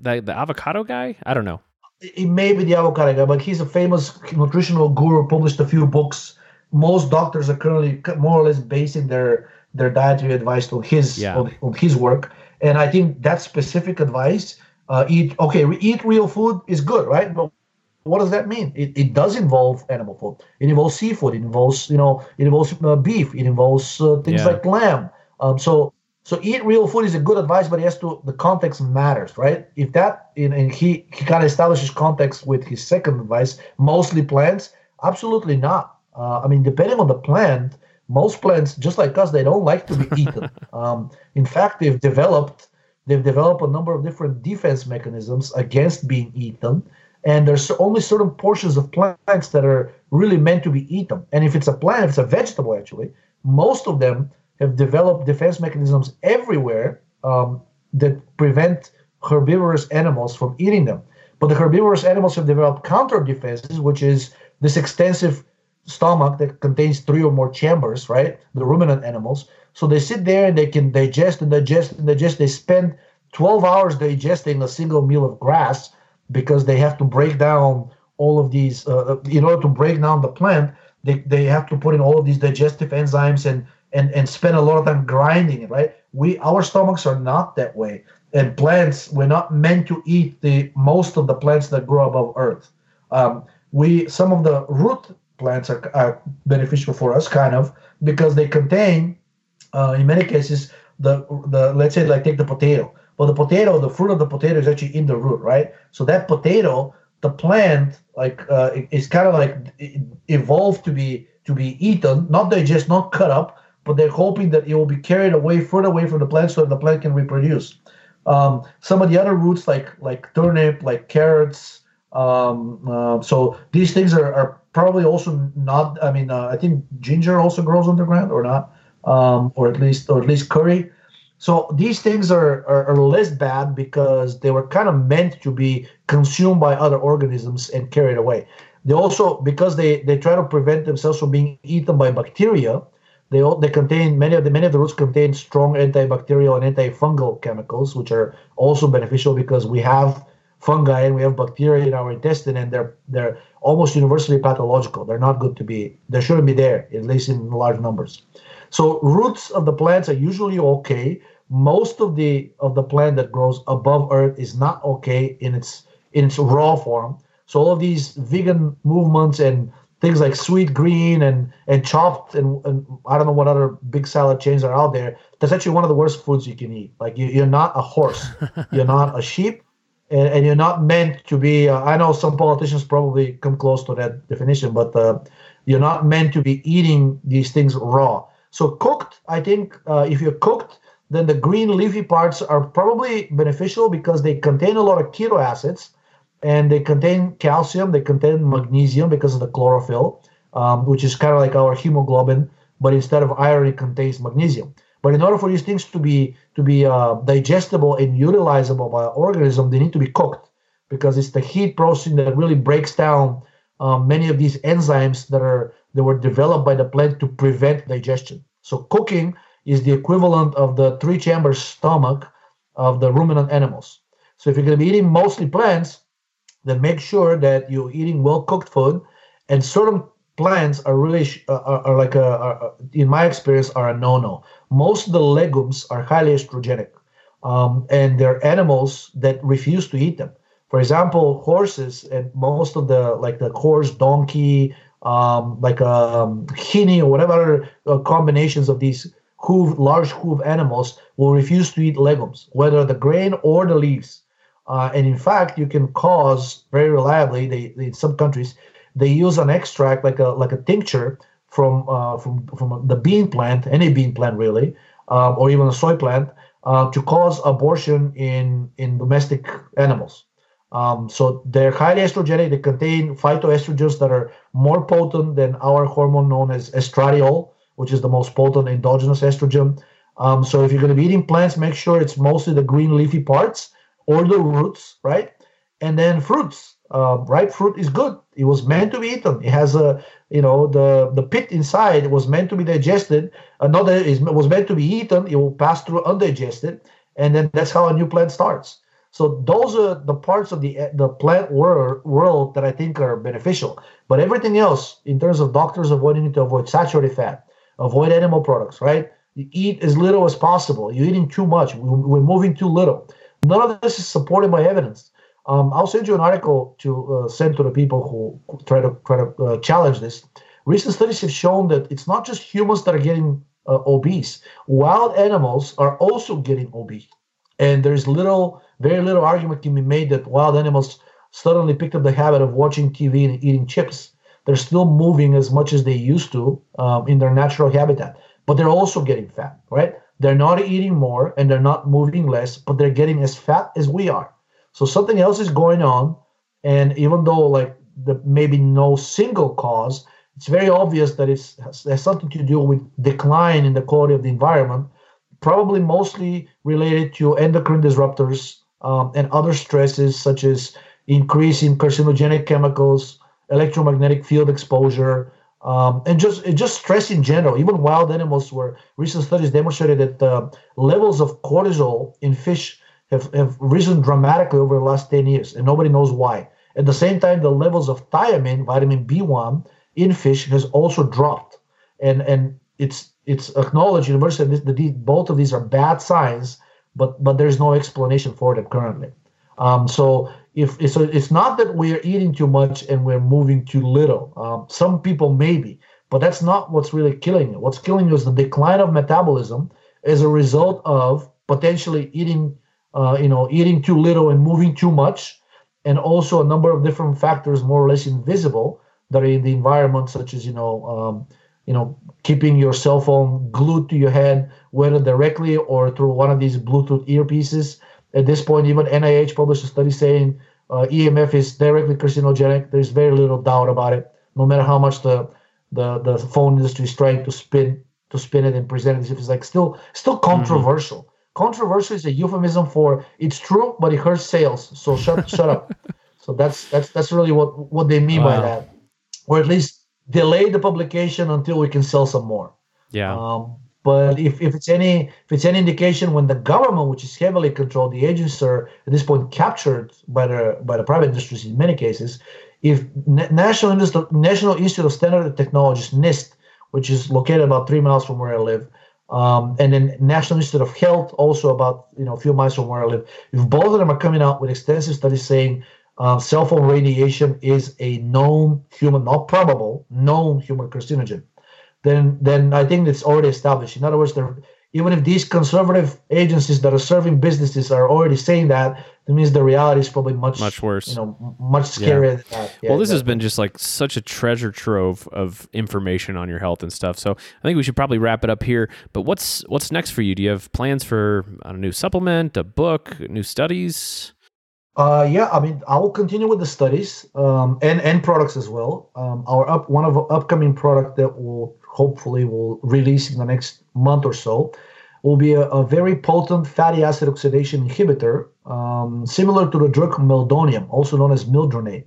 the the avocado guy? I don't know. It may be the avocado guy, but he's a famous nutritional guru. Published a few books. Most doctors are currently more or less basing their their dietary advice on his yeah. on, on, his work, and I think that specific advice, uh, eat okay, eat real food is good, right? But what does that mean? It, it does involve animal food. It involves seafood. It involves you know it involves uh, beef. It involves uh, things yeah. like lamb. Um, so so eat real food is a good advice, but he has to the context matters, right? If that and he he kind of establishes context with his second advice, mostly plants, absolutely not. Uh, I mean, depending on the plant, most plants, just like us, they don't like to be eaten. (laughs) um, in fact, they've developed they've developed a number of different defense mechanisms against being eaten. And there's only certain portions of plants that are really meant to be eaten. And if it's a plant, if it's a vegetable, actually, most of them have developed defense mechanisms everywhere um, that prevent herbivorous animals from eating them. But the herbivorous animals have developed counter defenses, which is this extensive stomach that contains three or more chambers, right? The ruminant animals. So they sit there and they can digest and digest and digest. They spend 12 hours digesting a single meal of grass because they have to break down all of these. Uh, in order to break down the plant, they, they have to put in all of these digestive enzymes and and and spend a lot of time grinding it right we our stomachs are not that way and plants we're not meant to eat the most of the plants that grow above earth um, we some of the root plants are, are beneficial for us kind of because they contain uh, in many cases the the let's say like take the potato well the potato the fruit of the potato is actually in the root right so that potato the plant like uh, is kind of like evolved to be to be eaten not digest not cut up but they're hoping that it will be carried away further away from the plant so that the plant can reproduce. Um, some of the other roots like like turnip, like carrots. Um, uh, so these things are, are probably also not. I mean, uh, I think ginger also grows underground, or not, um, or at least, or at least curry. So these things are, are, are less bad because they were kind of meant to be consumed by other organisms and carried away. They also because they they try to prevent themselves from being eaten by bacteria. They all, they contain many of the many of the roots contain strong antibacterial and antifungal chemicals, which are also beneficial because we have fungi and we have bacteria in our intestine, and they're they're almost universally pathological. They're not good to be. They shouldn't be there, at least in large numbers. So roots of the plants are usually okay. Most of the of the plant that grows above earth is not okay in its in its raw form. So all of these vegan movements and things like Sweetgreen and and chopped and, and I don't know what other big salad chains are out there. That's actually one of the worst foods you can eat. Like you, you're not a horse, (laughs) you're not a sheep, and, and you're not meant to be. Uh, I know some politicians probably come close to that definition, but uh, you're not meant to be eating these things raw. So cooked, I think uh, if you're cooked, then the green leafy parts are probably beneficial because they contain a lot of keto acids and they contain calcium, they contain magnesium because of the chlorophyll, um, which is kind of like our hemoglobin, but instead of iron, it contains magnesium. But in order for these things to be to be uh, digestible and utilizable by our organism, they need to be cooked because it's the heat process that really breaks down um, many of these enzymes that are that were developed by the plant to prevent digestion. So cooking is the equivalent of the three chamber stomach of the ruminant animals. So if you're going to be eating mostly plants, then make sure that you're eating well cooked food and certain plants are really uh, are, are, like a are, in my experience are a no-no most of the legumes are highly estrogenic um, and they're animals that refuse to eat them for example horses and most of the like the horse donkey um, like a um, hinny or whatever uh, combinations of these hoof large hoof animals will refuse to eat legumes whether the grain or the leaves uh, and in fact, you can cause very reliably. They, they, in some countries they use an extract like a like a tincture from uh, from from the bean plant, any bean plant really, um, or even a soy plant, uh, to cause abortion in in domestic animals. Um, so they're highly estrogenic. They contain phytoestrogens that are more potent than our hormone known as estradiol, which is the most potent endogenous estrogen. Um, so if you're going to be eating plants, make sure it's mostly the green leafy parts or the roots, right? And then fruits. Uh, ripe fruit is good. It was meant to be eaten. It has a, you know, the the pit inside it was meant to be digested. Another is was meant to be eaten. It will pass through undigested, and then that's how a new plant starts. So those are the parts of the the plant world, world that I think are beneficial. But everything else, in terms of doctors avoiding to avoid saturated fat, avoid animal products, right? You eat as little as possible. You're eating too much. We're moving too little. None of this is supported by evidence. Um, I'll send you an article to uh, send to the people who try to try to uh, challenge this. Recent studies have shown that it's not just humans that are getting uh, obese. Wild animals are also getting obese, and there's little, very little argument can be made that wild animals suddenly picked up the habit of watching TV and eating chips. They're still moving as much as they used to um, in their natural habitat, but they're also getting fat, right? They're not eating more and they're not moving less, but they're getting as fat as we are. So something else is going on. And even though like the maybe no single cause, it's very obvious that it's has something to do with decline in the quality of the environment, probably mostly related to endocrine disruptors um, and other stresses such as increase in carcinogenic chemicals, electromagnetic field exposure, um, and just just stress in general. Even wild animals, where recent studies demonstrated that the levels of cortisol in fish have, have risen dramatically over the last 10 years, and nobody knows why. At the same time, the levels of thiamine, vitamin B1, in fish has also dropped, and and it's it's acknowledged universally that both of these are bad signs, but but there's no explanation for them currently. Um, so if so, it's not that we're eating too much and we're moving too little. Um, some people maybe, but that's not what's really killing you. What's killing you is the decline of metabolism as a result of potentially eating, uh, you know, eating too little and moving too much, and also a number of different factors, more or less invisible, that are in the environment, such as you know, um, you know, keeping your cell phone glued to your head, whether directly or through one of these Bluetooth earpieces at this point, even NIH published a study saying uh, EMF is directly carcinogenic. There's very little doubt about it. no matter how much the the the phone industry is trying to spin to spin it and present it as if it's like still still mm-hmm. controversial. Mm-hmm. Controversial is a euphemism for it's true, but it hurts sales. So shut (laughs) shut up. So that's that's that's really what what they mean wow. by that, or at least delay the publication until we can sell some more. Yeah. Um, but if, if it's any if it's any indication when the government, which is heavily controlled, the agents are at this point captured by the by the private industries in many cases. If National Institute, National Institute of Standard and Technologies (NIST), which is located about three miles from where I live, um, and then National Institute of Health, also about you know a few miles from where I live, if both of them are coming out with extensive studies saying uh, cell phone radiation is a known human, not probable, known human carcinogen then then I think it's already established. In other words, even if these conservative agencies that are serving businesses are already saying that, it means the reality is probably much much worse. You know, much scarier yeah. than that. Yeah, well, this exactly. has been just like such a treasure trove of information on your health and stuff. So I think we should probably wrap it up here. But what's what's next for you? Do you have plans for a new supplement, a book, new studies? Uh, yeah, I mean, I will continue with the studies um, and and products as well. Um, our up one of upcoming product that will hopefully will release in the next month or so will be a, a very potent fatty acid oxidation inhibitor, um, similar to the drug meldonium, also known as mildronate.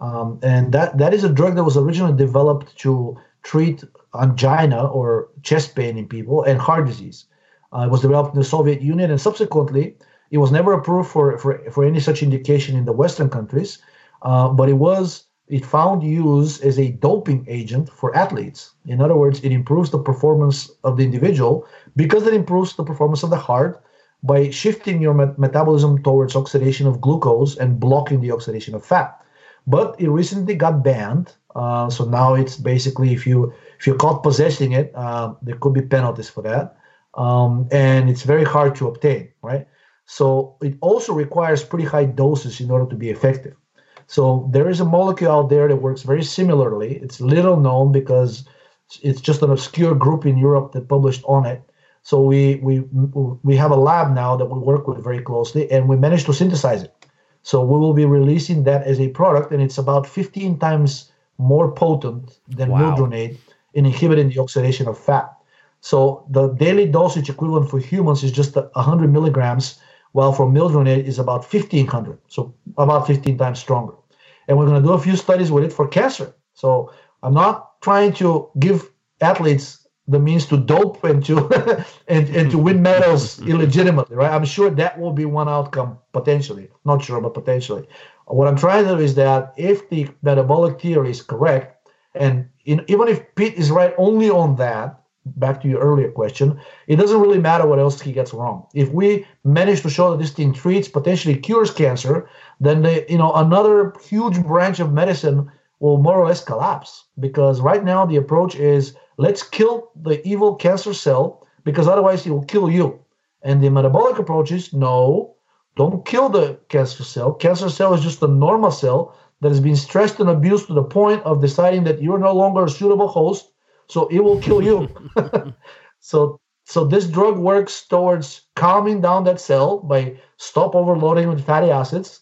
Um, and that that is a drug that was originally developed to treat angina or chest pain in people and heart disease. Uh, it was developed in the Soviet Union and subsequently it was never approved for, for, for any such indication in the Western countries, uh, but it was it found use as a doping agent for athletes. In other words, it improves the performance of the individual because it improves the performance of the heart by shifting your met- metabolism towards oxidation of glucose and blocking the oxidation of fat. But it recently got banned, uh, so now it's basically if you if you're caught possessing it, uh, there could be penalties for that, um, and it's very hard to obtain, right? So it also requires pretty high doses in order to be effective. So there is a molecule out there that works very similarly. It's little known because it's just an obscure group in Europe that published on it. So we we we have a lab now that we work with very closely, and we managed to synthesize it. So we will be releasing that as a product, and it's about 15 times more potent than wow. mildronate in inhibiting the oxidation of fat. So the daily dosage equivalent for humans is just 100 milligrams while for mildronate is about 1500, so about 15 times stronger. And we're going to do a few studies with it for cancer. So I'm not trying to give athletes the means to dope and to (laughs) and, and to win medals (laughs) illegitimately, right? I'm sure that will be one outcome potentially. Not sure, but potentially. What I'm trying to do is that if the metabolic theory is correct, and in, even if Peat is right only on that, back to your earlier question, it doesn't really matter what else he gets wrong. If we manage to show that this thing treats, potentially cures cancer, then the, you know another huge branch of medicine will more or less collapse. Because right now the approach is let's kill the evil cancer cell because otherwise it will kill you. And the metabolic approach is no, don't kill the cancer cell. Cancer cell is just a normal cell that has been stressed and abused to the point of deciding that you're no longer a suitable host so it will kill you. (laughs) (laughs) so so this drug works towards calming down that cell by stop overloading with fatty acids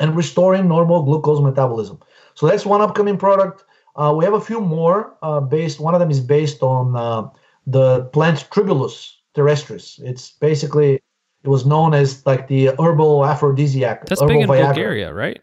and restoring normal glucose metabolism. So that's one upcoming product. Uh, we have a few more uh, based. One of them is based on uh, the plant Tribulus terrestris. It's basically it was known as like the herbal aphrodisiac. That's herbal big in Viagra. Bulgaria, right?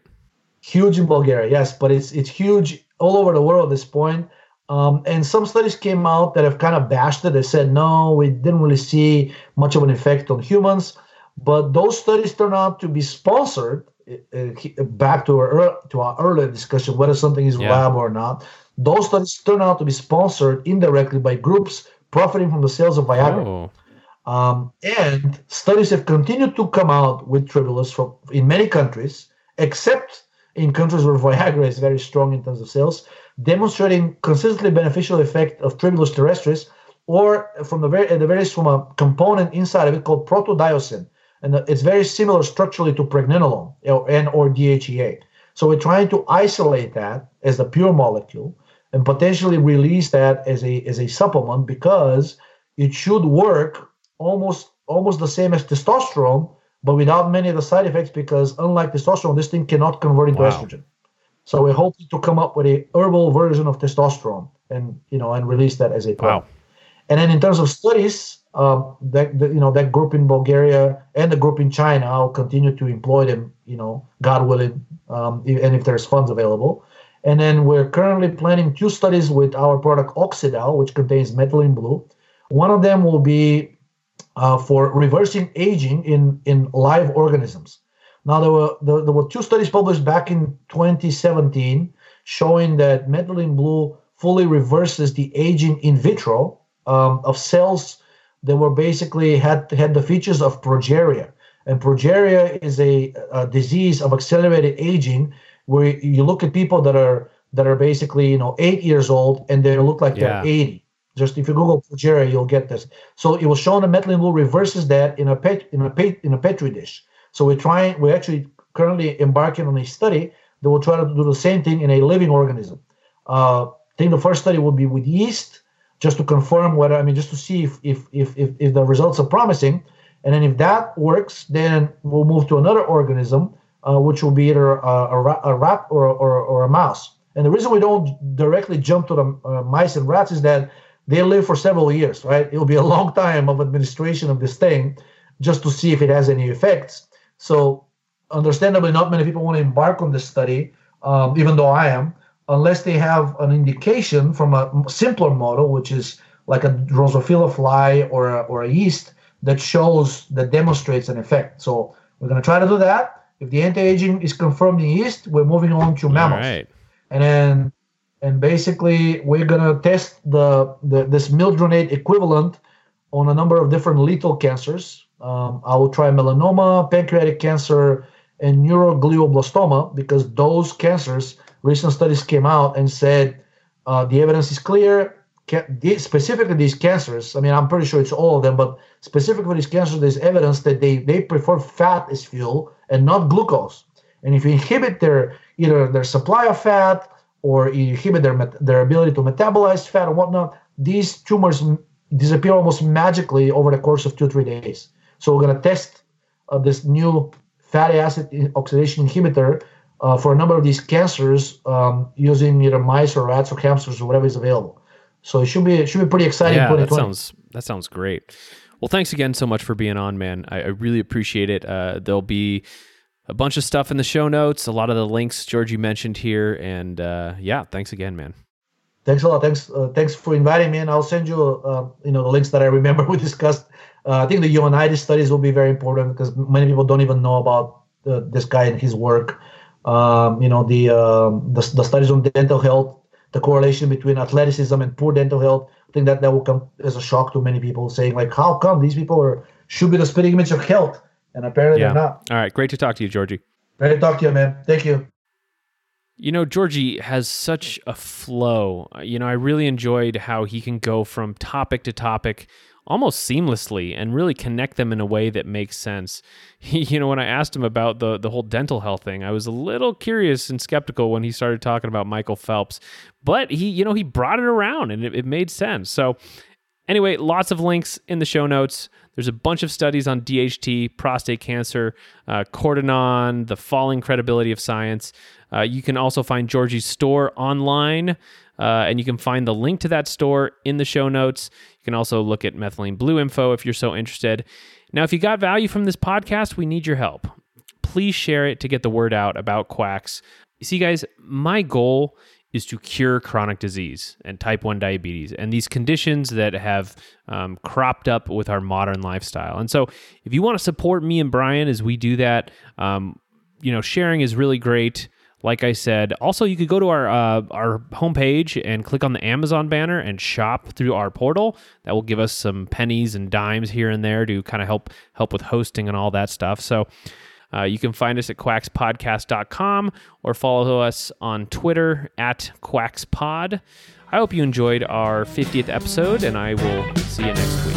Huge in Bulgaria, yes, but it's it's huge all over the world at this point. Um, and some studies came out that have kind of bashed it. They said, no, we didn't really see much of an effect on humans. But those studies turned out to be sponsored. Uh, back to our to our earlier discussion, whether something is yeah. reliable or not. Those studies turn out to be sponsored indirectly by groups profiting from the sales of Viagra. Oh. Um, and studies have continued to come out with tribulus from in many countries, except in countries where Viagra is very strong in terms of sales demonstrating consistently beneficial effect of Tribulus terrestris, or from the very, the very from a component inside of it called protodioscin, and it's very similar structurally to pregnenolone and or DHEA. So we're trying to isolate that as the pure molecule and potentially release that as a as a supplement because it should work almost almost the same as testosterone, but without many of the side effects because unlike testosterone, this thing cannot convert into wow. estrogen. So we're hoping to come up with a herbal version of testosterone and you know and release that as a product. Wow. And then in terms of studies, um, that the, you know that group in Bulgaria and the group in China, I'll continue to employ them. You know, God willing, um, and if there's funds available. And then we're currently planning two studies with our product Oxidal, which contains methylene blue. One of them will be uh, for reversing aging in in live organisms. Now there were there, there were two studies published back in 2017 showing that methylene blue fully reverses the aging in vitro um, of cells that were basically had had the features of progeria. And progeria is a, a disease of accelerated aging where you look at people that are that are basically you know eight years old and they look like yeah. they're 80 just if you google progeria you'll get this so it was shown that methylene blue reverses that in a pet in a pet in a petri dish so we're trying we're actually currently embarking on a study that will try to do the same thing in a living organism uh, i think the first study will be with yeast just to confirm whether I mean just to see if if if if, if the results are promising, and then if that works, then we'll move to another organism, uh, which will be either a, a, a rat or, or or a mouse. And the reason we don't directly jump to the uh, mice and rats is that they live for several years, right? It will be a long time of administration of this thing just to see if it has any effects. So, understandably, not many people want to embark on this study, um, even though I am unless they have an indication from a simpler model, which is like a Drosophila fly or a, or a yeast that shows that demonstrates an effect. So we're going to try to do that. If the anti-aging is confirmed in yeast, we're moving on to mammals. Right. And then and basically we're going to test the, the this mildronate equivalent on a number of different lethal cancers. Um, I will try melanoma, pancreatic cancer, and neuroglioblastoma because those cancers recent studies came out and said uh, the evidence is clear. specifically, these cancers. I mean, I'm pretty sure it's all of them, but specifically these cancers, there's evidence that they they prefer fat as fuel and not glucose. And if you inhibit their either their supply of fat or you inhibit their their ability to metabolize fat or whatnot, these tumors disappear almost magically over the course of two three days. So we're gonna test uh, this new fatty acid oxidation inhibitor uh, for a number of these cancers um, using either mice or rats or hamsters or whatever is available. So it should be it should be pretty exciting. Yeah, that sounds that sounds great. Well, thanks again so much for being on, man. I, I really appreciate it. Uh, there'll be a bunch of stuff in the show notes, a lot of the links Georgi mentioned here, and uh, yeah, thanks again, man. Thanks a lot. Thanks, uh, thanks for inviting me, and I'll send you, uh, you know, the links that I remember (laughs) we discussed. Uh, I think the UNItis studies will be very important because many people don't even know about this guy and his work um, you know the, uh, the, the studies on dental health, the correlation between athleticism and poor dental health. I think that that will come as a shock to many people, saying like, how come these people are should be the spitting image of health, and apparently yeah. they're not. All right, great to talk to you, Georgi. Great to talk to you, man. Thank you. You know, Georgi has such a flow. You know, I really enjoyed how he can go from topic to topic almost seamlessly and really connect them in a way that makes sense. (laughs) You know, when I asked him about the the whole dental health thing, I was a little curious and skeptical when he started talking about Michael Phelps, but he, you know, he brought it around and it, it made sense. So, anyway, lots of links in the show notes. There's a bunch of studies on DHT, prostate cancer, uh, the falling credibility of science. Uh, you can also find Georgi's store online. Uh, and you can find the link to that store in the show notes. You can also look at methylene blue info if you're so interested. Now, if you got value from this podcast, we need your help. Please share it to get the word out about quacks. You see, guys, my goal is to cure chronic disease and type 1 diabetes and these conditions that have um, cropped up with our modern lifestyle. And so, if you want to support me and Brian as we do that, um, you know, sharing is really great like I said, also you could go to our uh, our homepage and click on the Amazon banner and shop through our portal. That will give us some pennies and dimes here and there to kind of help help with hosting and all that stuff. So uh, you can find us at quackspodcast.com or follow us on Twitter at quackspod. I hope you enjoyed our 50th episode, and I will see you next week.